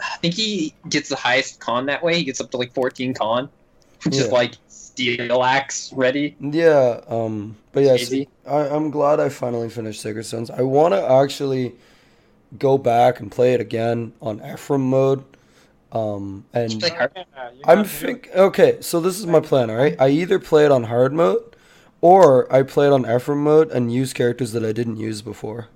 Speaker 3: I think he gets the highest con that way. He gets up to like 14 con, which is like steel axe ready.
Speaker 2: Yeah, um, but yeah, see, I, I'm glad I finally finished Sacred Stones. I want to actually go back and play it again on Ephraim mode, um, and
Speaker 3: Like hard-
Speaker 2: I'm think okay. So this is my plan. All right, I either play it on hard mode, or I play it on Ephraim mode and use characters that I didn't use before.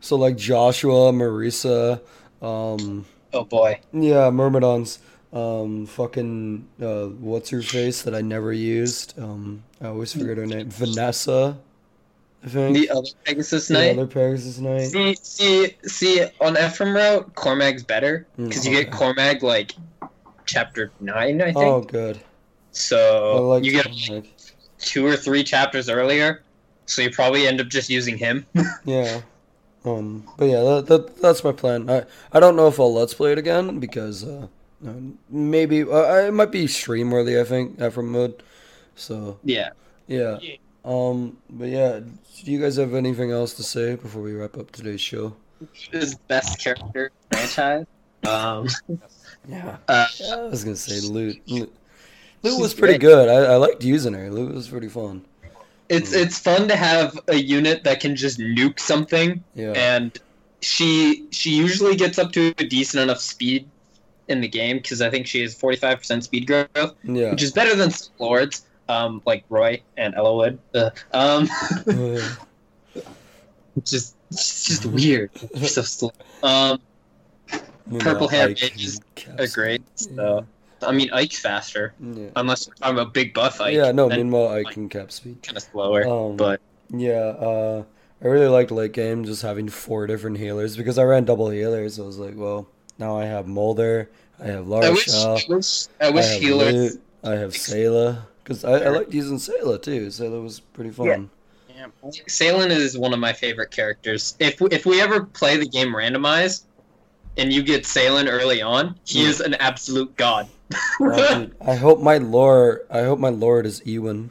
Speaker 2: So like Joshua, Marisa, um,
Speaker 3: Oh boy.
Speaker 2: yeah, Myrmidons, um, fucking uh, what's her face that I never used. Um, I always forget her name. Vanessa, I think.
Speaker 3: The other Pegasus Knight.
Speaker 2: The other Pegasus Knight.
Speaker 3: See, see, see, on Ephraim route, Cormag's better because you get Cormag like chapter nine, I think.
Speaker 2: Oh, good.
Speaker 3: So
Speaker 2: like
Speaker 3: you get
Speaker 2: Cormag.
Speaker 3: two or three chapters earlier, so you probably end up just using him.
Speaker 2: Yeah. Um, but yeah, that, that that's my plan. I I don't know if I'll let's play it again because uh, uh, maybe uh, it might be stream worthy. I think Ephraim mode. So
Speaker 3: yeah.
Speaker 2: yeah. Um, but yeah, do you guys have anything else to say before we wrap up today's show?
Speaker 3: His best character franchise. Um,
Speaker 2: Yeah.
Speaker 3: Uh,
Speaker 2: yeah I was gonna say Lute. Lute,
Speaker 3: Lute
Speaker 2: was pretty good. I, I liked using her. Lute was pretty fun.
Speaker 3: it's it's fun to have a unit that can just nuke something,
Speaker 2: Yeah.
Speaker 3: and she she usually gets up to a decent enough speed in the game because I think she has forty five percent speed growth,
Speaker 2: Yeah.
Speaker 3: which is better than some lords, um, like Roy and Eliwood. Uh, um, just it's just weird. So slow. Um, purple hair
Speaker 2: Ike
Speaker 3: mages
Speaker 2: and Caps.
Speaker 3: are great. So I mean, Ike's faster,
Speaker 2: Yeah.
Speaker 3: unless talking about big buff Ike.
Speaker 2: Yeah, no, meanwhile I can cap speed.
Speaker 3: kind of slower.
Speaker 2: Um,
Speaker 3: but
Speaker 2: Yeah, uh, I really liked late game just having four different healers because I ran double healers. I was like, well, now I have Moulder, I have
Speaker 3: I wish, I wish, I
Speaker 2: I
Speaker 3: wish
Speaker 2: have
Speaker 3: healers.
Speaker 2: Lute, I have Saleh. Because I, I liked using Saleh too. Saleh was pretty fun.
Speaker 1: Yeah.
Speaker 3: Salen is one of my favorite characters. If if we ever play the game randomized, and you get Salen early on, he
Speaker 2: Yeah.
Speaker 3: is an absolute god.
Speaker 2: Uh, I hope my lore. I hope my lord is Ewan.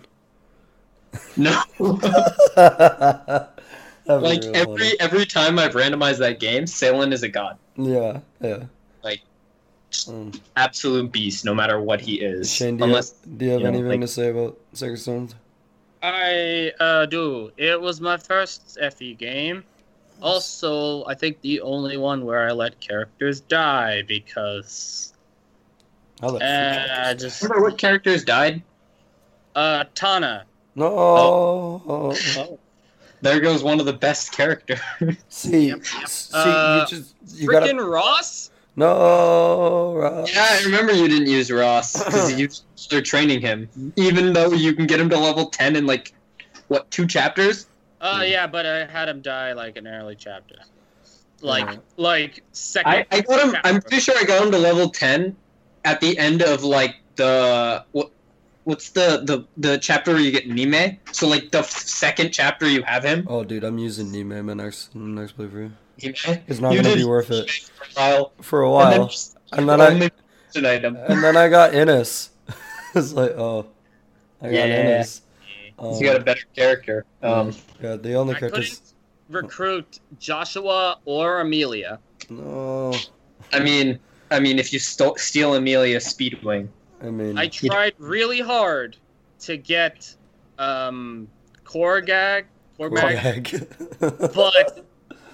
Speaker 3: no, like every
Speaker 2: funny.
Speaker 3: every time I've randomized that game, Salen is a god,
Speaker 2: Yeah, yeah.
Speaker 3: Like,
Speaker 2: Um,
Speaker 3: absolute beast, no matter what he is.
Speaker 2: Shane, do you,
Speaker 3: Unless
Speaker 2: do you have
Speaker 3: you know,
Speaker 2: anything
Speaker 3: like-
Speaker 2: to say about Sacred Stones?
Speaker 1: I uh, do. It was my first FE game. Also, I think the only one where I let characters die because
Speaker 2: I like
Speaker 1: uh, just
Speaker 3: remember what characters died.
Speaker 1: uh Tana.
Speaker 2: No.
Speaker 1: Oh,
Speaker 3: There goes one of the best characters.
Speaker 2: See,
Speaker 1: Yep, yep.
Speaker 2: see,
Speaker 1: Uh,
Speaker 2: you just you
Speaker 1: freaking
Speaker 2: gotta
Speaker 1: Ross.
Speaker 2: No. Ross.
Speaker 3: yeah, I remember you didn't use Ross because you they're training him, even though you can get him to level ten in like what two chapters.
Speaker 1: Uh,
Speaker 2: Hmm.
Speaker 1: yeah, but I had him die like an early chapter, like
Speaker 2: Yeah.
Speaker 1: like second.
Speaker 3: I, I got him. I'm
Speaker 1: chapter.
Speaker 3: pretty sure I got him to level ten at the end of like the what. What's the, the the chapter where you get Neimi? So like the f- second chapter you have him.
Speaker 2: Oh, dude, I'm using Neimi in my next next playthrough.
Speaker 3: Neimi.
Speaker 2: It's not
Speaker 3: You
Speaker 2: gonna be worth it
Speaker 3: for a while.
Speaker 2: for a
Speaker 3: And
Speaker 2: while.
Speaker 3: then,
Speaker 2: And then I
Speaker 3: only an item.
Speaker 2: and then I got Innis. it's like oh, I got
Speaker 3: Yeah.
Speaker 2: Innis. Um,
Speaker 3: you got a better character. Um,
Speaker 2: yeah, the only
Speaker 1: I
Speaker 2: characters.
Speaker 1: recruit Joshua or Amelia.
Speaker 2: No,
Speaker 3: I mean, I mean, if you sto- steal Amelia Speedwing,
Speaker 2: I mean,
Speaker 1: I tried really hard to get um Korgag, Korgag,
Speaker 2: Korgag.
Speaker 1: but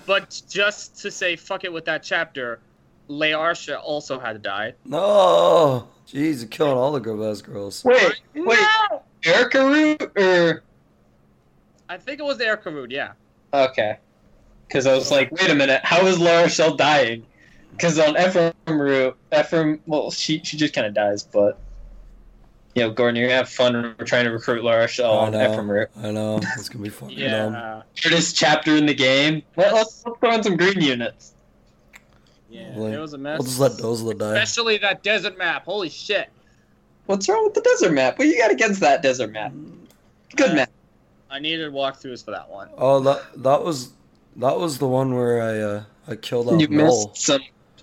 Speaker 1: but just to say fuck it with that chapter, L'Arachel also had to die.
Speaker 2: no, jeez, you're killing all the girl ass girls.
Speaker 3: wait, wait,
Speaker 1: No!
Speaker 3: Eirika Root or
Speaker 1: I think it was the Erkarud, yeah.
Speaker 3: okay? Because I was like, wait a minute, how is L'Arachel dying? Because on Ephraim Root, Ephraim, well, she she just kind of dies, but you know, Gordon, you're gonna have fun. We're trying to recruit L'Arachel
Speaker 2: I
Speaker 3: on
Speaker 2: know.
Speaker 3: Ephraim Root.
Speaker 2: I know it's gonna be fucking dumb.
Speaker 1: Yeah.
Speaker 3: Hardest chapter in the game. Let, let's, let's throw in some green units.
Speaker 1: Yeah.
Speaker 2: Like,
Speaker 1: It was a mess.
Speaker 2: We'll just let Dozla die.
Speaker 1: Especially that desert map. Holy shit.
Speaker 3: What's wrong with the desert map? What you got against that desert map? Good
Speaker 1: Uh,
Speaker 3: map.
Speaker 1: I needed walkthroughs for that one.
Speaker 2: Oh, that that was that was the one where I uh I killed off
Speaker 3: You
Speaker 2: Noel.
Speaker 3: missed some.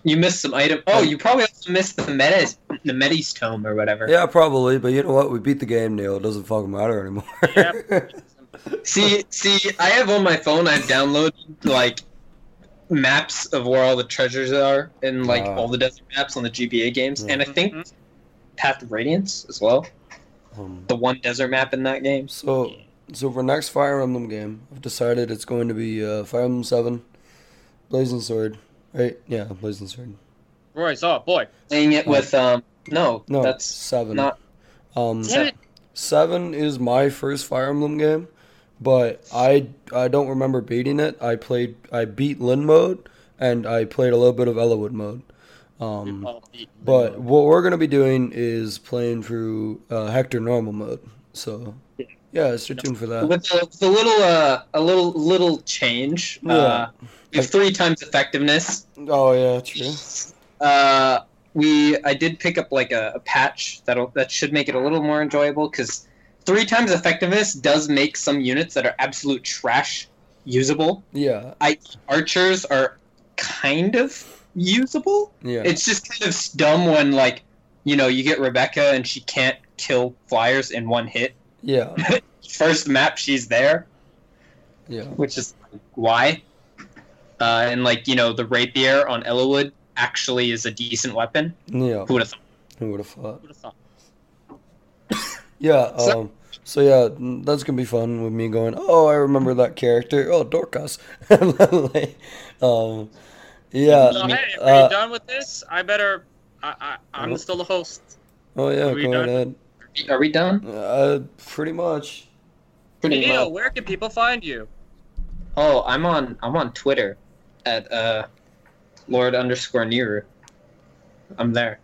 Speaker 3: You missed some item. Oh, you probably also missed the Metis, the Metis tome or whatever.
Speaker 2: Yeah, probably, but you know what? We beat the game, Neil. It doesn't fucking matter anymore.
Speaker 1: Yep.
Speaker 3: See, see, I have on my phone. I've downloaded like maps of where all the treasures are and like
Speaker 2: Ah.
Speaker 3: all the desert maps on the GBA games, and I think
Speaker 1: Mhm.
Speaker 3: Path of Radiance as well.
Speaker 2: um,
Speaker 3: The one desert map in that game.
Speaker 2: so so for next Fire Emblem game, I've decided it's going to be uh, Fire Emblem Seven, Blazing Sword. Right? Yeah, Blazing Sword.
Speaker 1: Royce, oh boy.
Speaker 3: Playing it with um. No,
Speaker 2: No,
Speaker 3: that's
Speaker 2: seven.
Speaker 3: not.
Speaker 2: Um,
Speaker 1: Damn it.
Speaker 2: seven is my first Fire Emblem game, but I I don't remember beating it. I played I beat Lyn mode and I played a little bit of Eliwood mode. Um, but what we're gonna be doing is playing through uh, Hector normal mode. So yeah, stay tuned for that.
Speaker 3: with a, with a little uh a little little change.
Speaker 2: Yeah.
Speaker 3: Uh, we have three times effectiveness.
Speaker 2: Oh yeah, true.
Speaker 3: Uh, we I did pick up like a, a patch that'll that should make it a little more enjoyable because three times effectiveness does make some units that are absolute trash usable.
Speaker 2: Yeah,
Speaker 3: Archers are kind of usable.
Speaker 2: yeah,
Speaker 3: It's just kind of dumb when like you know you get Rebecca and she can't kill flyers in one hit.
Speaker 2: yeah,
Speaker 3: First map she's there.
Speaker 2: yeah.
Speaker 3: which is why. Uh, and like you know, the rapier on Eliwood actually is a decent weapon.
Speaker 2: Yeah,
Speaker 3: Who would have thought?
Speaker 2: who would have thought?
Speaker 1: Thought?
Speaker 2: Yeah.
Speaker 3: So-
Speaker 2: Um. So yeah, that's gonna be fun with me going. Oh, I remember that character. Oh, Dorcas. Like, um. Yeah.
Speaker 1: So, hey, are
Speaker 2: uh,
Speaker 1: you done with this? I better. I, I, I'm still the host.
Speaker 2: oh yeah.
Speaker 1: are we
Speaker 2: Go
Speaker 1: done?
Speaker 2: ahead.
Speaker 3: Are we done?
Speaker 2: Uh, pretty much.
Speaker 3: Pretty
Speaker 1: Neil,
Speaker 3: much.
Speaker 1: where can people find you?
Speaker 3: Oh, I'm on I'm on Twitter at uh Lord underscore Nero. I'm there.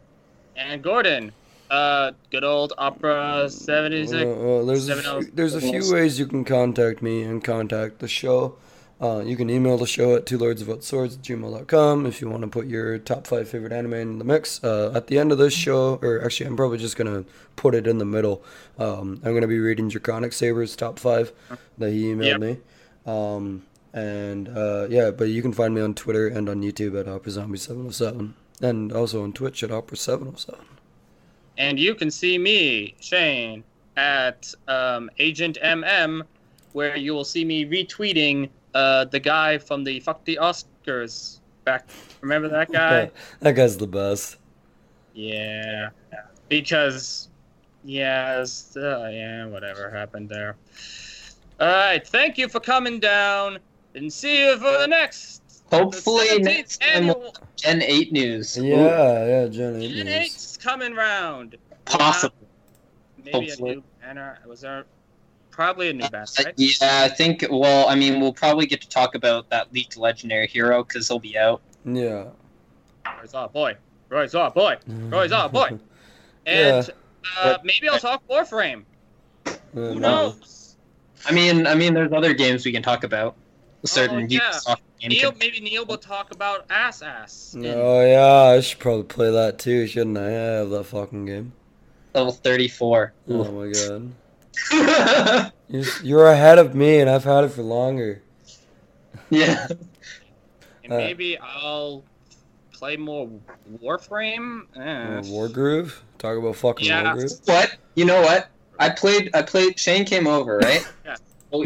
Speaker 1: And Gordon, uh, good old Opera 76.
Speaker 2: Uh, uh, there's a
Speaker 1: Seven oh-
Speaker 2: few, there's a few ways you can contact me and contact the show. Uh, you can email the show at two lords of swords at gmail.com if you want to put your top five favorite anime in the mix. Uh, at the end of this show, or actually, I'm probably just gonna put it in the middle. Um, I'm gonna be reading Draconic Saber's top five that he emailed
Speaker 1: Yep.
Speaker 2: me. Um, and uh, yeah, but you can find me on Twitter and on YouTube at Opera Zombie 707, and also on Twitch at Opera 707.
Speaker 1: And you can see me, Shane, at um, Agent MM, where you will see me retweeting uh, the guy from the Fuck the Oscars back. Remember that guy?
Speaker 2: that guy's the best.
Speaker 1: yeah. Because, yeah, uh, yeah, whatever happened there. All right, thank you for coming down, and see you for the next.
Speaker 3: Hopefully
Speaker 1: the
Speaker 3: next
Speaker 1: annual...
Speaker 3: Gen 8 news. Ooh,
Speaker 2: Yeah, yeah, Gen 8
Speaker 1: Gen
Speaker 2: news.
Speaker 1: 8's coming round.
Speaker 3: possible.
Speaker 1: Maybe
Speaker 3: Hopefully.
Speaker 1: a new banner. Was there probably a new banner,
Speaker 3: Uh, yeah, I think. Well, I mean, we'll probably get to talk about that leaked legendary hero because he'll be out.
Speaker 2: Yeah.
Speaker 1: Roy's our boy. Roy's our boy. Roy's our boy.
Speaker 2: Yeah.
Speaker 1: And uh, maybe I'll talk Warframe. Who
Speaker 2: Yeah,
Speaker 1: knows?
Speaker 3: I mean, I mean, there's other games we can talk about. Certain
Speaker 1: Oh, yeah.
Speaker 3: Ubisoft game
Speaker 1: Neil, maybe Neil will talk about Ass Ass. in-
Speaker 2: Oh yeah, I should probably play that too, shouldn't I? I have that fucking game.
Speaker 3: level 34.
Speaker 2: Oh my god. You're, you're ahead of me, and I've had it for longer.
Speaker 3: yeah.
Speaker 1: And
Speaker 2: uh,
Speaker 1: maybe I'll play more Warframe. Eh.
Speaker 2: Wargroove? Talk about fucking
Speaker 1: Yeah.
Speaker 2: Wargroove.
Speaker 3: What? You know what? I played. I played. Shane came over, right?
Speaker 1: Yeah.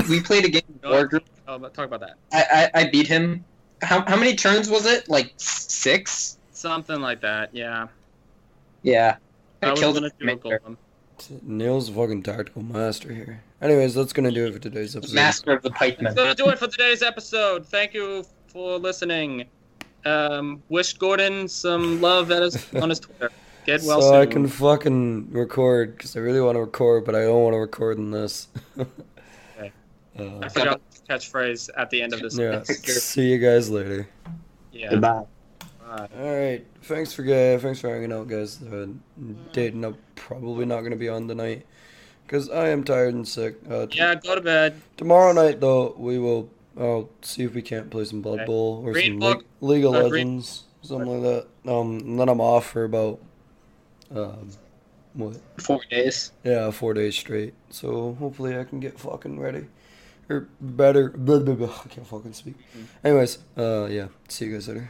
Speaker 3: We played a game of
Speaker 1: Go
Speaker 3: War
Speaker 1: ahead.
Speaker 3: Group.
Speaker 1: Oh, but talk about that.
Speaker 3: I, I I beat him. How how many turns was it? Like six?
Speaker 1: Something like that. Yeah.
Speaker 3: Yeah.
Speaker 1: I,
Speaker 3: I,
Speaker 1: was
Speaker 3: killed
Speaker 1: gonna
Speaker 3: him.
Speaker 1: do a golem.
Speaker 2: Neil's a fucking tactical master here. Anyways, that's gonna do it for today's episode.
Speaker 3: Master of the pikeman.
Speaker 1: That's gonna do it for today's episode. Thank you for listening. Um, wish Gordon some love at his, on his Twitter. Get well
Speaker 2: so
Speaker 1: soon.
Speaker 2: I can fucking record because I really want to record, but I don't want to record in this.
Speaker 1: Okay.
Speaker 2: Uh,
Speaker 1: I forgot the catchphase at the end of this.
Speaker 2: yeah. See you guys later.
Speaker 1: Yeah.
Speaker 3: Goodbye.
Speaker 1: Bye.
Speaker 2: All right. Thanks for guys. Thanks for hanging out, guys. Uh, dating. I'm probably not gonna be on tonight because I am tired and sick. Uh, t-
Speaker 1: Yeah, go to bed.
Speaker 2: Tomorrow night, though, we will. I'll see if we can't play some Blood
Speaker 1: Okay.
Speaker 2: Bowl or
Speaker 1: Green
Speaker 2: some
Speaker 1: Book.
Speaker 2: Le- League of
Speaker 1: Uh, Green-
Speaker 2: Legends, something like that. Um, and then I'm off for about. Um, what?
Speaker 3: Four days.
Speaker 2: Yeah, four days straight. So hopefully I can get fucking ready. Or better. Blah, blah, blah. I can't fucking speak. Anyways, uh, yeah. See you guys later.